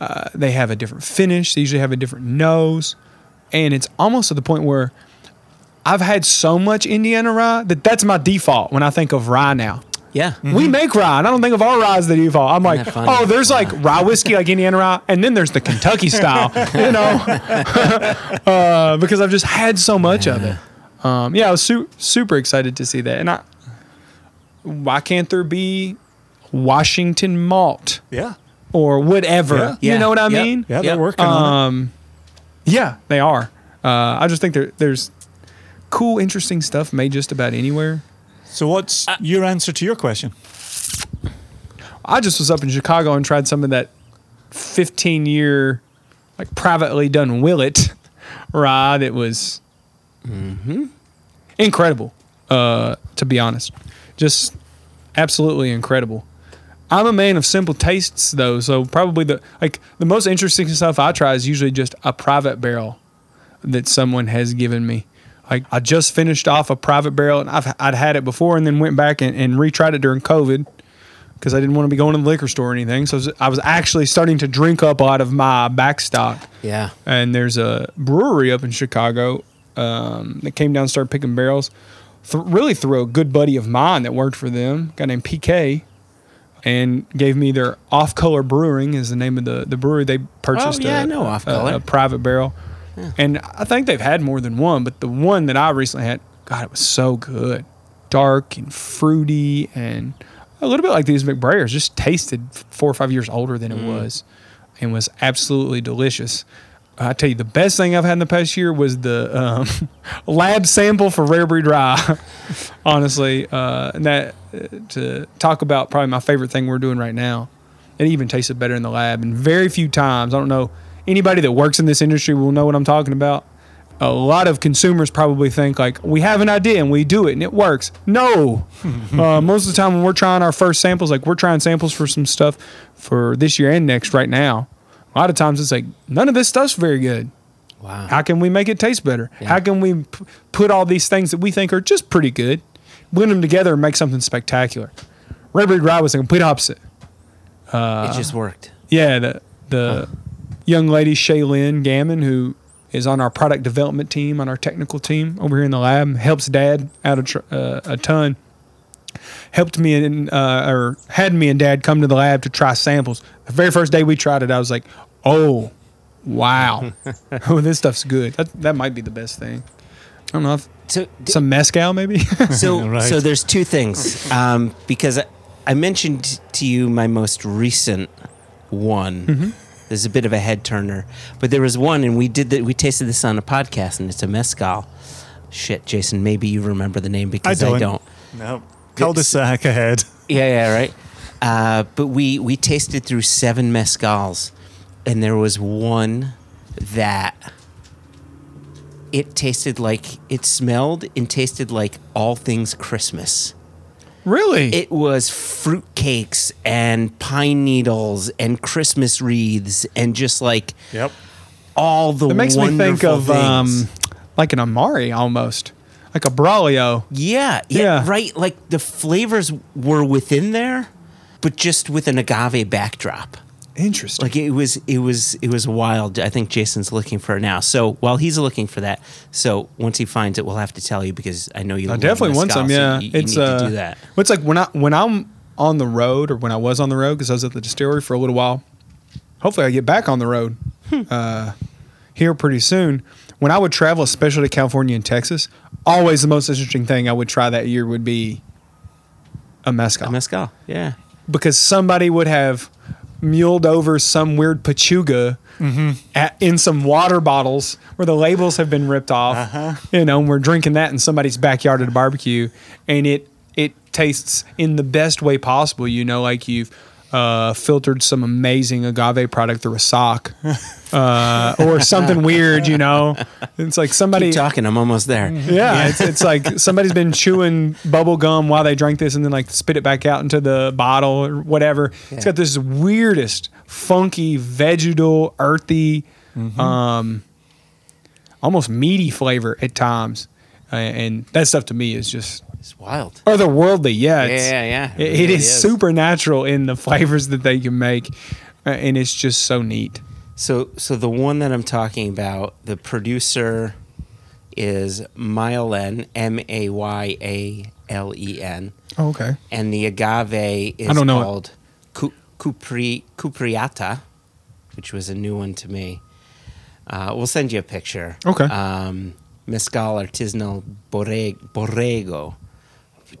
Uh, they have a different finish, they usually have a different nose. And it's almost to the point where I've had so much Indiana rye that that's my default when I think of rye now. Yeah. We make rye, and I don't think of our rye as the default. I'm like, that funny? oh, there's like rye whiskey, like Indiana rye, and then there's the Kentucky style, you know, uh, because I've just had so much of it. Um, yeah, I was su- super excited to see that, and I, why can't there be Washington malt Yeah. or whatever? Yeah. You Yeah. know what I Yep. mean? Yeah, they're Yep. working on it. Um, yeah, they are. Uh, I just think there, there's cool, interesting stuff made just about anywhere. So, what's your answer to your question? I just was up in Chicago and tried some of that 15 year, like privately done Willet rye that was mm-hmm. incredible, uh, to be honest. Just absolutely incredible. I'm a man of simple tastes though, so probably the like the most interesting stuff I try is usually just a private barrel that someone has given me. Like I just finished off a private barrel and I've I'd had it before and then went back and, and retried it during COVID because I didn't want to be going to the liquor store or anything. So I was, I was actually starting to drink up a lot of my backstock. Yeah. And there's a brewery up in Chicago um, that came down and started picking barrels. Th- really through a good buddy of mine that worked for them, a guy named PK, and gave me their Off Color Brewing is the name of the, the brewery they purchased. Oh, yeah, a- I know Off a- A, private barrel. And I think they've had more than one, but the one that I recently had, God, it was so good. Dark and fruity and a little bit like these McBrayers, just tasted four or five years older than it was and was absolutely delicious. I tell you, the best thing I've had in the past year was the um, lab sample for rare breed rye. Honestly, uh, and that uh, to talk about probably my favorite thing we're doing right now. It even tasted better in the lab, and very few times I don't know anybody that works in this industry will know what I'm talking about. A lot of consumers probably think like we have an idea and we do it and it works. No, uh, most of the time when we're trying our first samples, like we're trying samples for some stuff for this year and next right now. A lot of times it's like none of this stuff's very good. Wow. How can we make it taste better? Yeah. How can we p- put all these things that we think are just pretty good, blend them together and make something spectacular? Rare Breed Rye was the complete opposite. it just worked. Yeah, the the young lady Shaylin Gammon, who is on our product development team, on our technical team over here in the lab, helps Dad out a, tr- uh, a ton. Helped me and uh, or had me and Dad come to the lab to try samples. The very first day we tried it, I was like, "Oh, wow, oh, this stuff's good." That that might be the best thing. I don't know if So, d- some mezcal maybe. so, Right. so there's two things. Um, because I, I mentioned to you my most recent one. Mm-hmm. There's a bit of a head turner, but there was one, and we did that. We tasted this on a podcast, and it's a mezcal. Shit, Jason, maybe you remember the name because I don't. No. Cul-de-sac ahead. Yeah, yeah, right. Uh, but we we tasted through seven mezcals, and there was one that it tasted like it smelled and tasted like all things Christmas. Really? It was fruitcakes and pine needles and Christmas wreaths and just like Yep. It all the makes me think wonderful of things. um, like an Amari almost, like a Braulio. Yeah, yeah, Yeah. right. Like the flavors were within there, but just with an agave backdrop. Interesting. Like it was, it was, it was wild. I think Jason's looking for it now. So while he's looking for that, so once he finds it, we'll have to tell you because I know you. I definitely want some. so Yeah, you, you it's uh, to do that. well, It's like when I when I'm on the road or when I was on the road because I was at the distillery for a little while. Hopefully, I get back on the road Hmm. uh, here pretty soon. When I would travel, especially to California and Texas, always the most interesting thing I would try that year would be a mezcal A mezcal, yeah. because somebody would have muled over some weird pechuga mm-hmm. at, in some water bottles where the labels have been ripped off. Uh-huh. You know, and we're drinking that in somebody's backyard at a barbecue, and it it tastes in the best way possible. You know, like you've uh, filtered some amazing agave product through a sock uh, or something weird, you know. It's like somebody. Keep talking. I'm almost there. Yeah, it's, it's like somebody's been chewing bubble gum while they drank this and then like spit it back out into the bottle or whatever. It's got this weirdest, funky, vegetal, earthy, um, almost meaty flavor at times. Uh, and that stuff to me is just It's wild. otherworldly. Yeah, it's, Yeah, yeah, It, it it is, is. supernatural in the flavors that they can make, uh, and it's just so neat. So, so the one that I'm talking about, the producer is Mayalen, M A Y A L E N, Oh, okay. and the agave is I don't know called Cu- Cupri Cupreata, which was a new one to me. Uh, we'll send you a picture. Okay. Um, Mezcal Artisanal Borrego,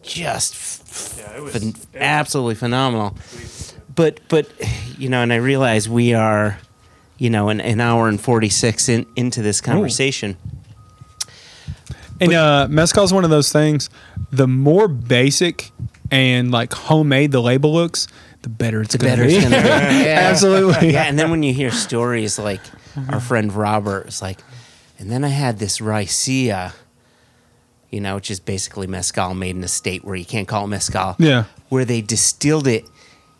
just f- Yeah, it was- phen- it was- absolutely phenomenal. But but you know, and I realize we are, you know, an, an hour and forty six in, into this conversation. And uh, mezcal is one of those things. The more basic and like homemade the label looks, the better it's The going better to be. gonna be. Yeah. Absolutely. Yeah, and then when you hear stories like our friend Robert is like, and then I had this raicilla, you know, which is basically mezcal made in a state where you can't call it mezcal. Yeah. Where they distilled it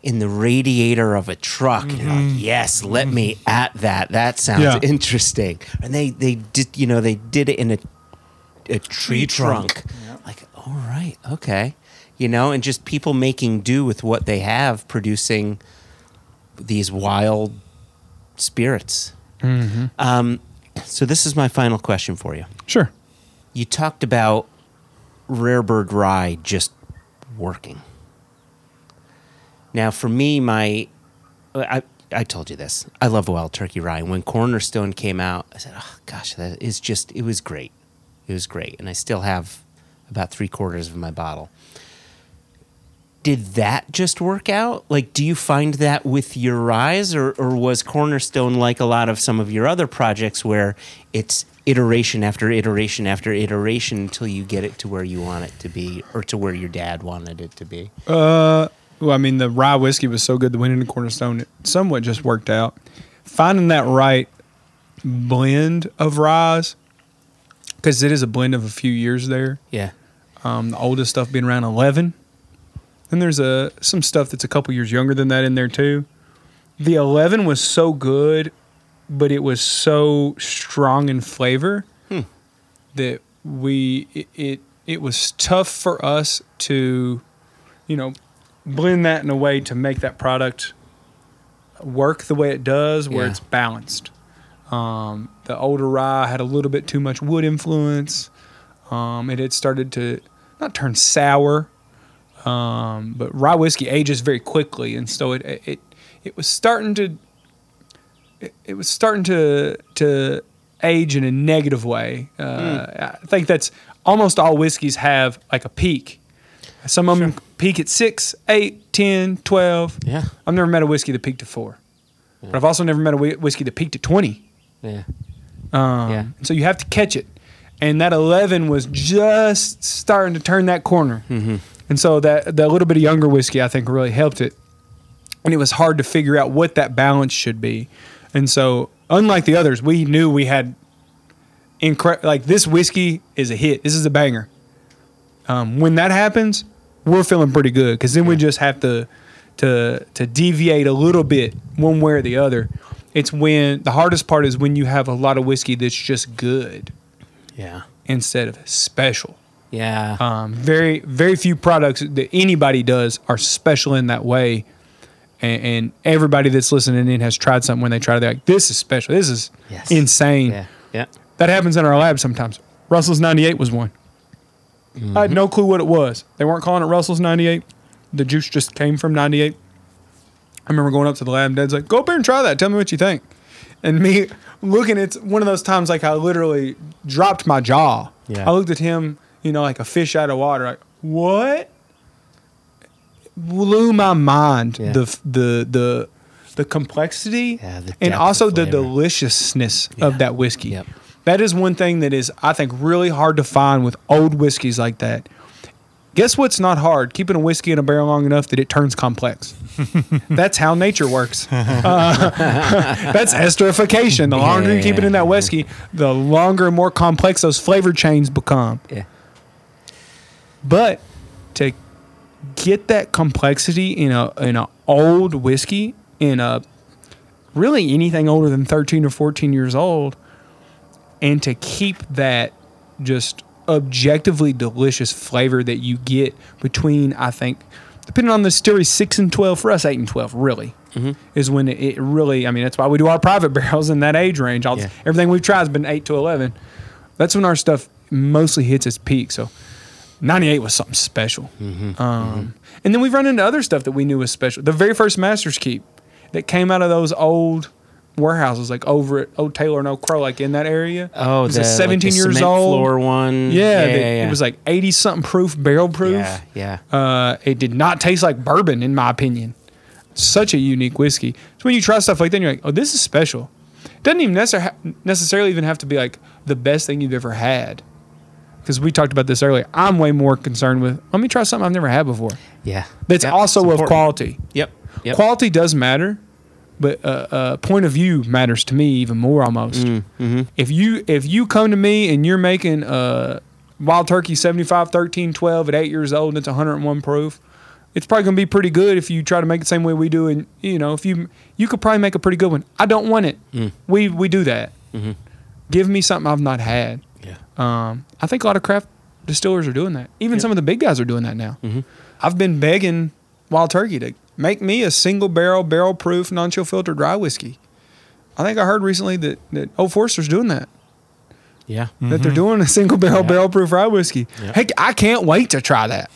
in the radiator of a truck. And you're like, yes, let me at that. That sounds Yeah. interesting. And they they did you know they did it in a a tree, Tree trunk. trunk. Like, all right, okay. You know, and just people making do with what they have, producing these wild spirits. Um, so this is my final question for you. Sure. You talked about Rare Breed Rye just working. Now, for me, my I I told you this. I love Wild Turkey Rye. And when Cornerstone came out, I said, "Oh gosh, that is just it was great. It was great." And I still have about three quarters of my bottle. Did that just work out? Like, do you find that with your rise, or, or was Cornerstone like a lot of some of your other projects where it's iteration after iteration after iteration until you get it to where you want it to be, or to where your dad wanted it to be? Uh, well, I mean, the rye whiskey was so good, the winning the cornerstone, it somewhat just worked out. Finding that right blend of rye, because it is a blend of a few years there. Yeah. Um, the oldest stuff being around 11. And there's a some stuff that's a couple years younger than that in there too. The 11 was so good, but it was so strong in flavor that we it, it it was tough for us to, you know, blend that in a way to make that product work the way it does, where Yeah. it's balanced. Um, the older rye had a little bit too much wood influence. Um, it had started to not turn sour, um, but rye whiskey ages very quickly, and so it it it was starting to it, it was starting to to age in a negative way. Uh, I think that's almost all whiskeys have like a peak. Some of them peak at six, eight, 10, 12. Yeah. I've never met a whiskey that peaked at four. But I've also never met a whiskey that peaked at 20. Yeah. Um, Yeah. So you have to catch it. And that 11 was just starting to turn that corner. Mm-hmm. And so that, that little bit of younger whiskey, I think, really helped it. And it was hard to figure out what that balance should be. And so, unlike the others, we knew we had incredible, like this whiskey is a hit. This is a banger. Um, when that happens, we're feeling pretty good because then we just have to to to deviate a little bit one way or the other. It's when the hardest part is when you have a lot of whiskey that's just good Yeah. instead of special. Yeah. Um, very very few products that anybody does are special in that way, and, and everybody that's listening in has tried something when they try it. They're like, "This is special. This is Yes. insane." yeah. Yeah. That happens in our lab sometimes. Russell's 98 was one. I had no clue what it was. They weren't calling it Russell's 98. The juice just came from 98. I remember going up to the lab and Dad's like, go up there and try that. Tell me what you think. And me looking it's one of those times like I literally dropped my jaw. Yeah. I looked at him, you know, like a fish out of water. Like, what? Blew my mind. Yeah. The the the the complexity Yeah, the and also the deliciousness Yeah. of that whiskey. Yep. That is one thing that is, I think, really hard to find with old whiskeys like that. Guess what's not hard? Keeping a whiskey in a barrel long enough that it turns complex. that's how nature works. Uh, that's esterification. The longer you keep it in that whiskey, the longer and more complex those flavor chains become. Yeah. But to get that complexity in a in an old whiskey, in a really anything older than 13 or 14 years old, and to keep that just objectively delicious flavor that you get between, I think, depending on the distillery, six and 12, for us, eight and 12, really. Mm-hmm. Is when it, it really, I mean, that's why we do our private barrels in that age range. All, Yeah. Everything we've tried has been 8 to 11. That's when our stuff mostly hits its peak. So 98 was something special. Um, And then we've run into other stuff that we knew was special. The very first Master's Keep that came out of those old warehouses, like over at Old Taylor and Old Crow, like in that area. Oh, it was the, a like 17 the years old. floor one. Yeah, yeah, that- yeah, it was like 80 something proof, barrel proof. yeah, yeah. Uh, it did not taste like bourbon, in my opinion. Such a unique whiskey. So when you try stuff like that, you're like, oh, this is special. It doesn't even necessar- necessarily even have to be like the best thing you've ever had. Because we talked about this earlier. I'm way more concerned with, let me try something I've never had before. yeah. That's Yep, also of quality. Yep. Yep. Quality does matter, but uh, uh, point of view matters to me even more almost. Mm-hmm. If you if you come to me and you're making uh, wild turkey 75, 13, 12 at eight years old and it's 101 proof, it's probably gonna be pretty good if you try to make it the same way we do. And you know, if you you could probably make a pretty good one. I don't want it. Mm. We we do that. Mm-hmm. Give me something I've not had. Yeah. Um, I think a lot of craft distillers are doing that. Even some of the big guys are doing that now. Mm-hmm. I've been begging Wild Turkey to make me a single barrel, barrel proof, non chill filtered dry whiskey. I think I heard recently that, that Old Forester's doing that. Yeah. That they're mm-hmm. doing a single barrel, Yeah. barrel proof rye whiskey. Yeah. Heck, I can't wait to try that.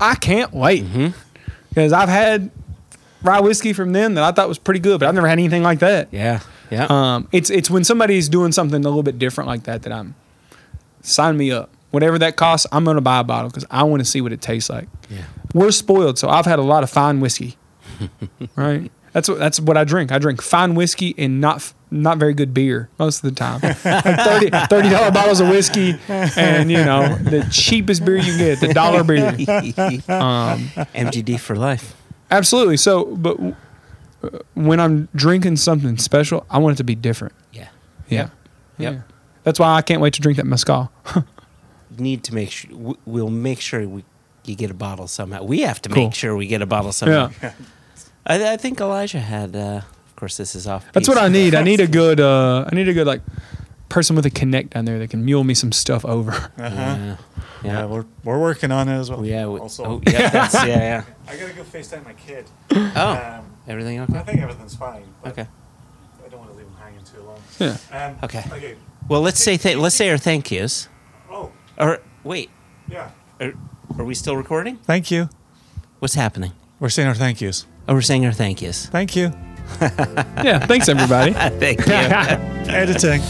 I can't wait mm-hmm. because I've had rye whiskey from them that I thought was pretty good, but I've never had anything like that. Yeah. Yeah. Um, it's it's when somebody's doing something a little bit different like that that I'm sign me up. Whatever that costs, I'm gonna buy a bottle because I want to see what it tastes like. yeah. We're spoiled, so I've had a lot of fine whiskey. right. That's what that's what I drink. I drink fine whiskey and not not very good beer most of the time. Like 30 dollar bottles of whiskey, and you know the cheapest beer you get, the dollar beer. Um, MGD for life. absolutely. So, but uh, when I'm drinking something special, I want it to be different. Yeah. Yeah. Yep. Yeah. That's why I can't wait to drink that mezcal. Need to make sure we'll make sure we you get a bottle somehow. We have to Cool. make sure we get a bottle somehow. Yeah. I, I think Elijah had. Uh, of course, this is off. That's what I need. I need a good uh I need a good like person with a connect down there that can mule me some stuff over. Uh-huh. Yeah. Yeah, Yeah. we're, we're working on it as well. Yeah. we- Also, oh, yeah. That's, yeah. Yeah. I gotta go FaceTime my kid. Oh. Um, Everything okay? I think everything's fine. But Okay. I don't want to leave him hanging too long. Yeah. Um, Okay. Okay. Well, let's say th- let's say our thank yous. Oh, Or wait, yeah. are, are we still recording? Thank you. What's happening? We're saying our thank yous. Oh, we're saying our thank yous. Thank you. Yeah. Thanks everybody. thank you. Editing.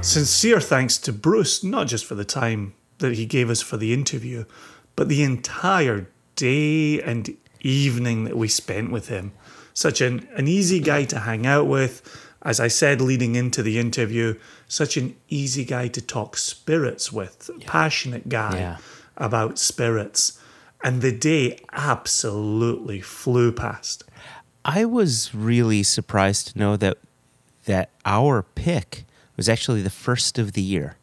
Sincere thanks to Bruce, not just for the time that he gave us for the interview, but the entire day and evening that we spent with him. Such an, an easy guy to hang out with. As I said leading into the interview, such an easy guy to talk spirits with, passionate guy Yeah. about spirits. And the day absolutely flew past. I was really surprised to know that that our pick was actually the first of the year.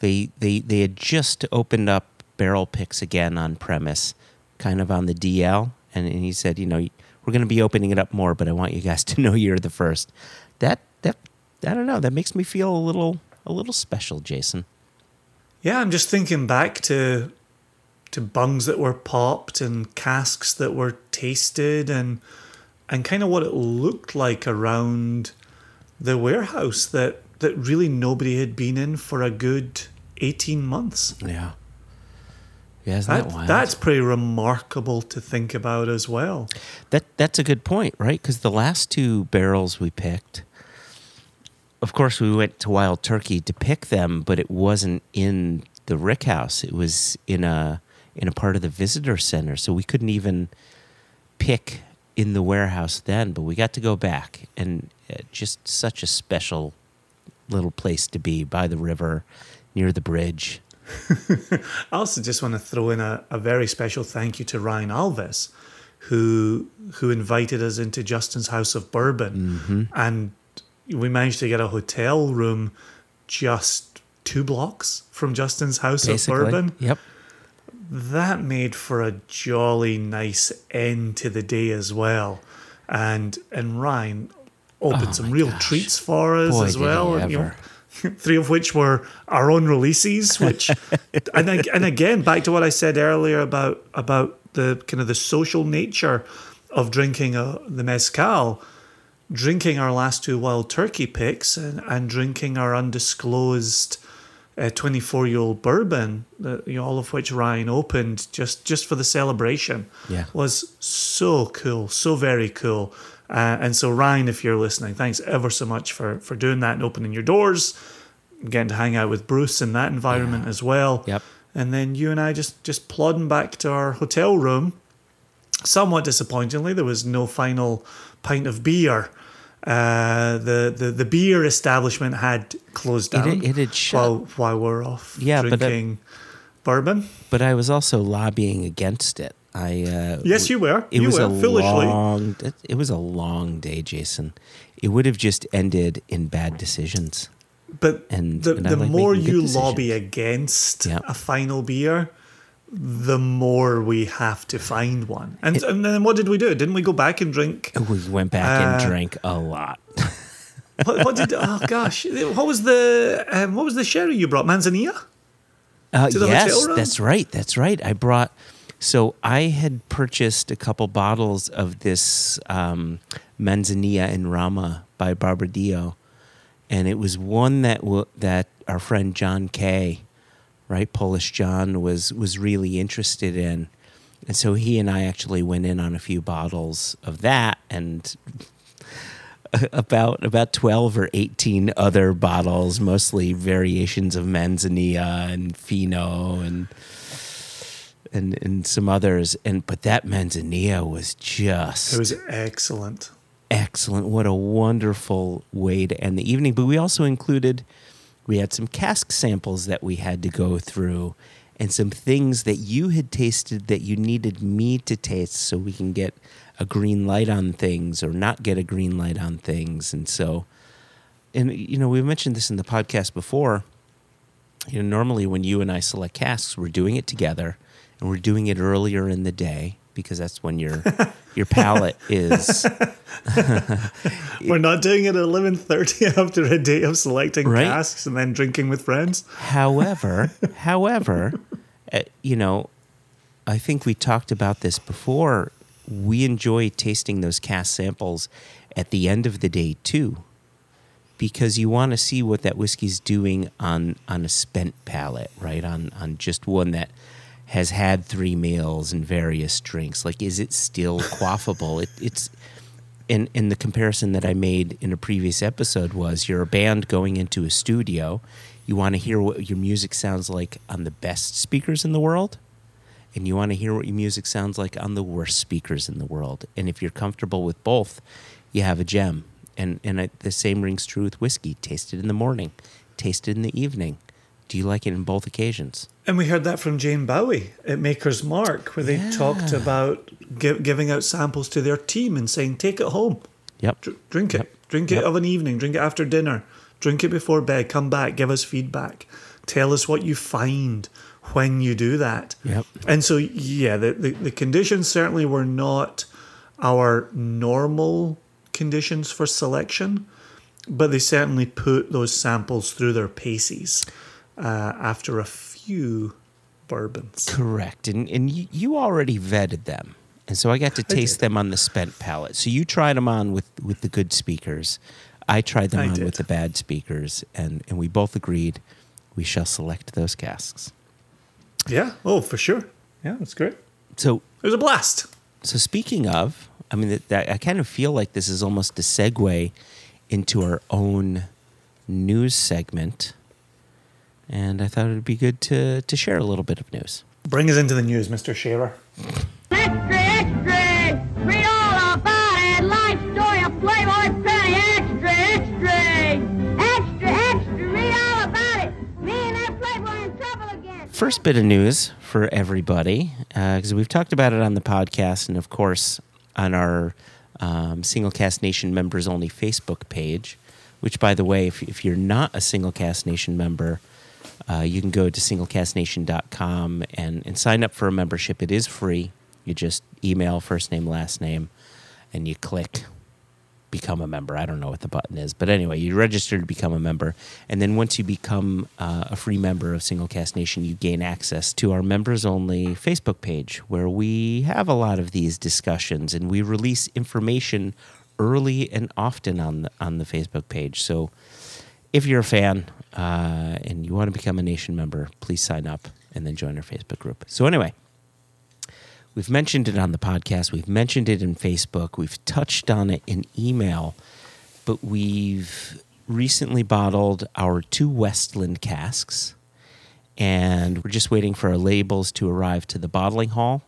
They they they had just opened up barrel picks again on premise, kind of on the DL, and, and he said, you know, we're going to be opening it up more, but I want you guys to know you're the first. That that I don't know. That makes me feel a little a little special, Jason. Yeah, I'm just thinking back to to bungs that were popped and casks that were tasted and and kind of what it looked like around the warehouse that that really nobody had been in for a good 18 months. Yeah. Yeah, isn't that, That, wild? that's pretty remarkable to think about as well. That that's a good point, right? Because the last two barrels we picked, of course, we went to Wild Turkey to pick them, but it wasn't in the Rick House. It was in a in a part of the visitor center, so we couldn't even pick in the warehouse then. But we got to go back, and uh, just such a special little place to be by the river, near the bridge. I also just want to throw in a, a very special thank you to Ryan Alves, who who invited us into Justin's House of Bourbon, mm-hmm. and we managed to get a hotel room just two blocks from Justin's House Basically, of Bourbon. yep. That made for a jolly nice end to the day as well, and and Ryan opened Oh some real gosh. treats for us Boy, as well. you know. three of which were our own releases which and, and again back to what i said earlier about about the kind of the social nature of drinking uh, the mezcal drinking our last two wild turkey picks and, and drinking our undisclosed 24 year old bourbon uh, you know, all of which ryan opened just just for the celebration Yeah. was so cool so very cool uh, and so ryan if you're listening thanks ever so much for for doing that and opening your doors getting to hang out with bruce in that environment as well Yep. and then you and i just just plodding back to our hotel room somewhat disappointingly there was no final pint of beer uh, the, the the beer establishment had closed down had- it had shut. while while we're off Yeah, but, uh, drinking bourbon. But I was also lobbying against it. I uh, Yes, you were. It You was were, a foolishly. long. It, was a long day, Jason. It would have just ended in bad decisions. But and- the, and the like more you lobby against Yeah. a final beer, the more we have to find one. And, It- and then what did we do? Didn't we go back and drink? We went back and Uh, drank a lot. What, what did? Oh gosh, what was the um, what was the sherry you brought? Manzanilla. Uh, yes, that's right. That's right. I brought. So I had purchased a couple bottles of this um, Manzanilla en Rama by Barbadillo, and it was one that w- that our friend John Kay, right, Polish John, was was really interested in, and so he and I actually went in on a few bottles of that and about about 12 or 18 other bottles mostly variations of manzanilla and fino and and and some others and but that manzanilla was just It was excellent. excellent. What a wonderful way to end the evening. But we also included we had some cask samples that we had to go through and some things that you had tasted that you needed me to taste so we can get a green light on things or not get a green light on things. And so and you know we've mentioned this in the podcast before. You know normally when you and I select casks we're doing it together and we're doing it earlier in the day because that's when your your palate is We're not doing it at eleven thirty after a day of selecting Right. casks and then drinking with friends. However, however, uh, you know, I think we talked about this before. We enjoy tasting those cask samples at the end of the day too, because you want to see what that whiskey's doing on on a spent palate, right? On on just one that has had three meals and various drinks. Like, is it still quaffable? It, it's and and the comparison that I made in a previous episode was you're a band going into a studio, you want to hear what your music sounds like on the best speakers in the world, and you want to hear what your music sounds like on the worst speakers in the world. And if you're comfortable with both, you have a gem. And and I, the same rings true with whiskey. Taste it in the morning, taste it in the evening. Do you like it in both occasions? And we heard that from Jane Bowie at Maker's Mark, where they talked about gi- giving out samples to their team and saying, "Take it home, Yep. Dr- drink it, Yep. drink Yep. it of an evening, drink it after dinner, drink it before bed. Come back, give us feedback, tell us what you find when you do that." Yep. And so, yeah, the, the, the conditions certainly were not our normal conditions for selection, but they certainly put those samples through their paces uh, after a few bourbons. Correct. And and you, you already vetted them. And so I got to taste them on the spent palate. So you tried them on with, with the good speakers. I tried them I on did. with the bad speakers. And, and we both agreed we shall select those casks. Yeah. Oh, for sure. Yeah, that's great. So It was a blast. so speaking of, I mean, that, that I kind of feel like this is almost a segue into our own news segment and I thought it would be good to, to share a little bit of news. Bring us into the news, Mr. Shearer. Extra, extra! Read all about it! Life story of Playboy Penny! Extra, extra! Extra, extra! Read all about it! Me and that Playboy in trouble again! First bit of news for everybody, because uh, we've talked about it on the podcast and, of course, on our um, Single Cask Nation members only Facebook page, which, by the way, if, if you're not a Single Cask Nation member, uh, you can go to singlecasknation.com and, and sign up for a membership. It is free. You just email first name, last name, and you click become a member. I don't know what the button is, but anyway, you register to become a member, and then once you become uh, a free member of Single Cask Nation, you gain access to our members only Facebook page, where we have a lot of these discussions, and we release information early and often on the on the Facebook page. So, if you're a fan uh, and you want to become a Nation member, please sign up and then join our Facebook group. So anyway. We've mentioned it on the podcast. We've mentioned it in Facebook. We've touched on it in email, but we've recently bottled our two Westland casks, and we're just waiting for our labels to arrive to the bottling hall.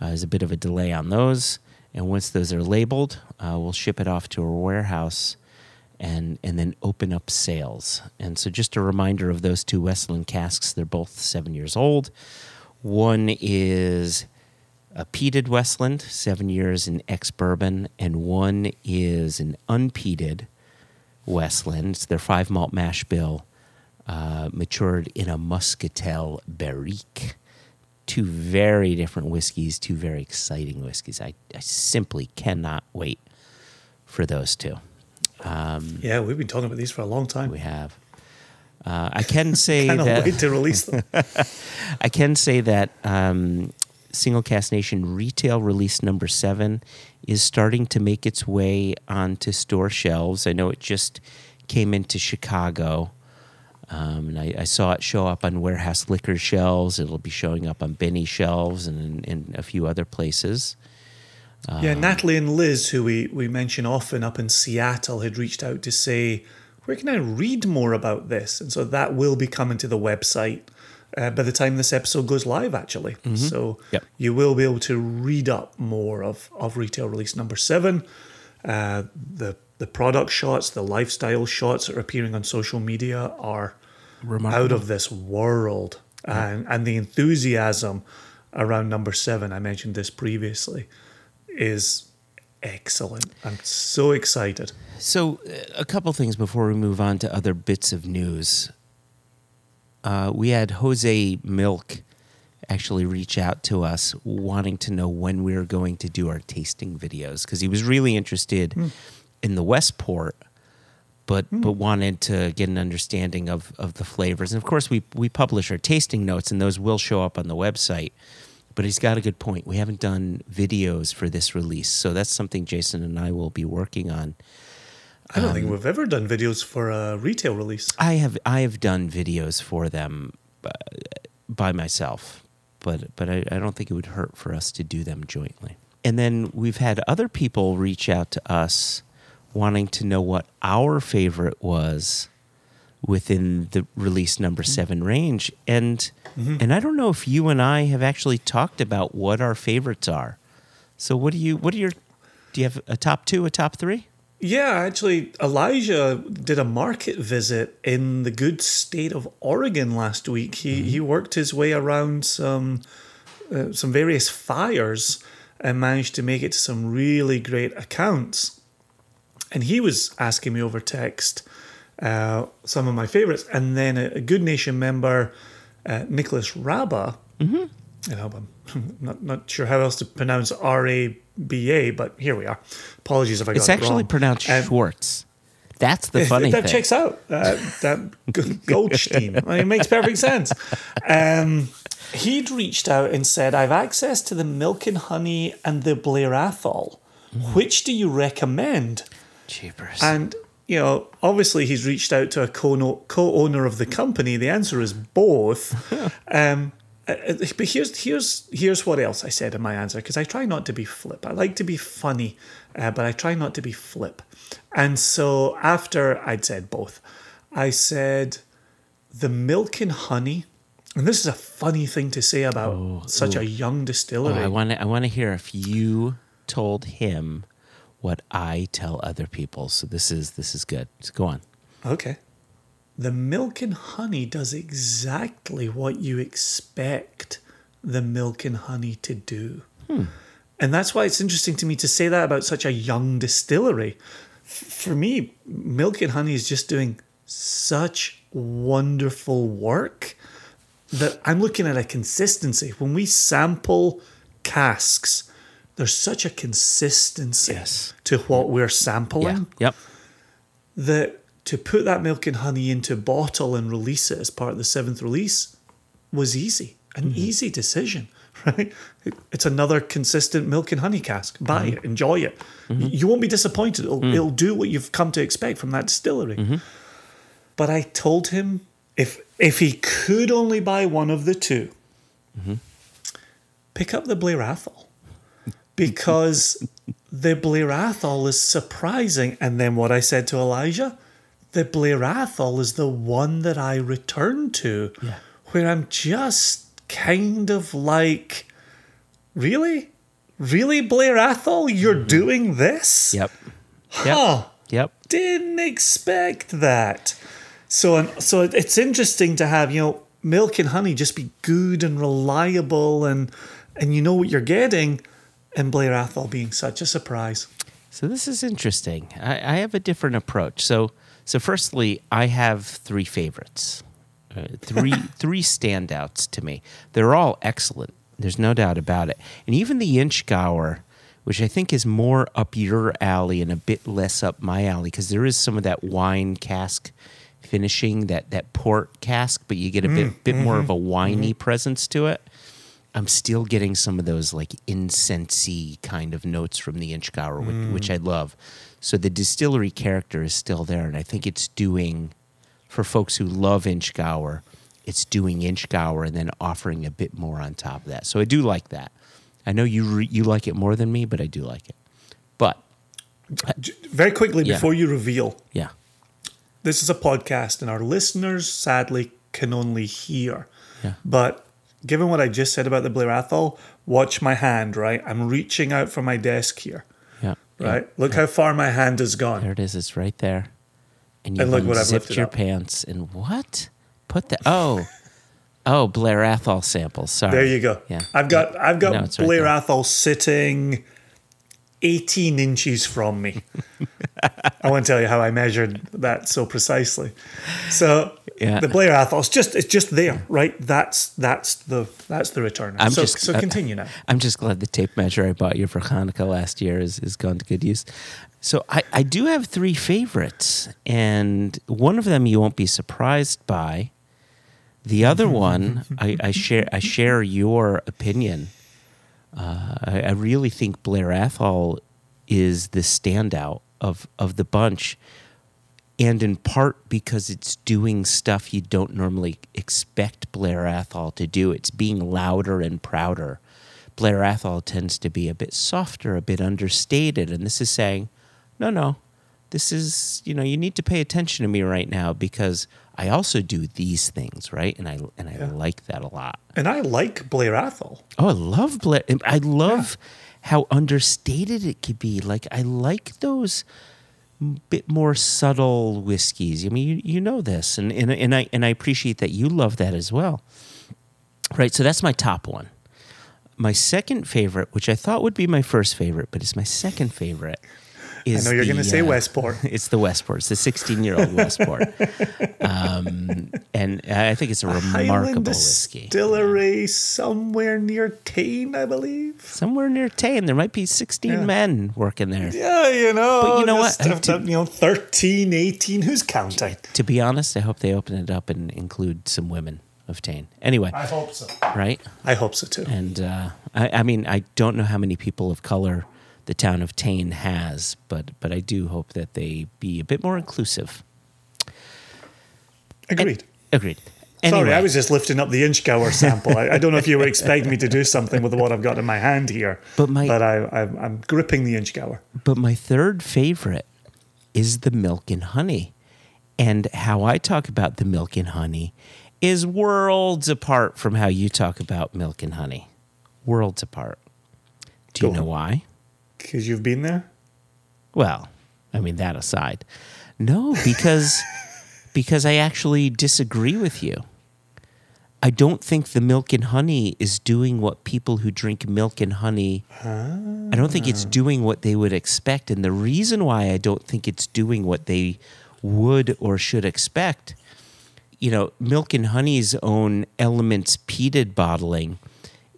Uh, there's a bit of a delay on those, and once those are labeled, uh, we'll ship it off to our warehouse and and then open up sales. And so, just a reminder of those two Westland casks. They're both seven years old. One is a peated Westland, seven years in ex bourbon, and one is an unpeated Westland. It's their five malt mash bill, uh, matured in a muscatel barrique. Two very different whiskeys, two very exciting whiskeys. I, I simply cannot wait for those two. Um, Yeah, we've been talking about these for a long time. we have. Uh, I can say that wait to release them. I can say that um, Single Cask Nation retail release number seven is starting to make its way onto store shelves. I know it just came into Chicago. Um, and I, I saw it show up on warehouse liquor shelves. It'll be showing up on Binny shelves and in, in a few other places. Yeah, Natalie and Liz, who we, we mention often up in Seattle, had reached out to say, where can I read more about this? And so that will be coming to the website uh, by the time this episode goes live, actually. So Yep. you will be able to read up more of, of retail release number seven. Uh, the the product shots, the lifestyle shots that are appearing on social media are out of this world. And, and the enthusiasm around number seven, I mentioned this previously, is excellent. I'm so excited. So, uh, a couple things before we move on to other bits of news. Uh, we had Jose Milk actually reach out to us wanting to know when we were going to do our tasting videos because he was really interested in the Westport, but but wanted to get an understanding of, of the flavors. And of course, we we publish our tasting notes, and those will show up on the website. But he's got a good point. We haven't done videos for this release, so that's something Jason and I will be working on. I don't think we've ever done videos for a retail release. I have I have done videos for them uh, by myself, but but I, I don't think it would hurt for us to do them jointly. And then we've had other people reach out to us wanting to know what our favorite was within the release number mm-hmm. seven range, and mm-hmm. and I don't know if you and I have actually talked about what our favorites are. So what do you what are your do you have a top two, a top three? Yeah, actually, Elijah did a market visit in the good state of Oregon last week. He mm-hmm. he worked his way around some uh, some various fires and managed to make it to some really great accounts. And he was asking me over text uh, some of my favorites, and then a, a Good Nation member, uh, Nicholas Raba. Mm-hmm. I'm not not sure how else to pronounce R A B A, but here we are. Apologies if I got It's it wrong. It's actually pronounced Um, Schwartz. That's the funny thing. that thing. checks out. Uh, that Goldstein. I mean, it makes perfect sense. Um, he'd reached out and said, "I've access to the milk and honey and the Blair Athol. Mm. Which do you recommend?" Jeepers. And you know, obviously, he's reached out to a co- co-owner of the company. The answer is both. um, uh, uh, but here's here's here's what else I said in my answer because I try not to be flip. I like to be funny, uh, but I try not to be flip. And so after I'd said both, I said the milk and honey. And this is a funny thing to say about such a young Oh, distillery. I want to. I want to hear if you told him what I tell other people. So this is this is good. So go on. Okay. the milk and honey does exactly what you expect the milk and honey to do. Hmm. And that's why it's interesting to me to say that about such a young distillery. For me, milk and honey is just doing such wonderful work that I'm looking at a consistency. When we sample casks, there's such a consistency Yes. to what we're sampling Yeah. Yep. that to put that milk and honey into a bottle and release it as part of the seventh release was easy, an mm-hmm. easy decision, right? It's another consistent milk and honey cask. Buy mm-hmm. it, enjoy it. Mm-hmm. You won't be disappointed. It'll, mm. it'll do what you've come to expect from that distillery. But I told him if if he could only buy one of the 2 pick up the Blair Athol because the Blair Athol is surprising. And then what I said to Elijah, the Blair Athol is the one that I return to, where I'm just kind of like, really, really, Blair Athol, you're mm-hmm. doing this? Yep. Yep. Huh Yep. didn't expect that. So, and so it's interesting to have you know milk and honey just be good and reliable, and and you know what you're getting, and Blair Athol being such a surprise. So this is interesting. I, I have a different approach. So, so firstly, I have three favorites, uh, three three standouts to me. They're all excellent. There's no doubt about it. And even the Inchgower, which I think is more up your alley and a bit less up my alley, because there is some of that wine cask finishing, that that port cask, but you get a bit mm, bit more of mm-hmm, a winey mm-hmm. presence to it. I'm still getting some of those like incensey kind of notes from the Inchgower, which, mm. which I love. So the distillery character is still there, and I think it's doing for folks who love Inchgower, it's doing Inchgower and then offering a bit more on top of that. So I do like that. I know you re- you like it more than me, but I do like it. But J- Very quickly Yeah. before you reveal, yeah, this is a podcast, and our listeners sadly can only hear. Yeah. But given what I just said about the Blair Athol, watch my hand. Right, I'm reaching out for my desk here. yeah, yeah. Right, look how far my hand has gone. There it is. It's right there. And you And look what I've lifted your up. pants and what? Put the oh, oh Blair Athol samples. Sorry. There you go. Yeah. I've got I've got No, it's right Blair. Athol sitting 18 inches from me. I won't tell you how I measured that so precisely. So Yeah. the Blair Athol's just it's just there, right? That's that's the that's the returner. I'm so just- so uh, continue now. I'm just glad the tape measure I bought you for Hanukkah last year is, is gone to good use. So I, I do have three favorites, and one of them you won't be surprised by. The other one, I, I share I share your opinion. Uh, I, I really think Blair Athol is the standout of of the bunch, and in part because it's doing stuff you don't normally expect Blair Athol to do. It's being louder and prouder. Blair Athol tends to be a bit softer, a bit understated, and this is saying, no, no, this is you know you need to pay attention to me right now because I also do these things right, and I and I like that a lot. And I like Blair Athol. Oh, I love Blair. I love how understated it could be. Like I like those bit more subtle whiskeys. I mean, you, you know this, and, and and I and I appreciate that you love that as well. Right. So that's my top one. My second favorite, which I thought would be my first favorite, but it's my second favorite. I know you're going to say uh, Westport. It's the Westport. It's the 16 year old Westport, um, and I think it's a Highland remarkable whiskey. Distillery somewhere near Tain, I believe. somewhere near Tain. There might be 16 Yeah. men working there. Yeah, you know. But you know what? I to- you know, 13, 18, who's counting? To be honest, I hope they open it up and include some women of Tain. Anyway, I hope so. right? I hope so too. And uh, I, I mean, I don't know how many people of color the town of Tain has, but but I do hope that they be a bit more inclusive. Agreed. Agreed. Sorry, I was just lifting up the Inchgower sample. I, I don't know if you were expecting me to do something with what I've got in my hand here, But my- I, I, I'm gripping the Inchgower. But my third favorite is the milk and honey. And how I talk about the milk and honey is worlds apart from how you talk about milk and honey. Worlds apart. Do you know why? Because you've been there. Well, I mean, that aside. No, because because I actually disagree with you. I don't think the milk and honey is doing what people who drink milk and honey. I don't think it's ah. doing what they would expect, and the reason why I don't think it's doing what they would or should expect, you know, milk and honey's own elements peated bottling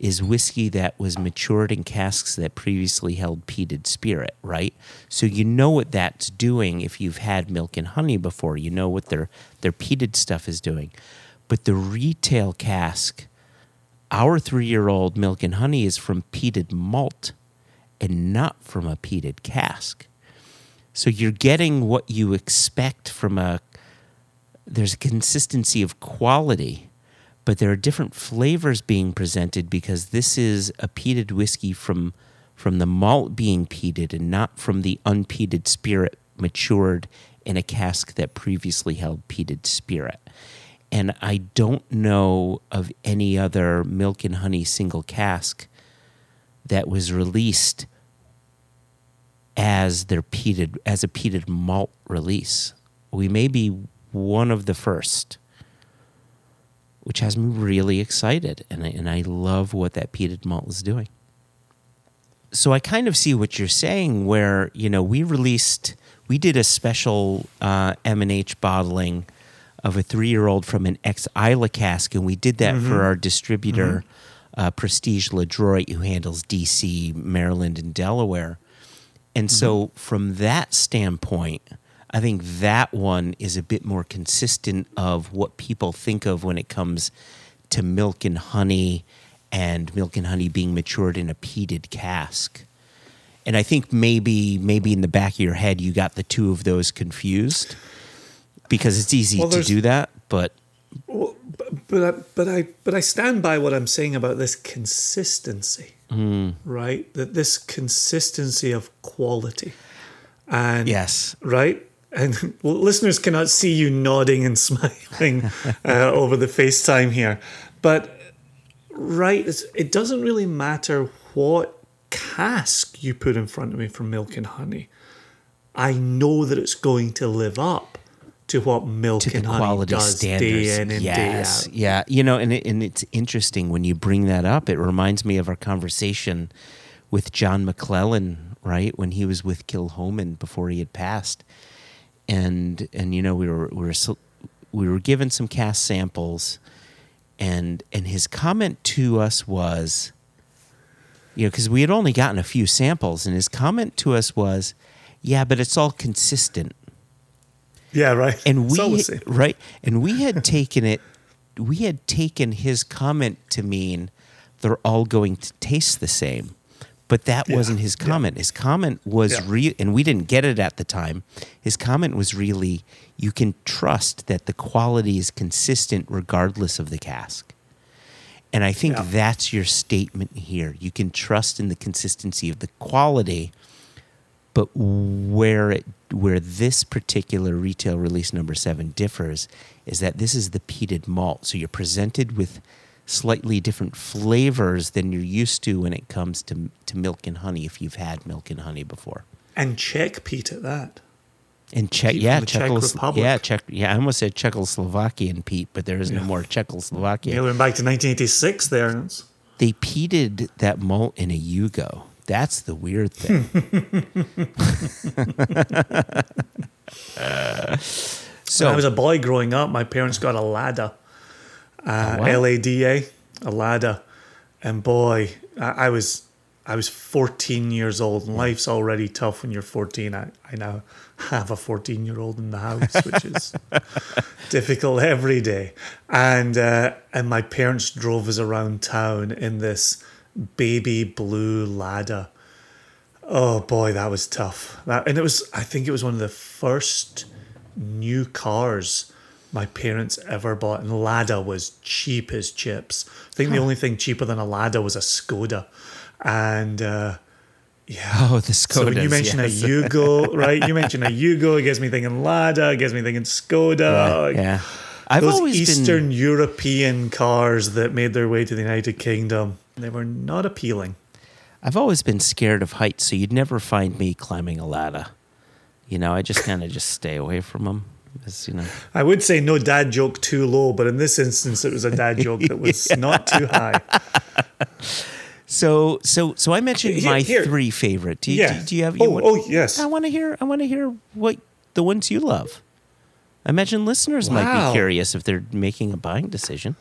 is whiskey that was matured in casks that previously held peated spirit, right? So you know what that's doing if you've had milk and honey before. You know what their their peated stuff is doing. But the retail cask, our three year old milk and honey is from peated malt and not from a peated cask. So you're getting what you expect from a there's a consistency of quality, but there are different flavors being presented because this is a peated whiskey from from the malt being peated and not from the unpeated spirit matured in a cask that previously held peated spirit. And I don't know of any other milk and honey single cask that was released as their peated as a peated malt release. We may be one of the first, which has me really excited, and I, and I love what that peated malt is doing. So I kind of see what you're saying, where you know we released, we did a special uh, M and H bottling of a three year old from an ex Islay cask, and we did that for our distributor, uh, Prestige Ledroit, who handles DC, Maryland, and Delaware. And so, from that standpoint, I think that one is a bit more consistent of what people think of when it comes to milk and honey and milk and honey being matured in a peated cask. And I think maybe maybe in the back of your head you got the two of those confused because it's easy Well, to do that, but Well, but, but I, but I but I stand by what I'm saying about this consistency, hmm. right? That this consistency of quality, and yes. right? And listeners cannot see you nodding and smiling uh, over the FaceTime here, but right, it doesn't really matter what cask you put in front of me for milk and honey. I know that it's going to live up to what milk to and honey quality does standards. day in and yes, day out. yeah. You know, and it, and it's interesting when you bring that up. It reminds me of our conversation with John MacLellan, right, when he was with Kilchoman before he had passed, and and you know we were we were we were given some cask samples, and and his comment to us was, you know, because we had only gotten a few samples, and his comment to us was, yeah, but it's all consistent. Yeah, right. and It's all the we right and we had taken it we had taken his comment to mean they're all going to taste the same but that Yeah, wasn't his yeah. comment his comment was Yeah. real and we didn't get it at the time his comment was really you can trust that the quality is consistent regardless of the cask and i think Yeah. that's your statement here you can trust in the consistency of the quality but where it where this particular retail release number seven differs is that this is the peated malt. So you're presented with slightly different flavors than you're used to when it comes to to milk and honey. If you've had milk and honey before, And Czech peat at that. and Czech, yeah, the Czech Republic. yeah, Czech, yeah. I almost said Czechoslovakian peat, but there is no more Czechoslovakia. Yeah, we went back to 1986 there. They peated that malt in a Yugo. That's the weird thing. so when I was a boy growing up, my parents got a Lada, uh, what? L A D A, a Lada, and boy, I, I was I was 14 years old, and life's already tough when you're 14. I, I now have a 14 year old in the house, which is difficult every day, and uh, and my parents drove us around town in this baby blue Lada. Oh boy, that was tough. That and it was I think it was one of the first new cars my parents ever bought, and Lada was cheap as chips. I think the only thing cheaper than a Lada was a Skoda, and uh, yeah. oh, the Skoda. So when you mention yes. a Yugo, right? You mention a Yugo, it gets me thinking Lada, it gets me thinking Skoda. like, yeah. I've Those always Eastern been European cars that made their way to the United Kingdom, they were not appealing. I've always been scared of heights, so you'd never find me climbing a ladder. You know, I just kind of just stay away from them. You know. I would say no dad joke too low, but in this instance, it was a dad joke that was not too high. So so so I mentioned Here- my here. three favorite. Do you, Yeah. do, do you have? Oh, want- oh, yes. I want to hear. I want to hear what the ones you love. I imagine listeners might be curious if they're making a buying decision.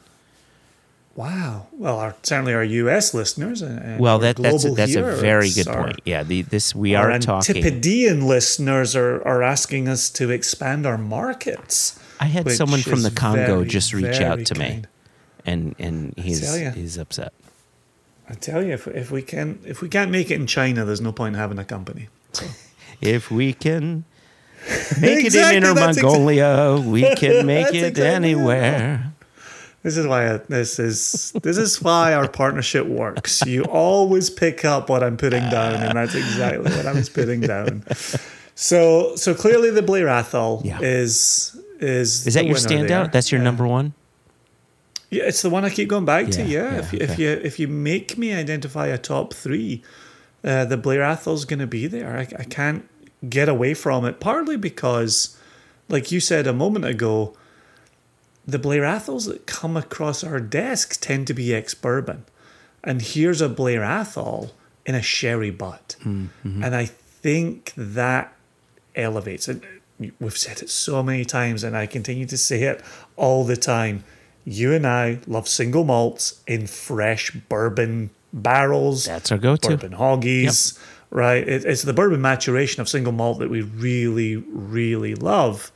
Wow. Well, our, certainly our U.S. listeners and, Well, that, that's a, that's a very good are- point. Yeah, the, this we are talking. Antipodean listeners are, are asking us to expand our markets. I had someone from the Congo very, just reach out to me, and and he's he's upset. I tell you, if, if we can if we can't make it in China, there's no point in having a company. So. If we can make Exactly, it in Inner that's exa- Mongolia, we can make it exactly it. anywhere. This is why this is this is why our partnership works. You always pick up what I'm putting down, and that's exactly what I was putting down. So so clearly the Blair Athol Yeah. is is Is that your standout? there. That's your Uh, number one. Yeah, it's the one I keep going back to. Yeah, Yeah, yeah, if you, okay. if you if you make me identify a top three, uh, the Blair Athol's going to be there. I, I can't get away from it. Partly because, like you said a moment ago, the Blair Athols that come across our desks tend to be ex bourbon, and here's a Blair Athol in a sherry butt, Mm-hmm. and I think that elevates it. We've said it so many times, and I continue to say it all the time. You and I love single malts in fresh bourbon barrels. That's our go-to. Bourbon hoggies, right? It, it's the bourbon maturation of single malt that we really, really love.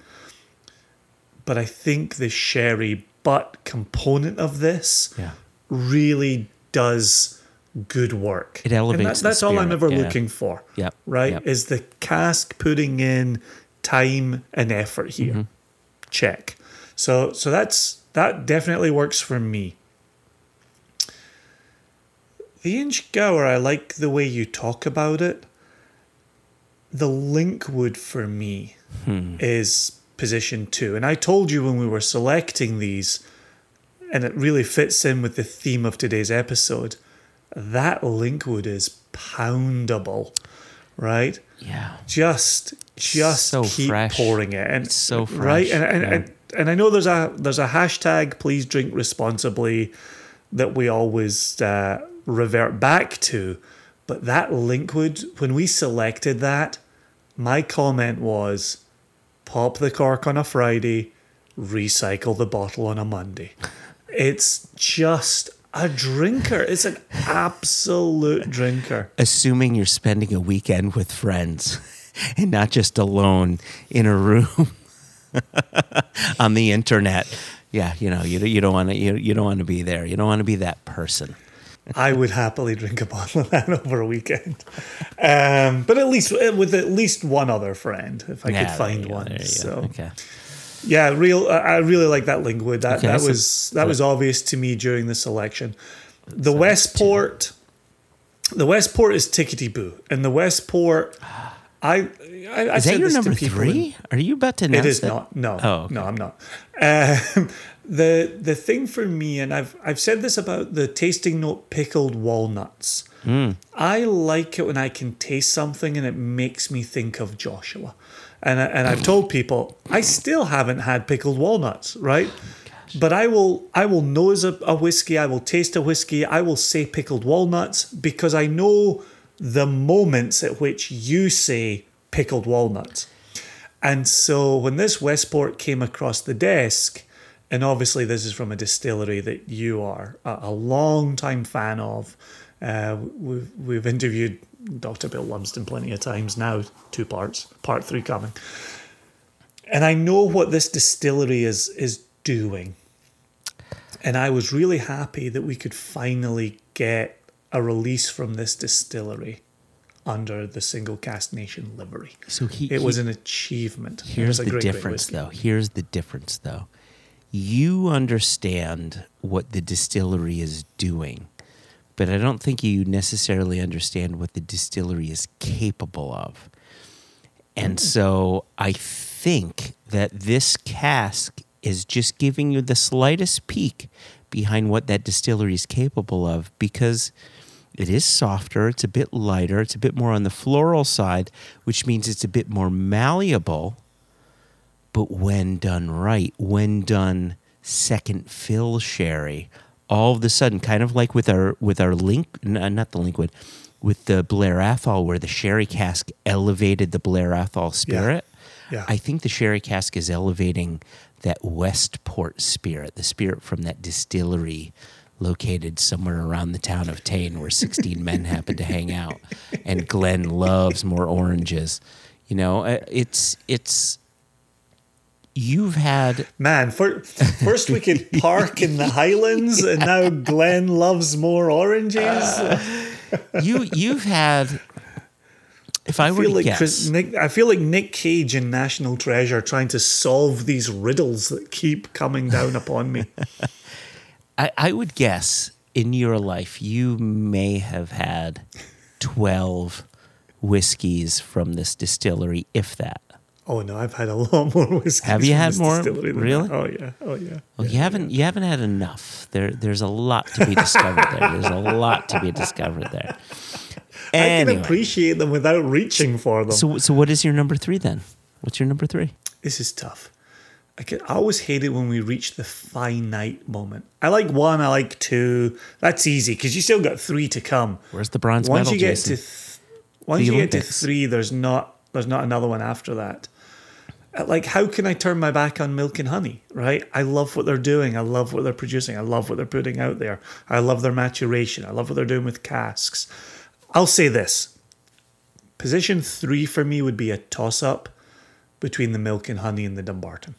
But I think the sherry butt component of this Yeah. really does good work. It elevates And that, the that's all I'm ever yeah. looking for. Yep, Right? yep. Is the cask putting in time and effort here. Mm-hmm. Check. So so that's that definitely works for me. The Inchgower, I like the way you talk about it. The linkwood for me Hmm. is position two. And I told you when we were selecting these, and it really fits in with the theme of today's episode, that linkwood is poundable, right? Yeah. Just just So keep fresh. pouring it. And It's so right. And and, yeah. and and I know there's a there's a hashtag please drink responsibly that we always uh, revert back to. But that linkwood, when we selected that, my comment was pop the cork on a Friday, recycle the bottle on a Monday. It's just a drinker. It's an absolute drinker. Assuming you're spending a weekend with friends and not just alone in a room on the internet. Yeah, you know, you, you don't want to you, you don't want to be there. You don't want to be that person. I would happily drink a bottle of that over a weekend. Um, but at least with at least one other friend, if I Yeah, could find one. go. So okay. yeah, real. I really like that Linkwood. That Okay, that so- was that was obvious to me during the selection. The Westport, the Westport is tickety boo, and the Westport, I. I, I Is said that your number people in- three? Are you about to announce it is that? not. No. Oh, okay. no, I'm not. Um, the the thing for me, and I've I've said this about the tasting note pickled walnuts. Hmm. I like it when I can taste something and it makes me think of Joshua. And I, and I've told people I still haven't had pickled walnuts, right? But I will I will nose a, a whiskey, I will taste a whiskey, I will say pickled walnuts because I know the moments at which you say pickled walnuts. And so when this Westport came across the desk, and obviously this is from a distillery that you are a, long time fan of, uh, we've, we've interviewed Dr. Bill Lumsden plenty of times now, two parts, part three coming. And I know what this distillery is is doing. And I was really happy that we could finally get a release from this distillery under the single cask nation livery. So he- it was an achievement. Here's was a the difference, though. Here's the difference, though. You understand what the distillery is doing, but I don't think you necessarily understand what the distillery is capable of. And hmm. so I think that this cask is just giving you the slightest peek behind what that distillery is capable of because it is softer, it's a bit lighter, it's a bit more on the floral side, which means it's a bit more malleable. But when done right, when done second fill sherry, all of a sudden, kind of like with our with our link, uh, not the liquid, with the Blair Athol, where the sherry cask elevated the Blair Athol spirit. Yeah. I think the sherry cask is elevating that Westport spirit, the spirit from that distillery located somewhere around the town of Tain where 16 men happen to hang out and Glenn loves more oranges. You know, uh, it's it's you've had Man, for, first we could park in the Highlands, and now Glenn loves more oranges. you you've had if I, I were like guess Chris, Nick, I feel like Nick Cage in National Treasure trying to solve these riddles that keep coming down upon me. I, I would guess in your life you may have had 12 whiskeys from this distillery, if that. Oh no, I've had a lot more whiskey. Have you had more? Really? Oh yeah. Oh yeah. Well, you haven't you haven't had enough. There there's a lot to be discovered there. There's a lot to be discovered there. I can appreciate them without reaching for them. so so what is your number three then? What's your number three? this is tough. I, can, I always hate it when we reach the finite moment. I like one. I like two. That's easy because you still got three to come. Where's the bronze once medal, you get Jason? to th- once The you get to three, there's not there's not another one after that. Like, how can I turn my back on milk and honey? Right? I love what they're doing. I love what they're producing. I love what they're putting out there. I love their maturation. I love what they're doing with casks. I'll say this: position three for me would be a toss up between the milk and honey and the Dumbarton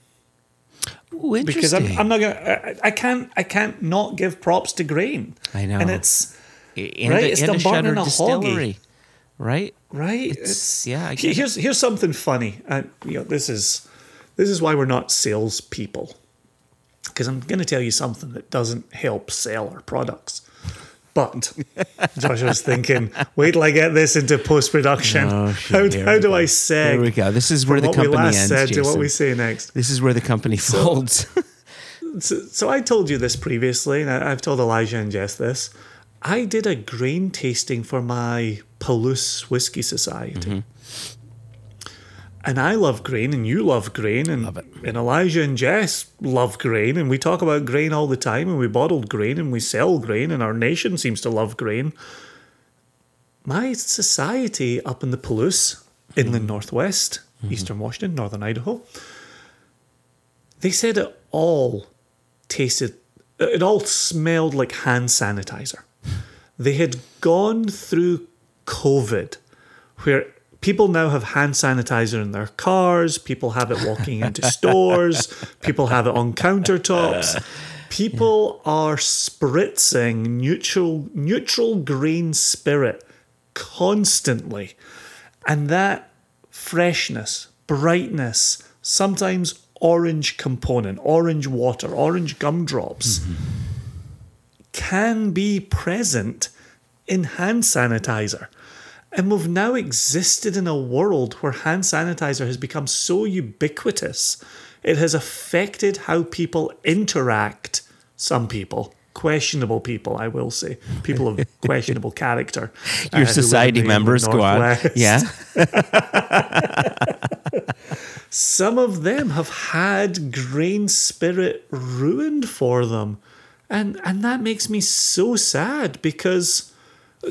Ooh, because I'm. I'm not gonna I, I can't I can't not give props to grain. I know. and it's and right, a, it's Dumbarton and a distillery, right? right. It's- It's, yeah, I he- get it. here's here's something funny. and you know, this is this is why we're not salespeople. Because I'm going to tell you something that doesn't help sell our products. But Josh was thinking, wait till I get this into post production. Oh, how how do. I say? Here we go. This is where the company ends, said to what we say next. This is where the company folds. So, so I told you this previously, and I, I've told Elijah and Jess this. I did a grain tasting for my Palouse Whiskey Society. Mm-hmm. And I love grain, and you love grain, and, love and Elijah and Jess love grain, and we talk about grain all the time, and we bottled grain, and we sell grain, and our nation seems to love grain. My society up in the Palouse, inland mm-hmm. northwest, mm-hmm. eastern Washington, northern Idaho, they said it all tasted it all smelled like hand sanitizer they had gone through covid where people now have hand sanitizer in their cars people have it walking into stores people have it on countertops. People are spritzing neutral neutral grain spirit constantly. And that freshness, brightness, sometimes orange component, orange water, orange gumdrops mm-hmm. Can be present in hand sanitizer. And we've now existed in a world where hand sanitizer has become so ubiquitous, it has affected how people interact. Some people, questionable people, I will say, people of questionable character. uh, Your in society members go on. Yeah. some of them have had grain spirit ruined for them and and that makes me so sad because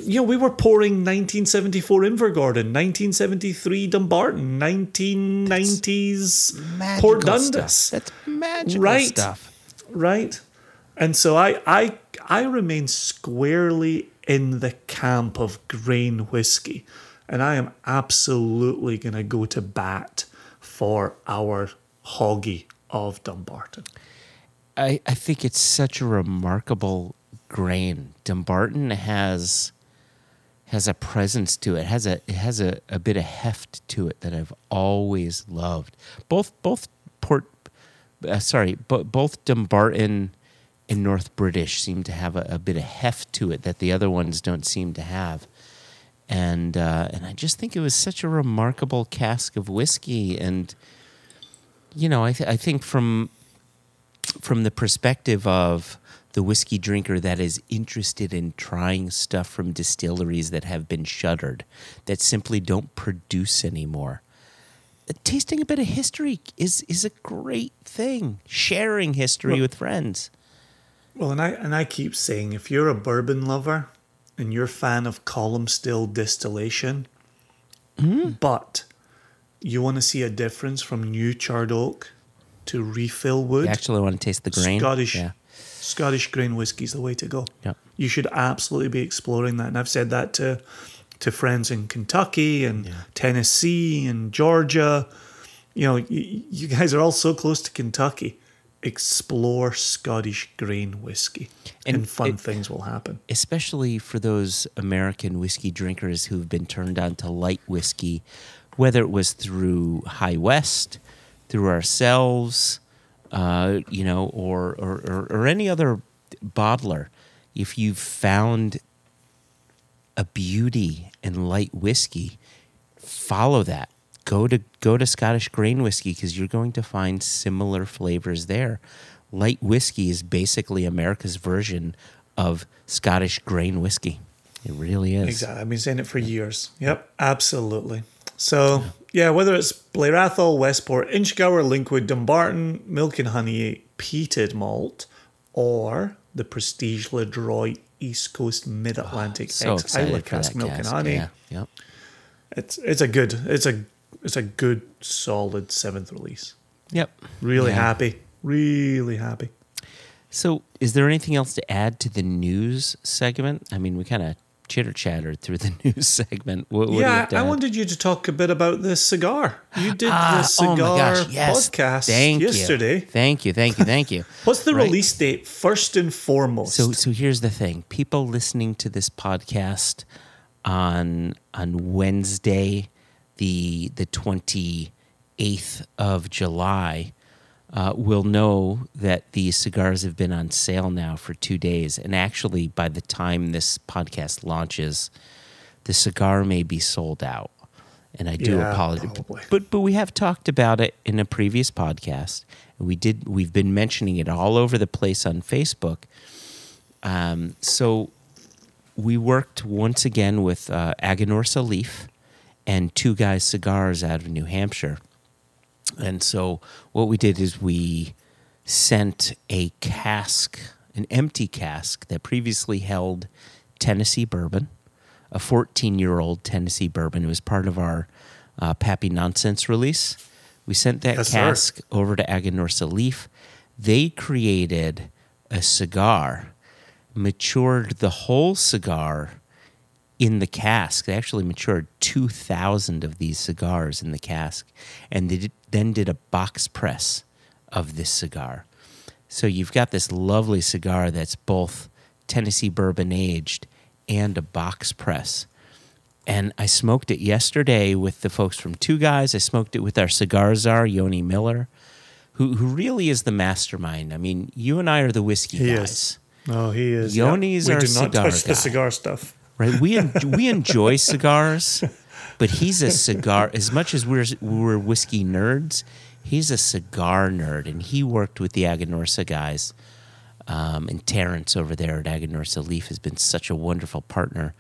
you know we were pouring 1974 Invergordon 1973 Dumbarton 1990s Port Dundas Stuff. That's magical Right. stuff. right and so I I I remain squarely in the camp of grain whiskey and I am absolutely going to go to bat for our hoggy of Dumbarton I, I think it's such a remarkable grain. Dumbarton has has a presence to it. has a it has a, a bit of heft to it that I've always loved. Both both Port uh, sorry, but both Dumbarton and North British seem to have a, a bit of heft to it that the other ones don't seem to have. And uh, and I just think it was such a remarkable cask of whiskey and you know, I, th- I think from from the perspective of the whiskey drinker that is interested in trying stuff from distilleries that have been shuttered, that simply don't produce anymore. tasting a bit of history is is a great thing. Sharing history Well- with friends. Well, and I and I keep saying, if you're a bourbon lover and you're a fan of column still distillation, hmm. but you want to see a difference from new charred oak to refill wood, You actually want to taste the grain. Scottish Yeah. Scottish grain is the way to go. Yep. You should absolutely be exploring that, and I've said that to to friends in Kentucky and Tennessee and Georgia. You know, you, you guys are all so close to Kentucky. Explore Scottish grain whiskey, and, And fun it- things will happen. especially for those American whiskey drinkers who've been turned on to light whiskey, whether it was through High West, through ourselves, uh, you know, or, or, or, or any other bottler. If you've found a beauty in light whiskey, follow that. Go to go to Scottish grain whiskey because you're going to find similar flavors there. Light whiskey is basically America's version of Scottish grain whiskey. It really is. Exactly. I've been saying it for years. Yep, absolutely. So, yeah, whether it's Blair Athol, Westport, Inchgower, Linkwood, Dumbarton, Milk and Honey Peated Malt, or the Prestige Ledroit East Coast Mid Atlantic oh, So ex Islay Cask Milk and. Honey. Yeah. Yep. It's it's a good it's a it's a good solid seventh release. Yep. Really Yeah. happy. Really happy. So, is there anything else to add to the news segment? I mean, we kind of chitter chattered through the news segment. What, what yeah, I wanted you to talk a bit about the cigar. You did Ah, the cigar podcast Thank yesterday. You. Thank you, thank you, thank you. What's the Right. release date first and foremost? So, so here's the thing: people listening to this podcast on on Wednesday, the the twenty eighth of July, uh, will know that these cigars have been on sale now for two days. And actually, by the time this podcast launches, the cigar may be sold out. And I do Yeah, apologize, probably. but but we have talked about it in a previous podcast. We did. We've been mentioning it all over the place on Facebook. Um, so we worked once again with uh, Aganorsa Leaf and Two Guys Cigars out of New Hampshire. And so what we did is we sent a cask, an empty cask that previously held Tennessee bourbon, a 14 year old Tennessee bourbon. It was part of our uh, Pappy Nonsense release. We sent that Yes, sir. cask over to Aganorsa Leaf. They created a cigar, matured the whole cigar in the cask. They actually matured 2,000 of these cigars in the cask. And they did, then did a box press of this cigar. So you've got this lovely cigar that's both Tennessee bourbon aged and a box press. And I smoked it yesterday with the folks from Two Guys. I smoked it with our cigar czar, Yoni Miller, who, who really is the mastermind. I mean, you and I are the whiskey He guys. is. No, he is. Yoni's we our do not cigar touch guy. the cigar stuff. Right? We en- we enjoy cigars, but he's a cigar. As much as we're we're whiskey nerds, he's a cigar nerd, and he worked with the Aganorsa guys. Um, and Terrence over there at Aganorsa Leaf has been such a wonderful partner.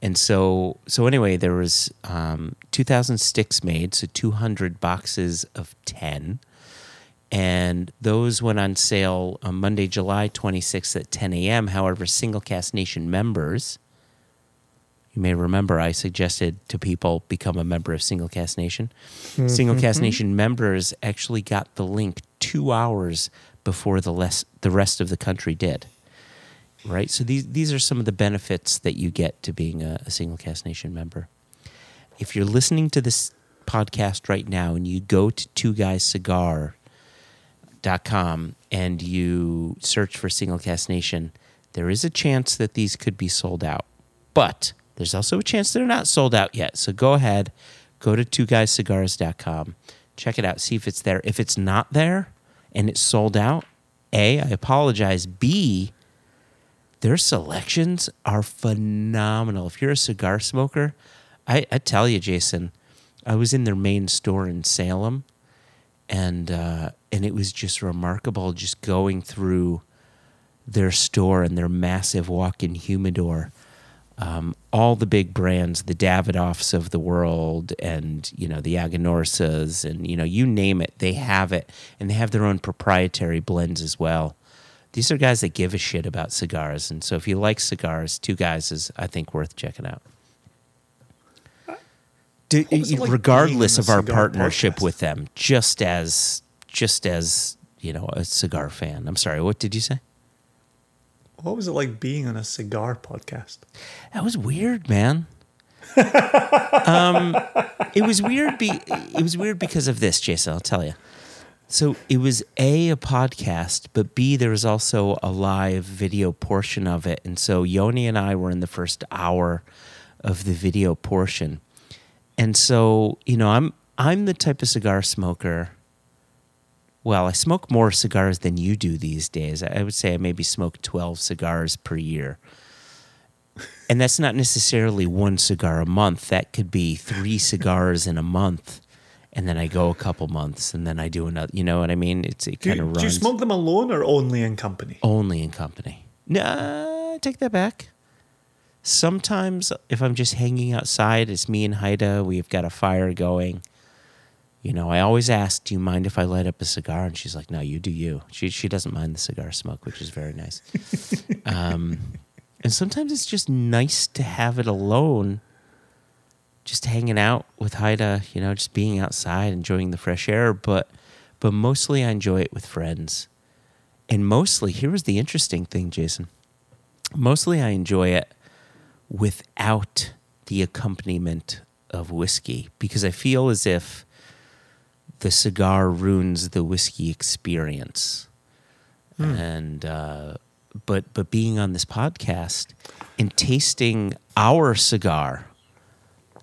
And so, so anyway, there was um, 2,000 sticks made, so 200 boxes of 10 and those went on sale on Monday, July 26th at 10 a.m. However, Single Cask Nation members, you may remember I suggested to people become a member of Single Cask Nation. Mm-hmm. Single Cask mm-hmm. Nation members actually got the link two hours before the less the rest of the country did. Right, so these these are some of the benefits that you get to being a, a Single Cask Nation member. If you're listening to this podcast right now and you go to Two Guys Cigar dot com and you search for Single Cask Nation, there is a chance that these could be sold out. But there's also a chance they're not sold out yet. So go ahead, go to two guyscigars.com, check it out, see if it's there. If it's not there and it's sold out, A, I apologize. B, their selections are phenomenal. If you're a cigar smoker, I, I tell you, Jason, I was in their main store in Salem and uh, and it was just remarkable just going through their store and their massive walk-in humidor. Um, all the big brands, the Davidoffs of the world, and you know the Aganorsas, and you know you name it, they have it, and they have their own proprietary blends as well. These are guys that give a shit about cigars, and so if you like cigars, Two Guys is I think worth checking out. Do, What was it like regardless of our partnership podcast? with them, just as just as you know a cigar fan. I'm sorry, what did you say? What was it like being on a cigar podcast? That was weird, man. um, it was weird. Be it was weird because of this, Jason. I'll tell you. So it was a a podcast, but b there was also a live video portion of it, and so Yoni and I were in the first hour of the video portion, and so you know I'm I'm the type of cigar smoker. Well, I smoke more cigars than you do these days. I would say I maybe smoke twelve cigars per year. And that's not necessarily one cigar a month. That could be three cigars in a month. And then I go a couple months and then I do another. You know what I mean? It's it kind of runs do you smoke them alone or only in company? only in company. No, I take that back. Sometimes if I'm just hanging outside, it's me and Haida. We've got a fire going. You know, I always ask, "Do you mind if I light up a cigar?" And she's like, "No, you do you." She she doesn't mind the cigar smoke, which is very nice. um, and sometimes it's just nice to have it alone, just hanging out with Haida. You know, just being outside, enjoying the fresh air. But but mostly I enjoy it with friends. And mostly, here was the interesting thing, Jason. Mostly, I enjoy it without the accompaniment of whiskey because I feel as if the cigar ruins the whiskey experience. And uh, but but being on this podcast and tasting our cigar,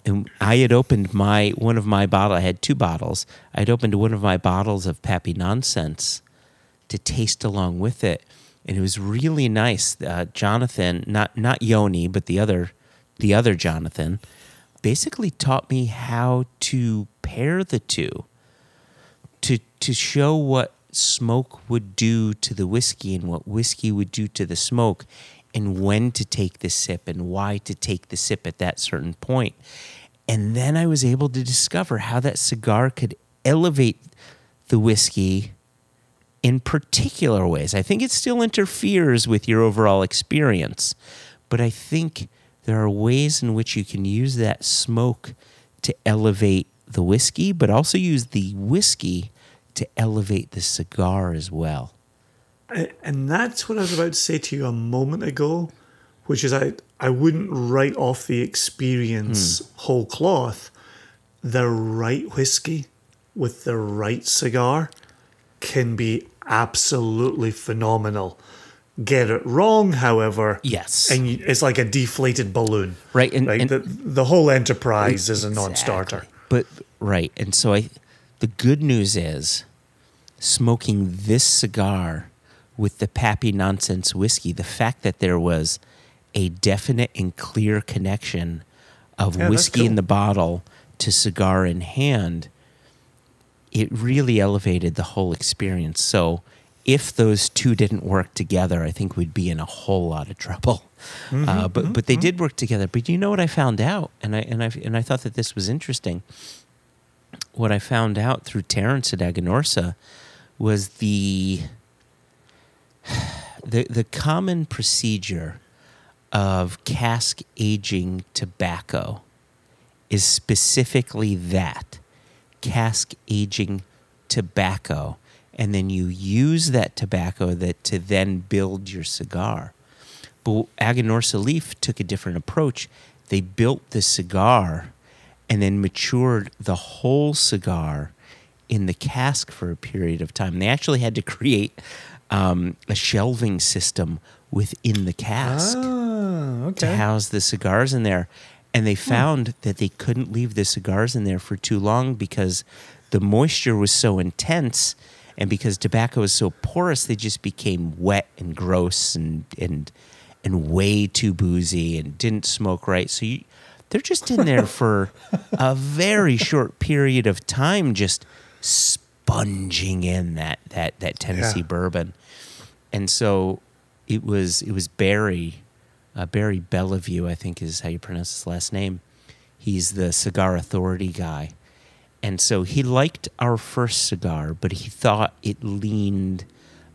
and I had opened my one of my bottle. I had two bottles. I had opened one of my bottles of Pappy Nonsense to taste along with it, and it was really nice. Uh, Jonathan, not not Yoni, but the other the other Jonathan, basically taught me how to pair the two to to show what smoke would do to the whiskey and what whiskey would do to the smoke and when to take the sip and why to take the sip at that certain point. And then I was able to discover how that cigar could elevate the whiskey in particular ways. I think it still interferes with your overall experience, but I think there are ways in which you can use that smoke to elevate the whiskey, but also use the whiskey to elevate the cigar as well. And that's what I was about to say to you a moment ago, which is I, I wouldn't write off the experience hmm. whole cloth. The right whiskey with the right cigar can be absolutely phenomenal. Get it wrong, however, Yes. and you, it's like a deflated balloon. Right, and- right? and- the, the whole enterprise is a non-starter. But right, and so I the good news is smoking this cigar with the Pappy Nonsense whiskey, the fact that there was a definite and clear connection of Yeah, whiskey in the bottle to cigar in hand, it really elevated the whole experience. So if those two didn't work together, I think we'd be in a whole lot of trouble. Mm-hmm, uh, but but they did work together. But you know what I found out, and I and I and I thought that this was interesting. What I found out through Terrence at Aganorsa was the the the common procedure of cask aging tobacco is specifically that cask aging tobacco and then you use that tobacco that to then build your cigar but Aganorsa Leaf took a different approach. They built the cigar and then matured the whole cigar in the cask for a period of time. They actually had to create um, a shelving system within the cask Ah, to house the cigars in there. And they found that they couldn't leave the cigars in there for too long because the moisture was so intense and because tobacco is so porous, they just became wet and gross and and and way too boozy and didn't smoke right. So you, they're just in there for a very short period of time, just sponging in that that that Tennessee Yeah. bourbon. And so it was it was Barry uh, Barry Bellevue, I think is how you pronounce his last name. He's the cigar authority guy. And so he liked our first cigar, but he thought it leaned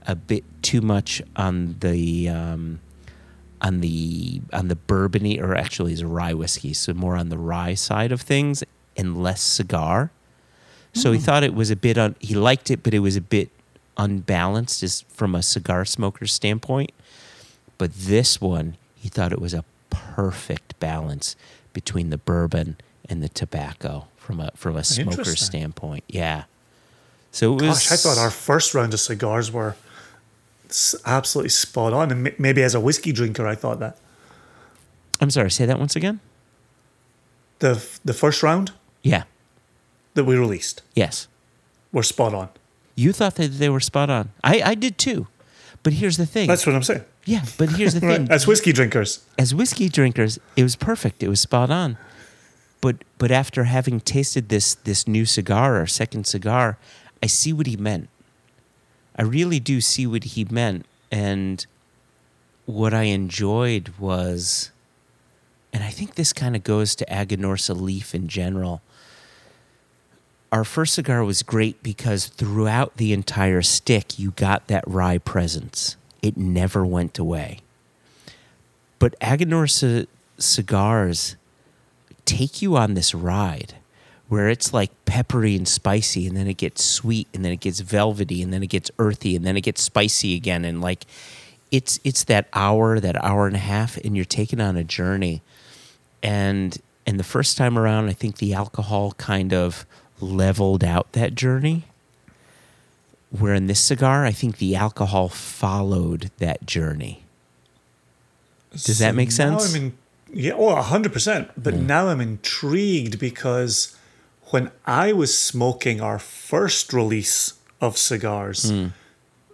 a bit too much on the um, on the on the bourbony, or actually, it's rye whiskey, so more on the rye side of things and less cigar. So he mm. thought it was a bit un, he liked it, but it was a bit unbalanced just from a cigar smoker's standpoint. But this one, he thought it was a perfect balance between the bourbon and the tobacco from a from a smoker's standpoint. Yeah. So it was. Gosh, I thought our first round of cigars were absolutely spot on. And maybe as a whiskey drinker, I thought that. I'm sorry. Say that once again. The, the first round Yeah. That we released Yes. were spot on. You thought that they were spot on. I I did too. But here's the thing. That's what I'm saying. yeah. But here's the thing. As whiskey drinkers. as whiskey drinkers, it was perfect. It was spot on. But but after having tasted this this new cigar, or second cigar, I see what he meant. I really do see what he meant, and what I enjoyed was, and I think this kind of goes to Aganorsa Leaf in general. Our first cigar was great because throughout the entire stick, you got that rye presence. It never went away. But Aganorsa cigars take you on this ride where it's like peppery and spicy, and then it gets sweet, and then it gets velvety, and then it gets earthy, and then it gets spicy again, and like it's it's that hour, that hour and a half, and you're taken on a journey. And and the first time around, I think the alcohol kind of leveled out that journey. Where in this cigar, I think the alcohol followed that journey. Does that make sense? I'm in, yeah, oh, 100%. But now I'm intrigued because when I was smoking our first release of cigars, hmm.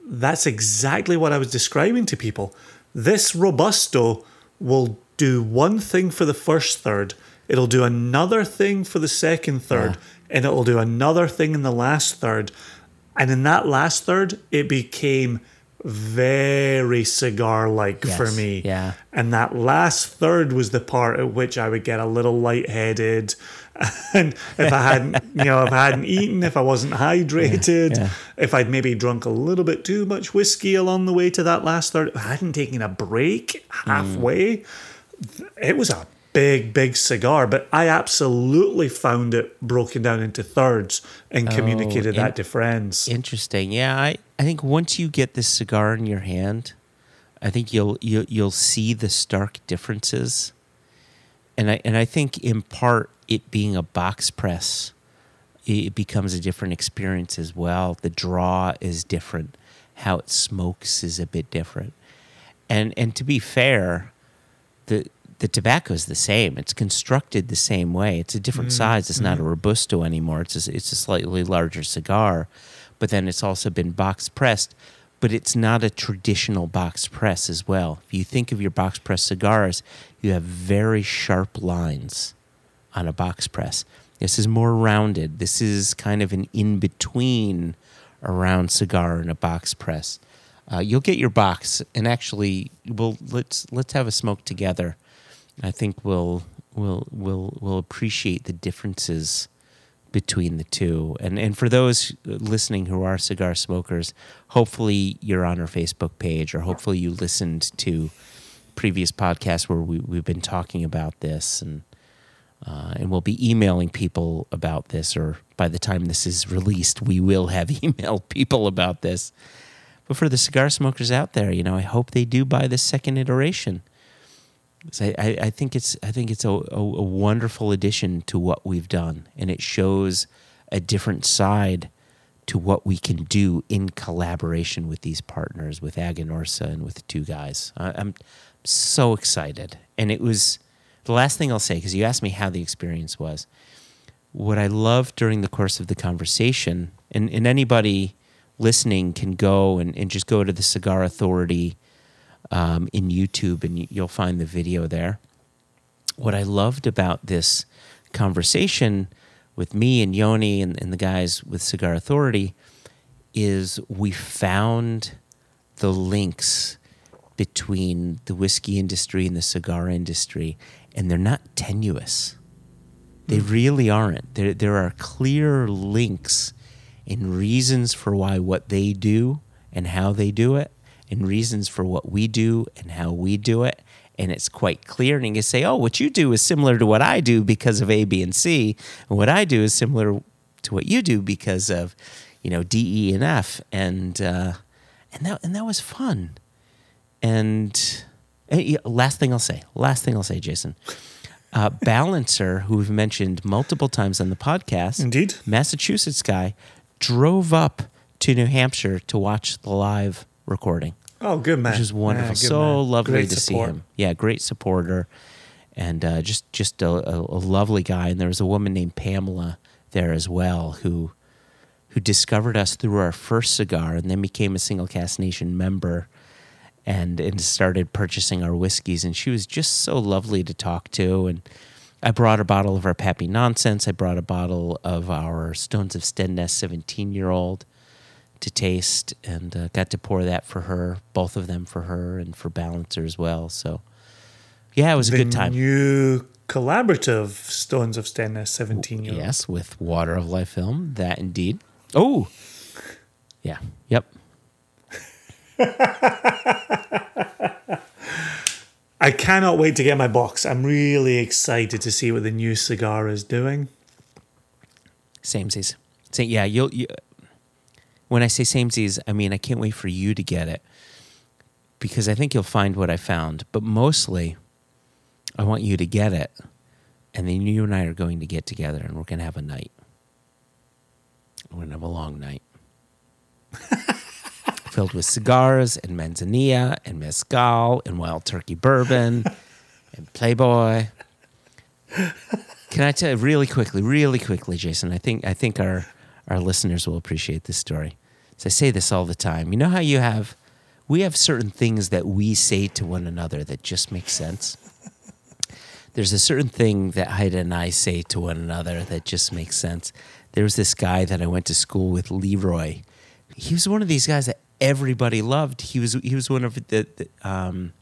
that's exactly what I was describing to people. This Robusto will do one thing for the first third, it'll do another thing for the second third, and it'll do another thing in the last third. And in that last third, it became very cigar like for me. yeah. And that last third was the part at which I would get a little lightheaded. And if I hadn't, you know, if I hadn't eaten, if I wasn't hydrated, yeah. if I'd maybe drunk a little bit too much whiskey along the way to that last third, if I hadn't taken a break hmm. halfway, it was a big, big cigar. But I absolutely found it broken down into thirds and oh, communicated in- that to friends. Interesting. Yeah, I, I think once you get this cigar in your hand, I think you'll you'll you'll see the stark differences. And I and I think in part it being a box press, it becomes a different experience as well. The draw is different. How it smokes is a bit different. And and to be fair, the the tobacco is the same. It's constructed the same way. It's a different size. It's not a robusto anymore. It's a, it's a slightly larger cigar, but then it's also been box pressed. But it's not a traditional box press as well. If you think of your box press cigars, you have very sharp lines on a box press. This is more rounded. This is kind of an in between a round cigar and a box press. Uh, you'll get your box, and actually, we'll let's let's have a smoke together. I think we'll we'll we'll we'll appreciate the differences between the two. And and for those listening who are cigar smokers, hopefully you're on our Facebook page, or hopefully you listened to previous podcasts where we, we've been talking about this, and uh, and we'll be emailing people about this. Or by the time this is released, we will have emailed people about this. But for the cigar smokers out there, you know, I hope they do buy the second iteration. I, I, I think it's I think it's a, a, a wonderful addition to what we've done, and it shows a different side to what we can do in collaboration with these partners, with Aganorsa and with the two guys. I, I'm so excited, and it was the last thing I'll say because you asked me how the experience was. What I loved during the course of the conversation, and, and anybody listening can go and, and just go to the Cigar Authority um, in YouTube and you- you'll find the video there. What I loved about this conversation with me and Yoni and, and the guys with Cigar Authority is we found the links between the whiskey industry and the cigar industry, and they're not tenuous. They really aren't. There, there are clear links and reasons for why what they do and how they do it, and reasons for what we do and how we do it. And it's quite clear. And you can say, oh, what you do is similar to what I do because of A, B, and C. And what I do is similar to what you do because of, you know, D, E, and F. And, uh, and, that, and that was fun. And, last thing I'll say, last thing I'll say, Jason. Uh, Balancer, who we've mentioned multiple times on the podcast, Indeed. Massachusetts guy, drove up to New Hampshire to watch the live recording, Oh, good man. which is wonderful. Yeah, so man. lovely Great to support. see him. Yeah, great supporter, and uh, just just a, a, a lovely guy. And there was a woman named Pamela there as well who who discovered us through our first cigar and then became a Single Cask Nation member and and started purchasing our whiskeys and she was just so lovely to talk to and I brought a bottle of our Pappy Nonsense. I brought a bottle of our Stones of Stenness 17 year old to taste and uh, got to pour that for her, both of them for her and for Balancer as well. So, yeah, it was a the good time. new collaborative Stones of Stenness 17 year. Yes, with Water of Life film. That indeed. Oh, yeah. Yep. I cannot wait to get my box. I'm really excited to see what the new cigar is doing. Samesies. So, yeah, you'll. You, when I say samesies, I mean I can't wait for you to get it because I think you'll find what I found. But mostly, I want you to get it, and then you and I are going to get together, and we're going to have a night. We're going to have a long night. Filled with cigars and manzanilla and mezcal and wild turkey bourbon and Playboy. Can I tell you really quickly, really quickly, Jason? I think I think our our listeners will appreciate this story. So I say this all the time. You know how you have we have certain things that we say to one another that just make sense. There's a certain thing that Haida and I say to one another that just makes sense. There was this guy that I went to school with, Leroy. He was one of these guys that everybody loved. He was he was one of the, the um,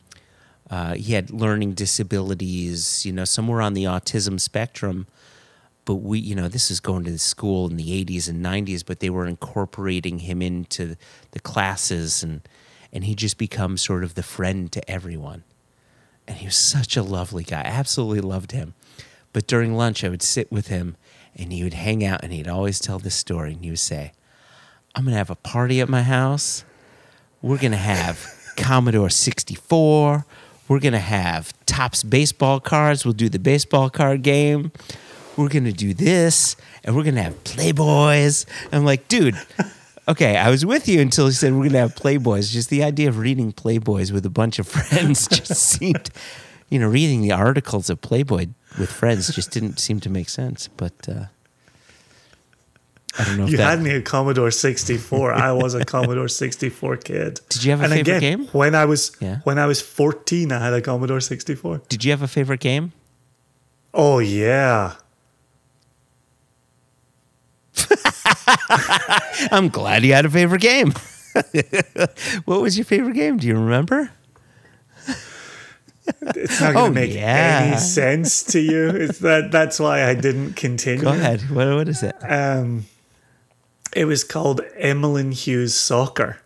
uh, he had learning disabilities, you know, somewhere on the autism spectrum. But we, you know, this is going to the school in the 80s and 90s, but they were incorporating him into the classes and and he just becomes sort of the friend to everyone. And he was such a lovely guy. I absolutely loved him. But during lunch, I would sit with him and he would hang out and he'd always tell this story. And he would say, I'm going to have a party at my house. We're going to have Commodore 64. We're going to have Topps baseball cards. We'll do the baseball card game. We're going to do this. And we're going to have Playboys. I'm like, dude, okay, I was with you until he said we're going to have Playboys. Just the idea of reading Playboys with a bunch of friends just seemed, you know, reading the articles of Playboy with friends just didn't seem to make sense. But uh, I don't know You that. had me a Commodore 64. I was a Commodore 64 kid. Did you have a and favorite again, game? When I was Yeah. when I was 14, I had a Commodore 64. Did you have a favorite game? Oh yeah. I'm glad you had a favorite game. what was your favorite game? Do you remember? It's not going to Oh, make yeah. any sense to you. It's that that's why I didn't continue. Go ahead. What, what is it? Um, it was called Emlyn Hughes Soccer,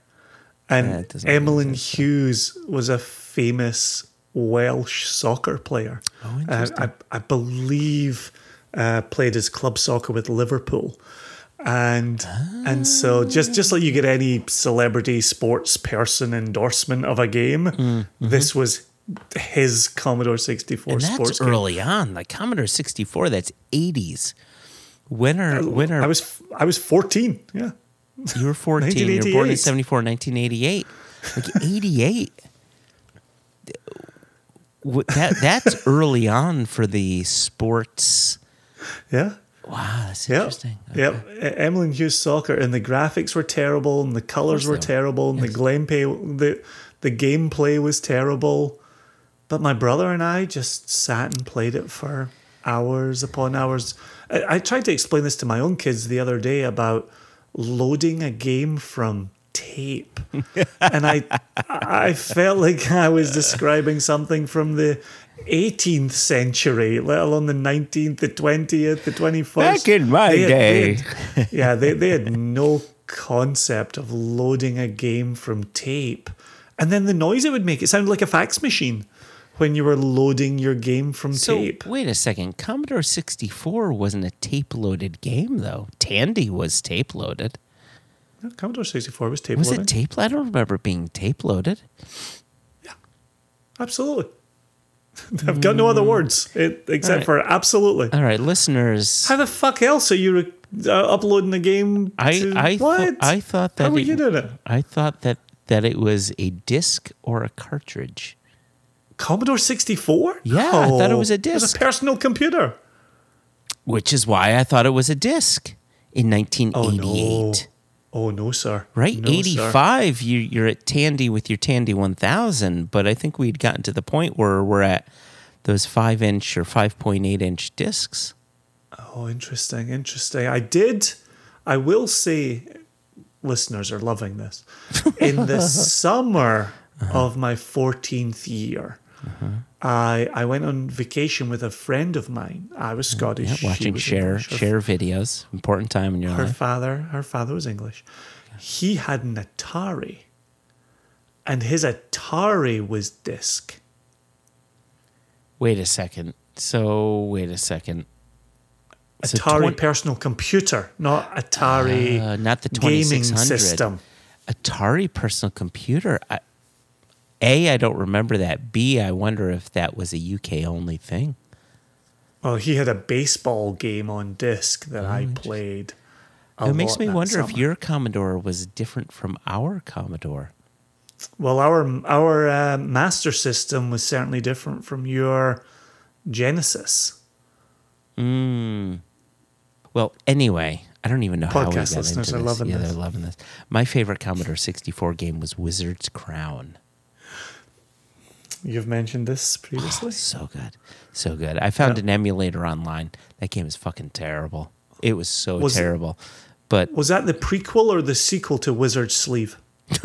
and it Emlyn Hughes was a famous Welsh soccer player. Oh, Uh. I, I believe uh, played his club soccer with Liverpool. And and so just just like you get any celebrity sports person endorsement of a game, Mm-hmm. this was his Commodore 64 And sports that's game. early on. Like Commodore 64, that's 80s. When are, when are I was I was 14. Yeah. you were 14, you were born in 74, 1988. Like 88. That, that's early on for the sports. Yeah. Wow, that's Yep. interesting. Yep. Emlyn Hughes soccer and the graphics were terrible and the colors were terrible and the gameplay the the gameplay was terrible. But my brother and I just sat and played it for hours upon hours. I, I tried to explain this to my own kids the other day about loading a game from tape. and I I felt like I was describing something from the 18th century, let alone the 19th, the 20th, the 21st. Back in my They had- they day. had- yeah, they, they had no concept of loading a game from tape. And then the noise it would make, it sounded like a fax machine when you were loading your game from So tape. wait a second. Commodore 64 wasn't a tape loaded game though. Tandy was tape loaded. No, Commodore 64 was tape loaded. Was it tape? I don't remember being tape loaded. Yeah, absolutely. I've got no other words it, except Alright. for absolutely. All right, listeners. How the fuck else are you re- uh, uploading the game? I to, I what? thought I thought that How were it, you doing it? I thought that that it was a disc or a cartridge. Commodore 64? Yeah, I thought it was a It was disc. a personal computer. Which is why I thought it was a disc in 1988. Oh no, sir. Right, No, sir. 85. You, you're at Tandy with your Tandy 1000, but I think we'd gotten to the point where we're at those five inch or 5.8 inch discs. Oh, interesting, interesting. I did. I will say, listeners are loving this. In the summer Uh-huh. of my 14th year, I I went on vacation with a friend of mine. I was Scottish. Yeah, watching was share English. Share videos, important time in your her life. father her father was english he had an atari and his atari was disc Wait a second. So wait a second. Atari 20 personal computer not atari Uh, not the gaming system Atari personal computer. I, a, I don't remember that. B, I wonder if that was a UK only thing. well he had a baseball game on disc that i played it makes me wonder if your Commodore was different from our Commodore. well our our uh, master system was certainly different from your genesis Mm. Well, anyway, I don't even know how we Podcast got listeners into are this. loving yeah, this. they're loving this. My favorite Commodore 64 game was Wizard's Crown. You've mentioned this previously So good. So good. I found Yeah. an emulator online. That game is fucking terrible. It was so Was it- terrible. But was that the prequel or the sequel to wizard's sleeve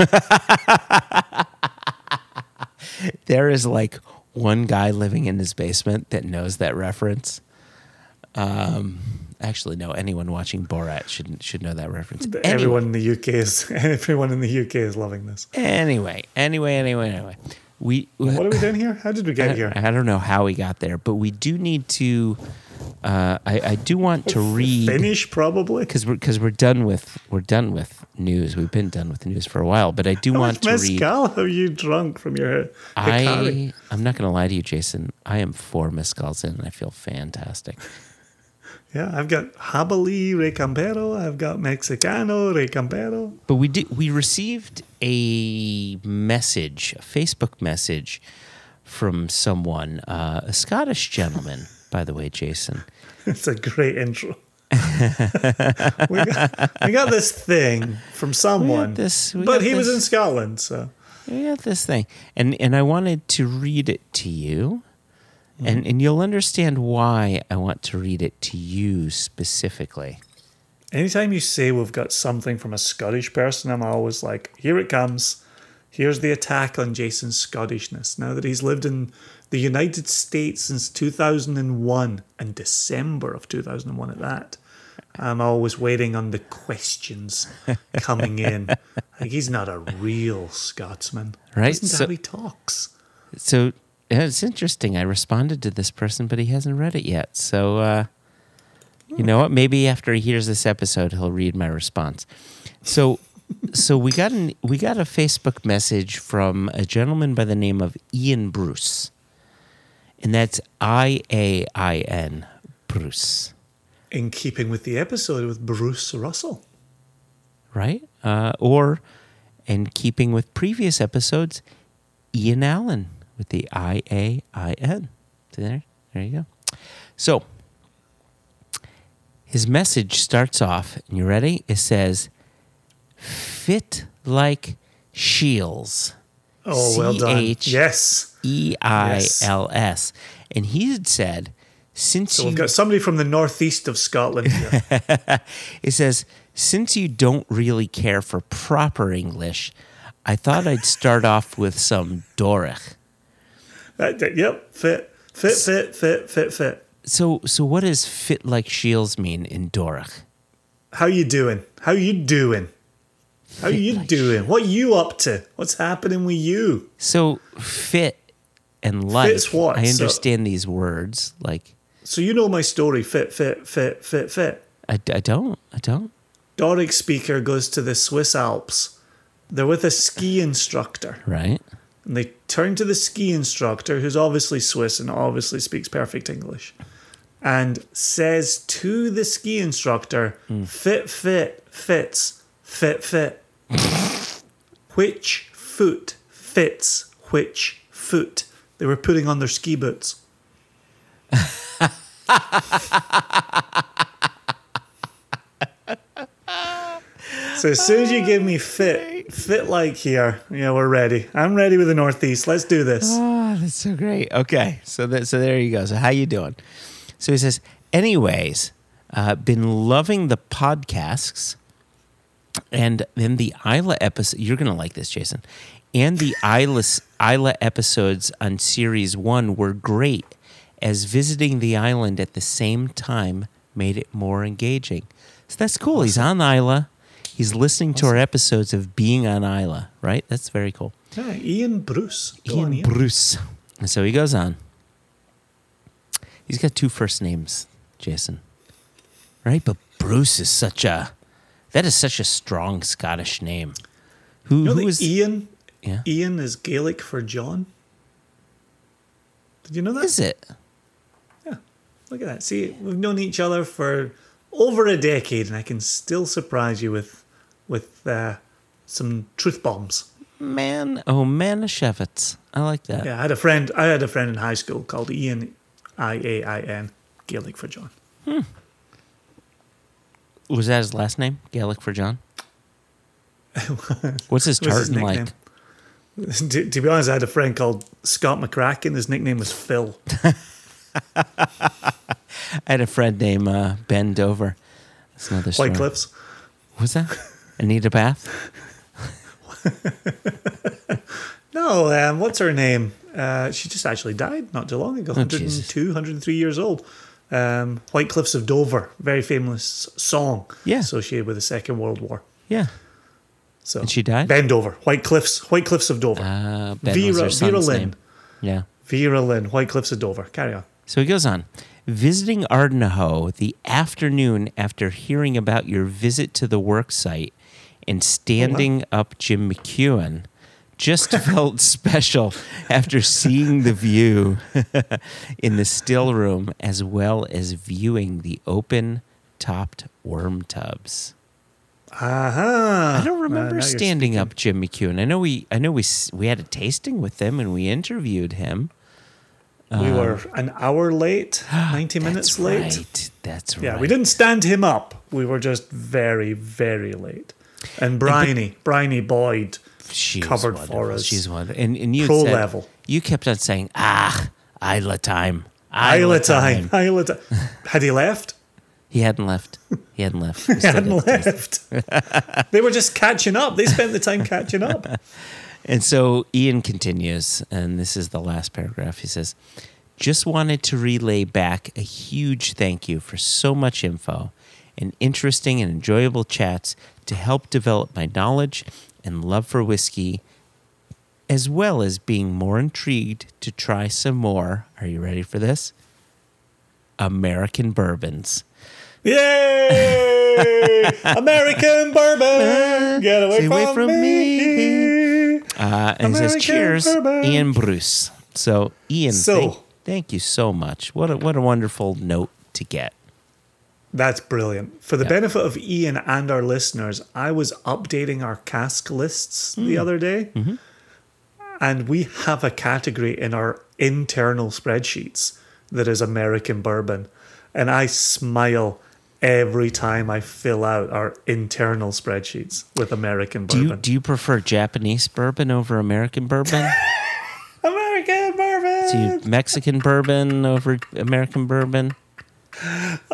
there is like one guy living in his basement that knows that reference. Um, actually, no. Anyone watching Borat should should know that reference. Anyway, Everyone in the UK is everyone in the UK is loving this. anyway, anyway, anyway, anyway. We What are we doing here? How did we get I, here? I don't know how we got there, but we do need to. Uh, I, I do want to read Finish probably. because we're because we're done with we're done with news. We've been done with news for a while, but I do How want to read. mezcal have you drunk from your jícara? I I'm not going to lie to you, Jason. I am four mezcals in, and I feel fantastic. Yeah, I've got Jabalí Recampero. I've got Mexicano Rey Campero. But we did we received a message, a Facebook message from someone, uh, a Scottish gentleman, by the way, Jason. It's a great intro. we, got, we got this thing from someone, this- but he was in Scotland, so We got this thing, and and I wanted to read it to you, Mm-hmm. and and you'll understand why I want to read it to you specifically. anytime you say we've got something from a Scottish person, I'm always like, here it comes. Here's the attack on Jason's Scottishness. Now that he's lived in the United States since 2001 and December of 2001 at that, I'm always waiting on the questions coming in. Like he's not a real Scotsman. Right, Isn't so- how he talks. So it's interesting. I responded to this person, but he hasn't read it yet. So uh, you know what? Maybe after he hears this episode, he'll read my response. So so we got an we got a Facebook message from a gentleman by the name of Ian Bruce, and that's I A I N Bruce. In keeping with the episode with Bruce Russell. right? Uh, or, in keeping with previous episodes, Ian Allen with the I A I N. There, there you go. So, his message starts off, and you ready? It says, "Fit like Shields." Oh, well done. C-H- Yes. E I L S. And he had said since So you we've got somebody from the northeast of Scotland here. it says since you don't really care for proper English, I thought I'd start off with some Doric. Uh, that- yep, fit, fit, fit, fit, fit, fit. So so what does fit like shields mean in Doric? How you doing? How you doing? How Fit you like doing? What you up to? What's happening with you? So fit and what? I So- understand these words like So you know my story. Fit, fit, fit, fit, fit. I, I don't I don't Doric speaker goes to the Swiss Alps. They're with a ski instructor. right? And they turn to the ski instructor, who's obviously Swiss and obviously speaks perfect English, and says to the ski instructor, mm. fit, fit, fits, fit, fit. which foot fits which foot? They were putting on their ski boots. So as soon as you give me fit, fit like here, yeah, we're ready. I'm ready with the Northeast. Let's do this. Oh, that's so great. Okay, so that, so there you go. So how you doing? So he says, anyways, uh, been loving the podcasts, and then the Islay episode. You're gonna like this, Jason. And the Islay Islay episodes on series one were great, as visiting the island at the same time made it more engaging. So that's cool. He's on Islay. He's listening to our episodes of being on Islay. Right? That's very cool. Yeah, Ian Bruce. Go on, Ian Bruce. And so he goes on. He's got two first names, Jason. Right? But Bruce is such a that is such a strong Scottish name. Who You know who is Ian? Yeah. Ian is Gaelic for John. Did you know that? is it? Yeah. Look at that. See, we've known each other for over a decade, and I can still surprise you with with uh, some truth bombs. Man, oh man, Manischewitz. I like that. Yeah, I had a friend. I had a friend in high school called Ian, I A I N, Gaelic for John. Hmm. Was that his last name? Gaelic for John? What's his It was his tartan like? nickname. To, to be honest, I had a friend called Scott McCracken. His nickname was Phil. I had a friend named uh, Ben Dover. That's another story. White Cliffs. Was that? Anita Bath? No, um, what's her name? Uh, she just actually died not too long ago. Oh, Jesus. 102, 103 years old. Um, White Cliffs of Dover, very famous song Yeah. associated with the Second World War. Yeah. So And she died? Ben Dover, White Cliffs, White Cliffs of Dover. Uh, ben Vera, Vera Lynn, name. Yeah. Vera Lynn, White Cliffs of Dover. Carry on. So he goes on. Visiting Ardnahoe the afternoon after hearing about your visit to the work site and standing up Jim McEwan just felt special after seeing the view in the still room as well as viewing the open topped worm tubs. Aha. I don't remember Uh, standing up Jim McEwan. I know we I know we we had a tasting with him and we interviewed him. We were an hour late, 90 minutes late. right. That's right. Yeah, we didn't stand him up. We were just very, very late. And Bryony, Bryony Boyd, she was covered wonderful. for us. She's wonderful. And, and you Pro said- level. You kept on saying, ah, Islay time. Islay time, Islay time. Had he left? He hadn't left. He hadn't left. He hadn't got the taste. left. they were just catching up. They spent the time catching up. And so Ian continues, and this is the last paragraph. He says, Just wanted to relay back a huge thank you for so much info and interesting and enjoyable chats to help develop my knowledge and love for whiskey, as well as being more intrigued to try some more. Are you ready for this? American bourbons. Yay! American bourbon, get away, Stay from, away from me. Uh, and he says, "Cheers, bourbon." Ian Bruce." So, Ian, So- thank, thank you so much. What a what a wonderful note to get. That's brilliant. For the Yeah. benefit of Ian and our listeners, I was updating our cask lists Hmm. the other day, Mm-hmm. and we have a category in our internal spreadsheets that is American bourbon. And I smile every time I fill out our internal spreadsheets with American Do you bourbon. do you prefer Japanese bourbon over American bourbon? American bourbon! So you Mexican bourbon over American bourbon.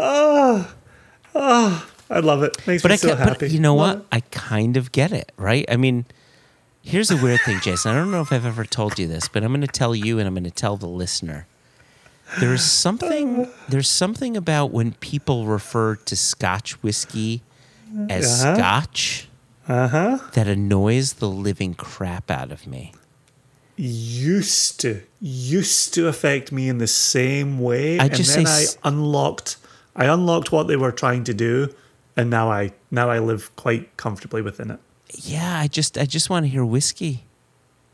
I love it. Makes But me I so can, happy. but you know Love what? I kind of get it, right? I mean, here's a weird thing, Jason. I don't know if I've ever told you this, but I'm going to tell you and I'm going to tell the listener. There's something there's something about when people refer to Scotch whiskey as Uh-huh. Scotch Uh-huh. that annoys the living crap out of me. Used to used to affect me in the same way and just then say I s- unlocked I unlocked what they were trying to do and now I now I live quite comfortably within it. Yeah, I just I just want to hear whiskey.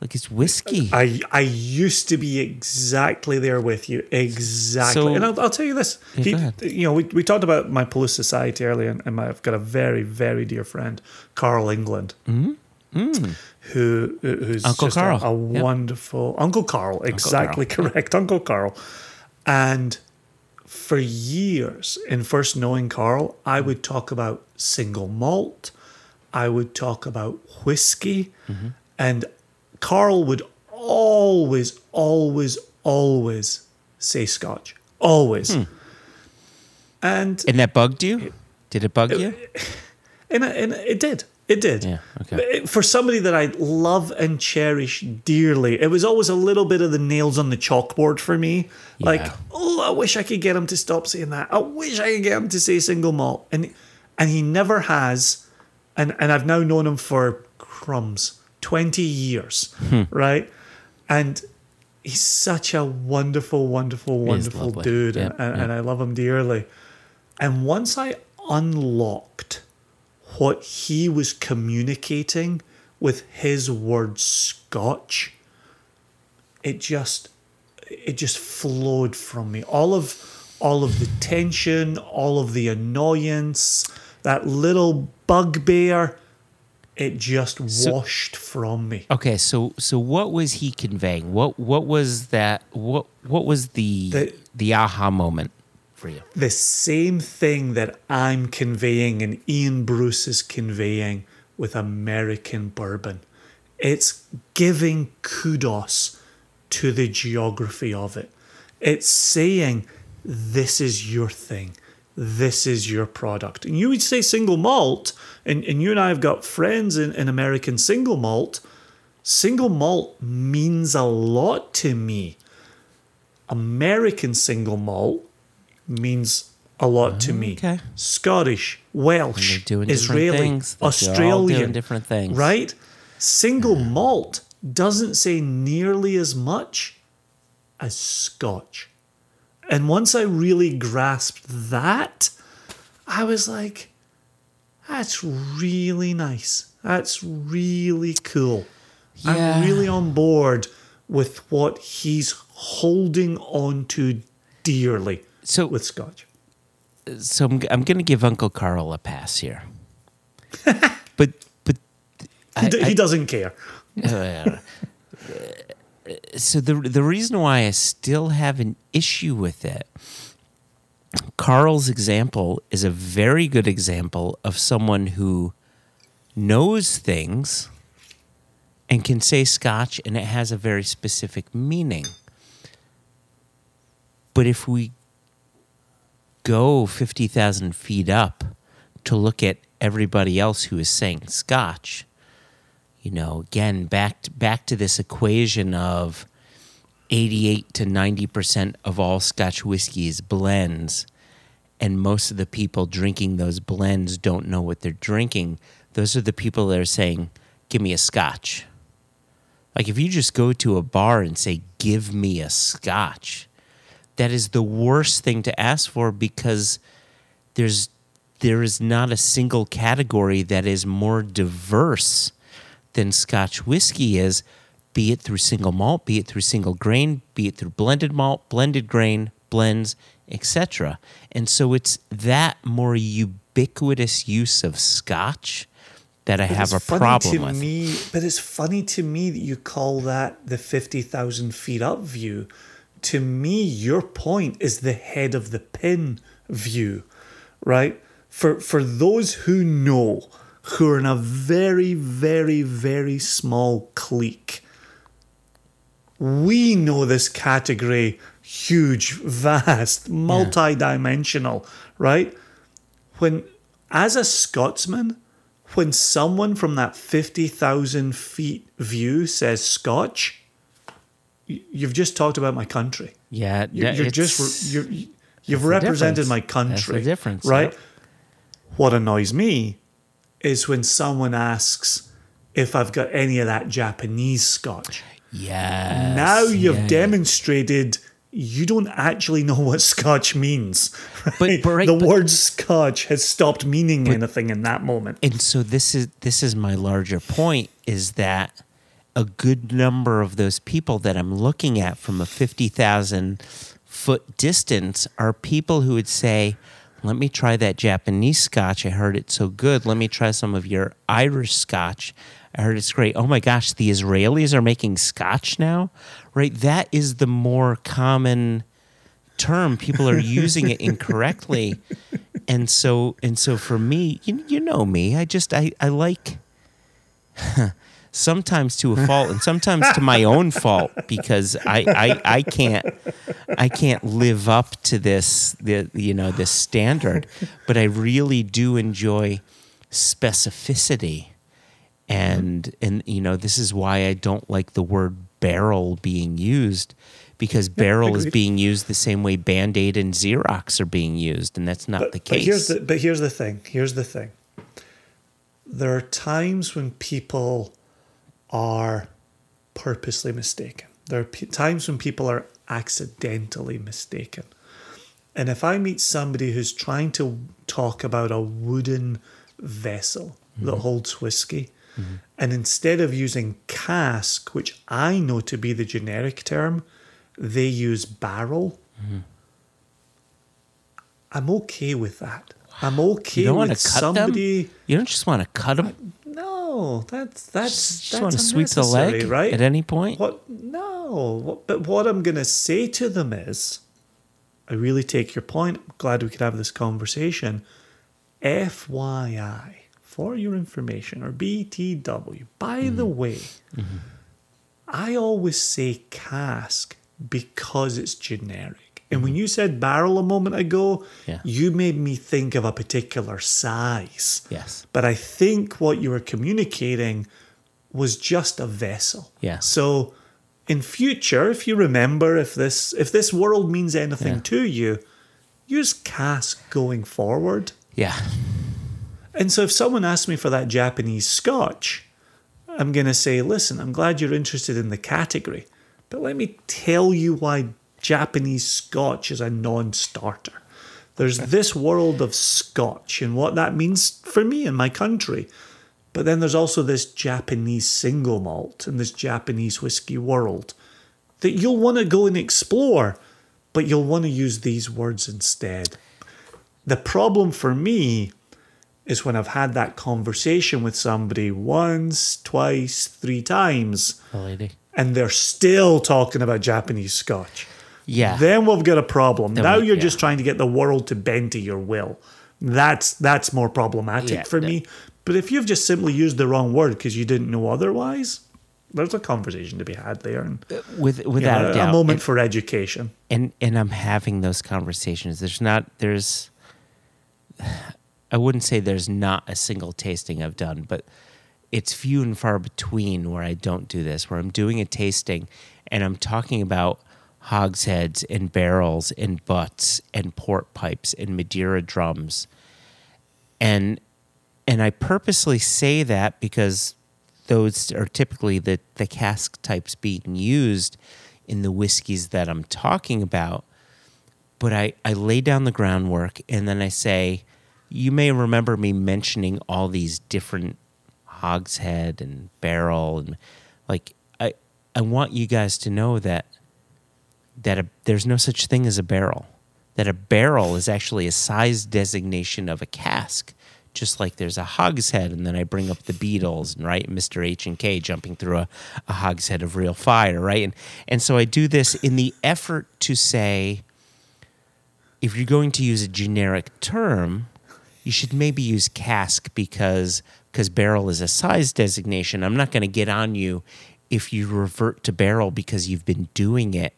Like it's whiskey. I I used to be exactly there with you exactly. So- and I'll, I'll tell you this. Yeah, He- you know, we, we talked about my police society earlier and, and I've got a very very dear friend, Carl England. Mm-hmm. Mm. Who, who's Mm-hmm. Uncle just a- Carl. a, Yep. wonderful Uncle Carl, exactly Carl. correct, Uncle Carl. And for years, in first knowing Carl, I would talk about single malt, I would talk about whiskey, Mm-hmm. and Carl would always, always, always say Scotch, always. Hmm. And and that bugged you? Did it bug you? and, and it did. It did. Yeah, okay. For somebody that I love and cherish dearly, it was always a little bit of the nails on the chalkboard for me. Like, oh, I wish I could get him to stop saying that. I wish I could get him to say single malt. And and he never has. And and I've now known him for crumbs, 20 years. Hmm. Right? And he's such a wonderful, wonderful, wonderful dude. Yep, and, yep. and I love him dearly. And once I unlocked what he was communicating with his word scotch, it just it just flowed from me. All of all of the tension, all of the annoyance, that little bugbear, it just washed from me. Okay, so so what was he conveying? What what was that? What what was the the, The- aha moment for you? the same thing that I'm conveying and Ian Bruce is conveying with American bourbon. It's giving kudos to the geography of it. It's saying, this is your thing. This is your product. And you would say single malt, and, and you and I have got friends in, in American single malt. Single malt means a lot to me. American single malt means a lot to me. okay. Scottish, Welsh, Israeli, things. They're doing Australian, different things. Right? Single malt doesn't say nearly as much as Scotch. And once I really grasped that, I was like, that's really nice. That's really cool. Yeah. I'm really on board with what he's holding on to dearly So with Scotch. so I'm, I'm going to give Uncle Carl a pass here. but but He, I- he doesn't care. Uh, so the the reason why I still have an issue with it, Carl's example is a very good example of someone who knows things and can say Scotch, and it has a very specific meaning. But if we go fifty thousand feet up to look at everybody else who is saying Scotch, you know, again, back to, back to this equation of 88 to 90% of all Scotch whiskey is blends, and most of the people drinking those blends don't know what they're drinking. Those are the people that are saying, Give me a Scotch. Like if you just go to a bar and say, Give me a Scotch, that is the worst thing to ask for because there's there is not a single category that is more diverse than Scotch whiskey is, be it through single malt, be it through single grain, be it through blended malt, blended grain, blends, etc. And so it's that more ubiquitous use of Scotch that I But have a problem with. Me, but it's funny to me that you call that the 50,000 feet up view. To me, your point is the head of the pin view, right? For, for those who know, who are in a very, very, very small clique, We know this category huge, vast, multi-dimensional, right? When as a Scotsman, when someone from that 50,000 feet view says Scotch, you've just talked about my country. Yeah, You're, you're just you're, you've represented my That's the country. difference, right? yep. What annoys me is when someone asks if I've got any of that Japanese Scotch. yes. now you've yeah. demonstrated you don't actually know what Scotch means. But- right? but right, the but- word Scotch has stopped meaning anything in that moment. and so this is this is my larger point is that a good number of those people that I'm looking at from a 50,000 foot distance are people who would say, "Let me try that Japanese scotch. I heard it's so good. Let me try some of your Irish scotch. I heard it's great. Oh my gosh, the Israelis are making scotch now." Right? That is the more common term people are using it incorrectly and so and so for me you, you know me i just i, I like sometimes to a fault and sometimes to my own fault because I, I i can't i can't live up to this the you know this standard but i really do enjoy specificity and and you know this is why i don't like the word barrel being used because barrel is being used the same way band-aid and xerox are being used and that's not But, the but case here's the but here's the thing. Here's the thing. There are times when people are purposely mistaken. There are p- times when people are accidentally mistaken. And if I meet somebody who's trying to talk about a wooden vessel that mm-hmm. holds whiskey, mm-hmm. and instead of using cask, which I know to be the generic term, they use barrel. Mm-hmm. I'm okay with that. I'm okay you don't want to cut somebody. them you don't just want to cut them No, that's that's just that's want to sweep the leg right? at any point What? No. What, but what I'm going to say to them is, I really take your point. I'm glad we could have this conversation. FYI, for your information, or BTW. By Mm-hmm. the way, I always say cask because it's generic. And when you said barrel a moment ago, Mm-hmm. Yeah. you made me think of a particular size. yes But I think what you were communicating was just a vessel. Yeah. So in future, if you remember, if this if this world means anything Yeah. to you, use cask going forward. yeah And so if someone asks me for that Japanese scotch, I'm going to say, listen, I'm glad you're interested in the category, but let me tell you why Japanese scotch is a non starter. There's this world of scotch and what that means for me in my country. But then there's also this Japanese single malt and this Japanese whiskey world that you'll want to go and explore, but you'll want to use these words instead. The problem for me is when I've had that conversation with somebody once, twice, three times, lady and they're still talking about Japanese scotch. Yeah Then we've got a problem. Then now we- you're yeah. just trying to get the world to bend to your will. That's that's more problematic Yeah, for me. But if you've just simply used the wrong word because you didn't know otherwise, there's a conversation to be had there, and uh, with you know, a doubt a moment And- for education. and and I'm having those conversations. There's not there's I wouldn't say there's not a single tasting I've done, but it's few and far between where I don't do this, where I'm doing a tasting and I'm talking about hogsheads and barrels and butts and port pipes and Madeira drums. And and I purposely say that because those are typically the, the cask types being used in the whiskeys that I'm talking about. But I, I lay down the groundwork and then I say, you may remember me mentioning all these different hogshead and barrel and like I I want you guys to know that that a, there's no such thing as a barrel. That a barrel is actually a size designation of a cask, just like there's a hogshead, and then I bring up the Beatles and right, Mr. H and K jumping through a, a hogshead of real fire, right? And and so I do this in the effort to say, if you're going to use a generic term, you should maybe use cask because because barrel is a size designation. I'm not going to get on you if you revert to barrel because you've been doing it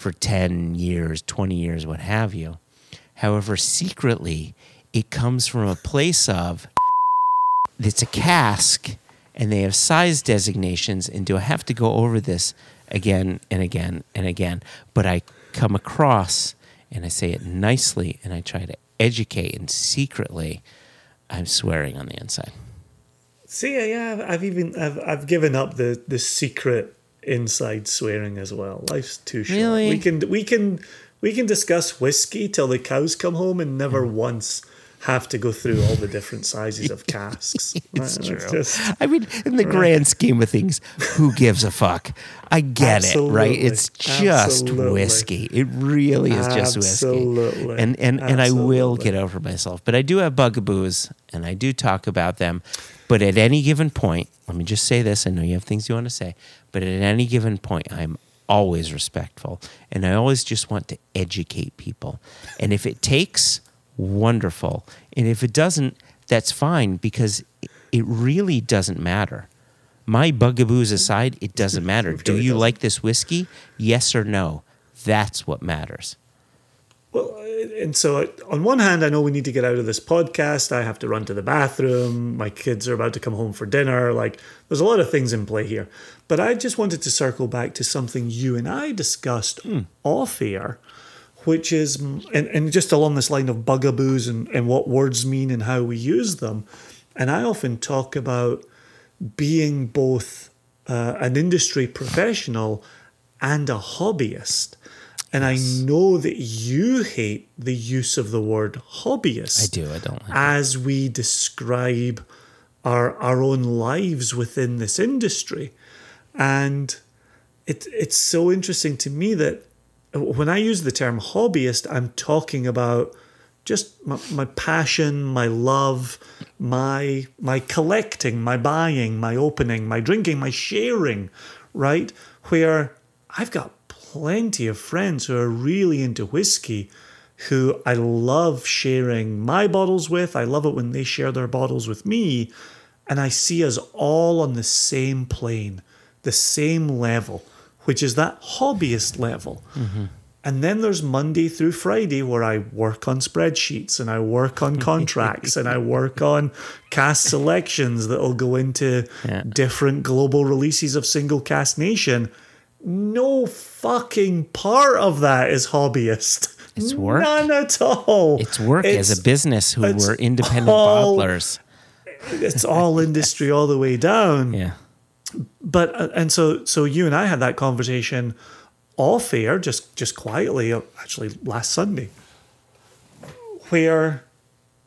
for 10 years, 20 years, what have you. However, secretly, it comes from a place of it's a cask and they have size designations. And do I have to go over this again and again and again? But I come across and I say it nicely and I try to educate and secretly I'm swearing on the inside. See, yeah, I've- I've even I've I've given up the the secret inside swearing as well. Life's too short. Really? We can we can we can discuss whiskey till the cows come home and never hmm. once have to go through all the different sizes of casks. It's Right? true. just- I mean, in the grand scheme of things, who gives a fuck? I get it, right? It's just Absolutely. whiskey. It really is just whiskey. Absolutely. And and and I will Absolutely. get over myself, but I do have bugaboos, and I do talk about them. But at any given point, let me just say this: I know you have things you want to say, but at any given point, I'm always respectful, and I always just want to educate people. And if it takes, wonderful. And if it doesn't, that's fine because it- it really doesn't matter. My bugaboos aside, it doesn't matter. Do you like this whiskey? Yes or no? That's what matters. Well, uh, and so on one hand, I know we need to get out of this podcast. I have to run to the bathroom. My kids are about to come home for dinner. Like, there's a lot of things in play here. But I just wanted to circle back to something you and I discussed off air, which is, and, and just along this line of bugaboos and, and what words mean and how we use them. And I often talk about being both uh, an industry professional and a hobbyist. And I know that you hate the use of the word hobbyist I do. I don't like it. as we describe our our own lives within this industry. And it it's so interesting to me that when I use the term hobbyist, I'm talking about just my, my passion, my love, my my collecting, my buying, my opening, my drinking, my sharing, right? Where I've got plenty of friends who are really into whiskey who I love sharing my bottles with. I love it when they share their bottles with me. And I see us all on the same plane, the same level, which is that hobbyist level. Mm-hmm. And then there's Monday through Friday where I work on spreadsheets and I work on contracts and I work on cask selections that'll go into Yeah. different global releases of Single Cask Nation. No fucking part of that is hobbyist. It's work. None at all. It's work as a business who were independent all- bottlers. It's all industry all the way down. Yeah. but uh, and so so you and I had that conversation off air just just quietly uh, actually last Sunday where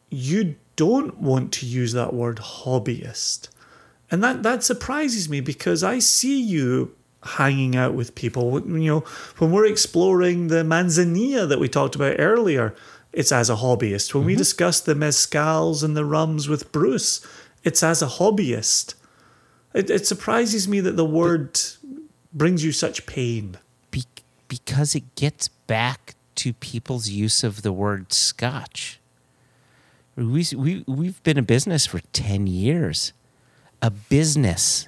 you don't want to use that word hobbyist and that that surprises me because I see you hanging out with people you know when we're exploring the manzanilla that we talked about earlier it's as a hobbyist when we mm-hmm. discuss the mezcals and the rums with Bruce it's as a hobbyist it, it surprises me that the word brings you such pain. Be- because it gets back to people's use of the word scotch. We, we, we've been a business for 10 years. A business,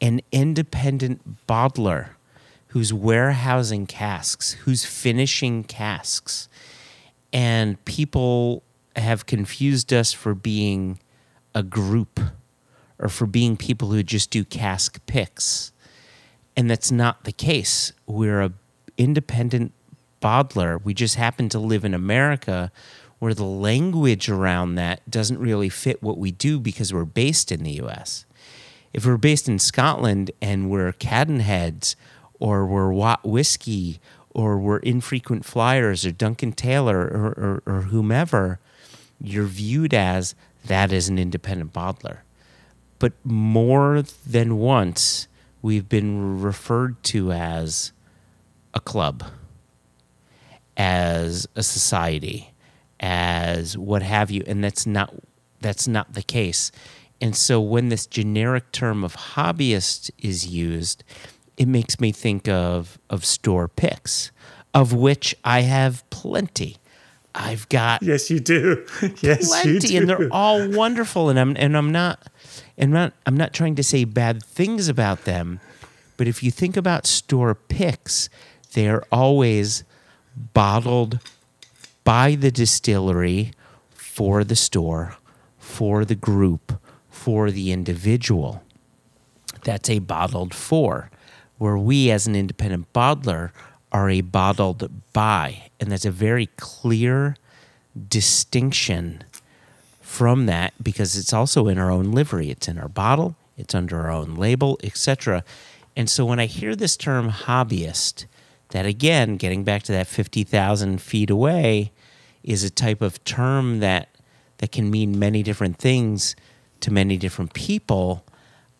an independent bottler who's warehousing casks, who's finishing casks. And people have confused us for being a group or for being people who just do cask picks and that's not the case. We're a independent bottler. We just happen to live in America where the language around that doesn't really fit what we do because we're based in the US. If we're based in Scotland and we're Cadenheads or we're Watt Whiskey or we're Infrequent Flyers or Duncan Taylor or, or, or whomever, you're viewed as that is an independent bottler but more than once we've been referred to as a club, as a society, as what have you, and that's not that's not the case. And so when this generic term of hobbyist is used, it makes me think of of store picks, of which I have plenty. I've got Yes, you do. yes, you plenty, do. and they're all wonderful. And I'm and I'm not, and not I'm not trying to say bad things about them. But if you think about store picks, they are always bottled by the distillery for the store, for the group, for the individual. That's a bottled for, where we as an independent bottler are a bottled by. And that's a very clear distinction from that because it's also in our own livery. It's in our bottle, it's under our own label, etc. And so when I hear this term hobbyist, that again, getting back to that 50,000 feet away, is a type of term that that can mean many different things to many different people.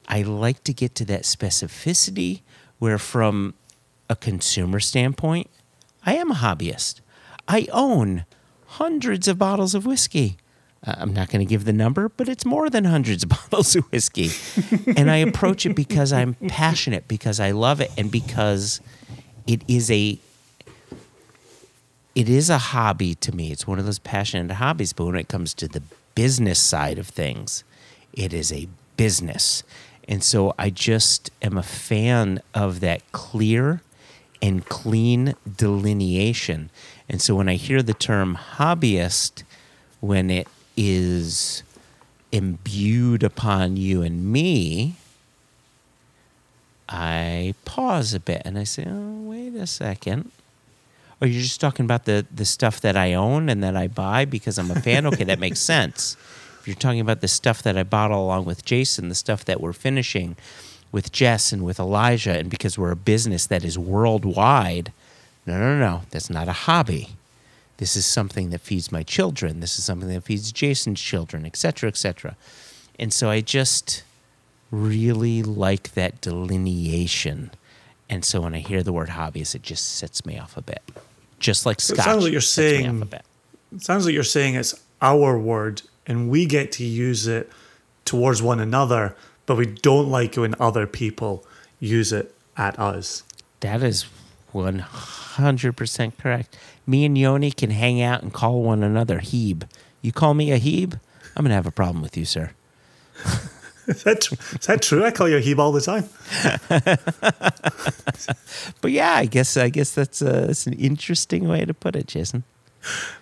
I like to get to that specificity where from a consumer standpoint, I am a hobbyist. I own hundreds of bottles of whiskey. Uh, I'm not going to give the number, but it's more than hundreds of bottles of whiskey. and I approach it because I'm passionate, because I love it, and because it is a it is a hobby to me. It's one of those passionate hobbies, but when it comes to the business side of things, it is a business. And so I just am a fan of that clear and clean delineation. And so when I hear the term hobbyist, when it is imbued upon you and me, I pause a bit and I say, oh, wait a second. Or you're just talking about the, the stuff that I own and that I buy because I'm a fan? Okay, that makes sense. You're talking about the stuff that I bottle along with Jason, the stuff that we're finishing with Jess and with Elijah, and because we're a business that is worldwide, no, no, no, that's not a hobby. This is something that feeds my children. This is something that feeds Jason's children, etc., etc. And so I just really like that delineation. And so when I hear the word hobbyist, it just sets me off a bit. Just like So Scotch. it sounds like you're saying-. It sounds like you're saying it's our word and we get to use it towards one another, but we don't like when other people use it at us. That is 100% correct. Me and Yoni can hang out and call one another Hebe. You call me a Hebe, I'm going to have a problem with you, sir. Is that, tr- is that true? I call you a Hebe all the time. But yeah, I guess I guess that's, uh, that's an interesting way to put it, Jason.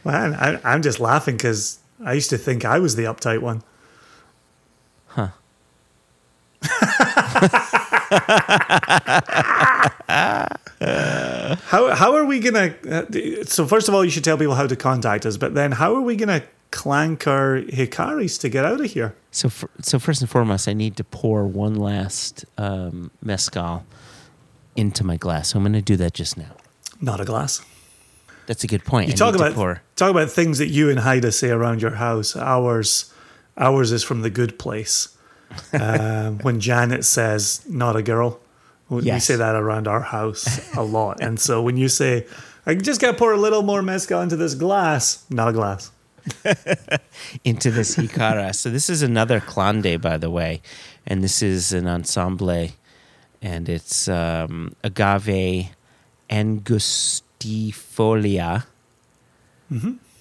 Man, I, I'm just laughing because I used to think I was the uptight one. Huh. How how are we gonna? Uh, so first of all, you should tell people how to contact us. But then, how are we gonna clank our hikaris to get out of here? So, for, so first and foremost, I need to pour one last um, mezcal into my glass. So I'm going to do that just now. Not a glass. That's a good point. You I talk about talk about things that you and Haida say around your house. Ours, ours is from the good place. um, when Janet says "not a girl," we, Yes. say that around our house a lot. And so when you say, "I just got to pour a little more mezcal into this glass," not a glass. into this jícara. so this is another clande, by the way, and this is an ensemble, and it's um, agave angustifolia,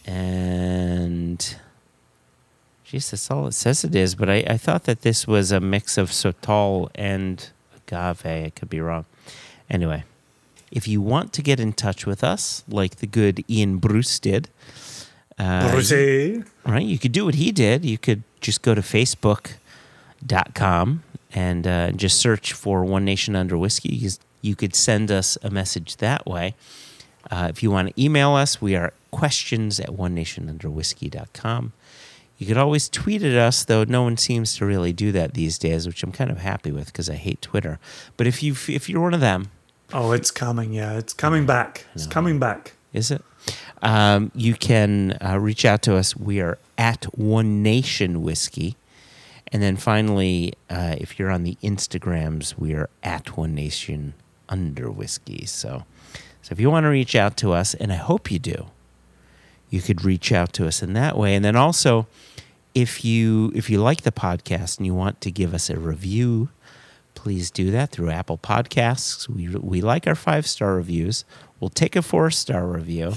and geez, that's all it says it is. But I, I thought that this was a mix of sotol and agave. I could be wrong. Anyway, if you want to get in touch with us, like the good Ian Bruce did. Uh, Brucey. right? You could do what he did. You could just go to facebook.com and uh, just search for One Nation Under Whiskey. You could send us a message that way. Uh, if you want to email us, we are questions at one nationunderwhiskey.com. You could always tweet at us, though no one seems to really do that these days, which I'm kind of happy with because I hate Twitter. But if you if you're one of them, Oh, it's coming. Yeah, it's coming back. It's coming back. is it? Um, you can uh, reach out to us. We are at One Nation Whiskey. And then finally, uh, if you're on the Instagrams, we are at One Nation Under Whiskey. So, so if you want to reach out to us, and I hope you do, you could reach out to us in that way. And then also, if you if you like the podcast and you want to give us a review, please do that through Apple Podcasts. We we like our five star reviews. We'll take a four star review.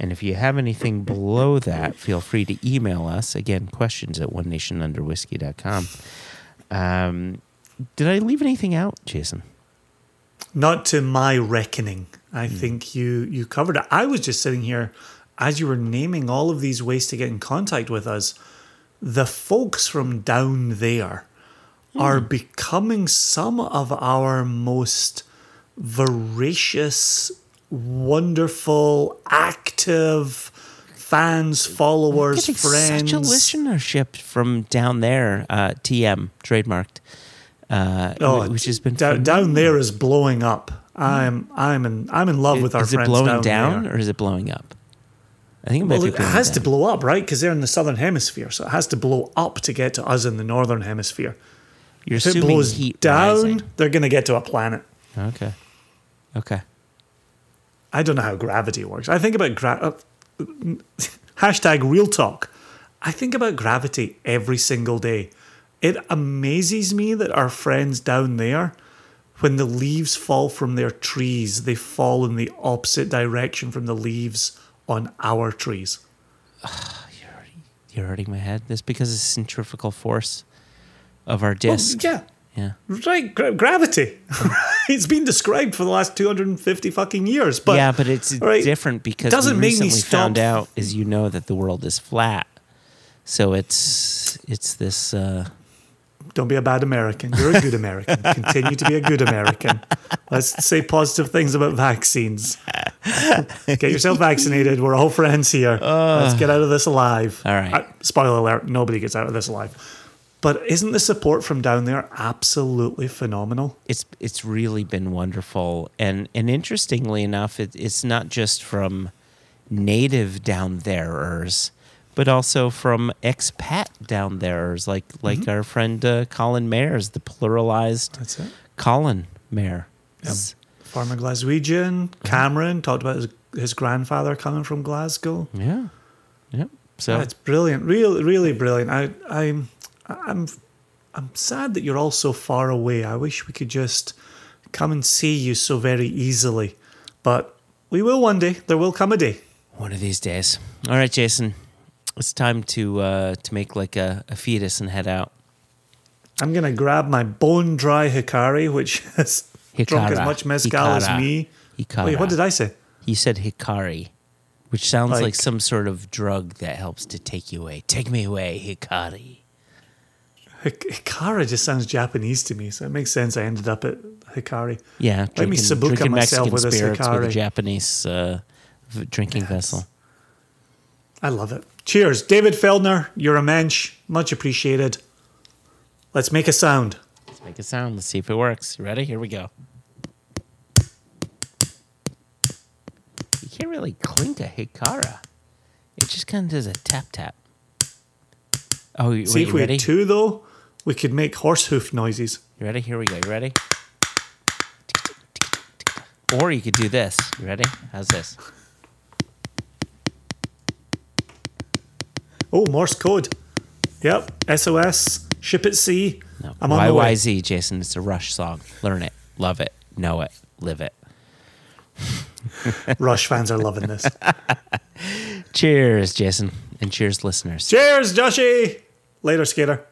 And if you have anything below that, feel free to email us. Again, questions at one nationunderwhiskey.com. Um, did I leave anything out, Jason? not to my reckoning. I think you you covered it. I was just sitting here as you were naming all of these ways to get in contact with us. The folks from down there are becoming some of our most voracious, wonderful, active fans, followers, friends. such a listenership from down there. Uh, TM trademarked, uh, Oh, which has been down, down there is blowing up. I'm I'm in I'm in love with our friends. Is it blowing down, down, or is it blowing up? I think it Well, it has to blow up, right? Because they're in the southern hemisphere, so it has to blow up to get to us in the northern hemisphere. You're If it blows heat down, rising. they're going to get to a planet. Okay. Okay. I don't know how gravity works. I think about gra- uh, hashtag real talk. I think about gravity every single day. It amazes me that our friends down there, when the leaves fall from their trees, they fall in the opposite direction from the leaves on our trees. You're hurting my head. This because of the centrifugal force of our Well, disk. yeah, yeah. right. Gra- gravity. it's been described for the last 250 fucking years. But yeah, but it's right, different because doesn't we make me recently found out, as you know, that the world is flat. So it's it's this. Uh, Don't be a bad American. You're a good American. Continue to be a good American. Let's say positive things about vaccines. Get yourself vaccinated. We're all friends here. Let's get out of this alive. All right. Uh, spoiler alert: nobody gets out of this alive. But isn't the support from down there absolutely phenomenal? it's it's really been wonderful and and interestingly enough it, it's not just from native down thereers but also from expat down thereers like like Mm-hmm. our friend uh, Colin Mayers the pluralized That's it. Colin Mayer S- Former Glaswegian, Cameron talked about his, his grandfather coming from Glasgow. yeah yep so That's brilliant. Really, really brilliant. I, I'm, I'm, I'm sad that you're all so far away. I wish we could just come and see you so very easily, but we will one day. There will come a day. one of these days all right Jason it's time to uh to make like a, a fetus and head out I'm gonna grab my bone dry hikari, which has drunk as much mezcal as me. Jícara. Wait, what did I say? He said Hikari, which sounds like, Like- some sort of drug that helps to take you away. Take me away, Hikari. Hik- Hikara just sounds Japanese to me, so it makes sense. I ended up at Hikari. Yeah, Let me drinking, sabuka myself Mexican with this spirits with a Japanese uh, v- drinking vessel. I love it. Cheers, David Feldner. You're a mensch. Much appreciated. Let's make a sound. Let's make a sound. Let's see if it works. You ready? Here we go. You can't really clink a Jícara. It just kind of does a tap tap. Oh, you- See if we ready? had two though, we could make horse hoof noises. You ready? Here we go. You ready? Or you could do this. You ready? How's this? Oh, Morse code. Yep. SOS. Ship at sea. No. I'm on the way. YYZ, Jason. It's a Rush song. Learn it, love it, know it, live it. Rush fans are loving this. Cheers, Jason, and cheers, listeners. Cheers, Joshy. Later, skater.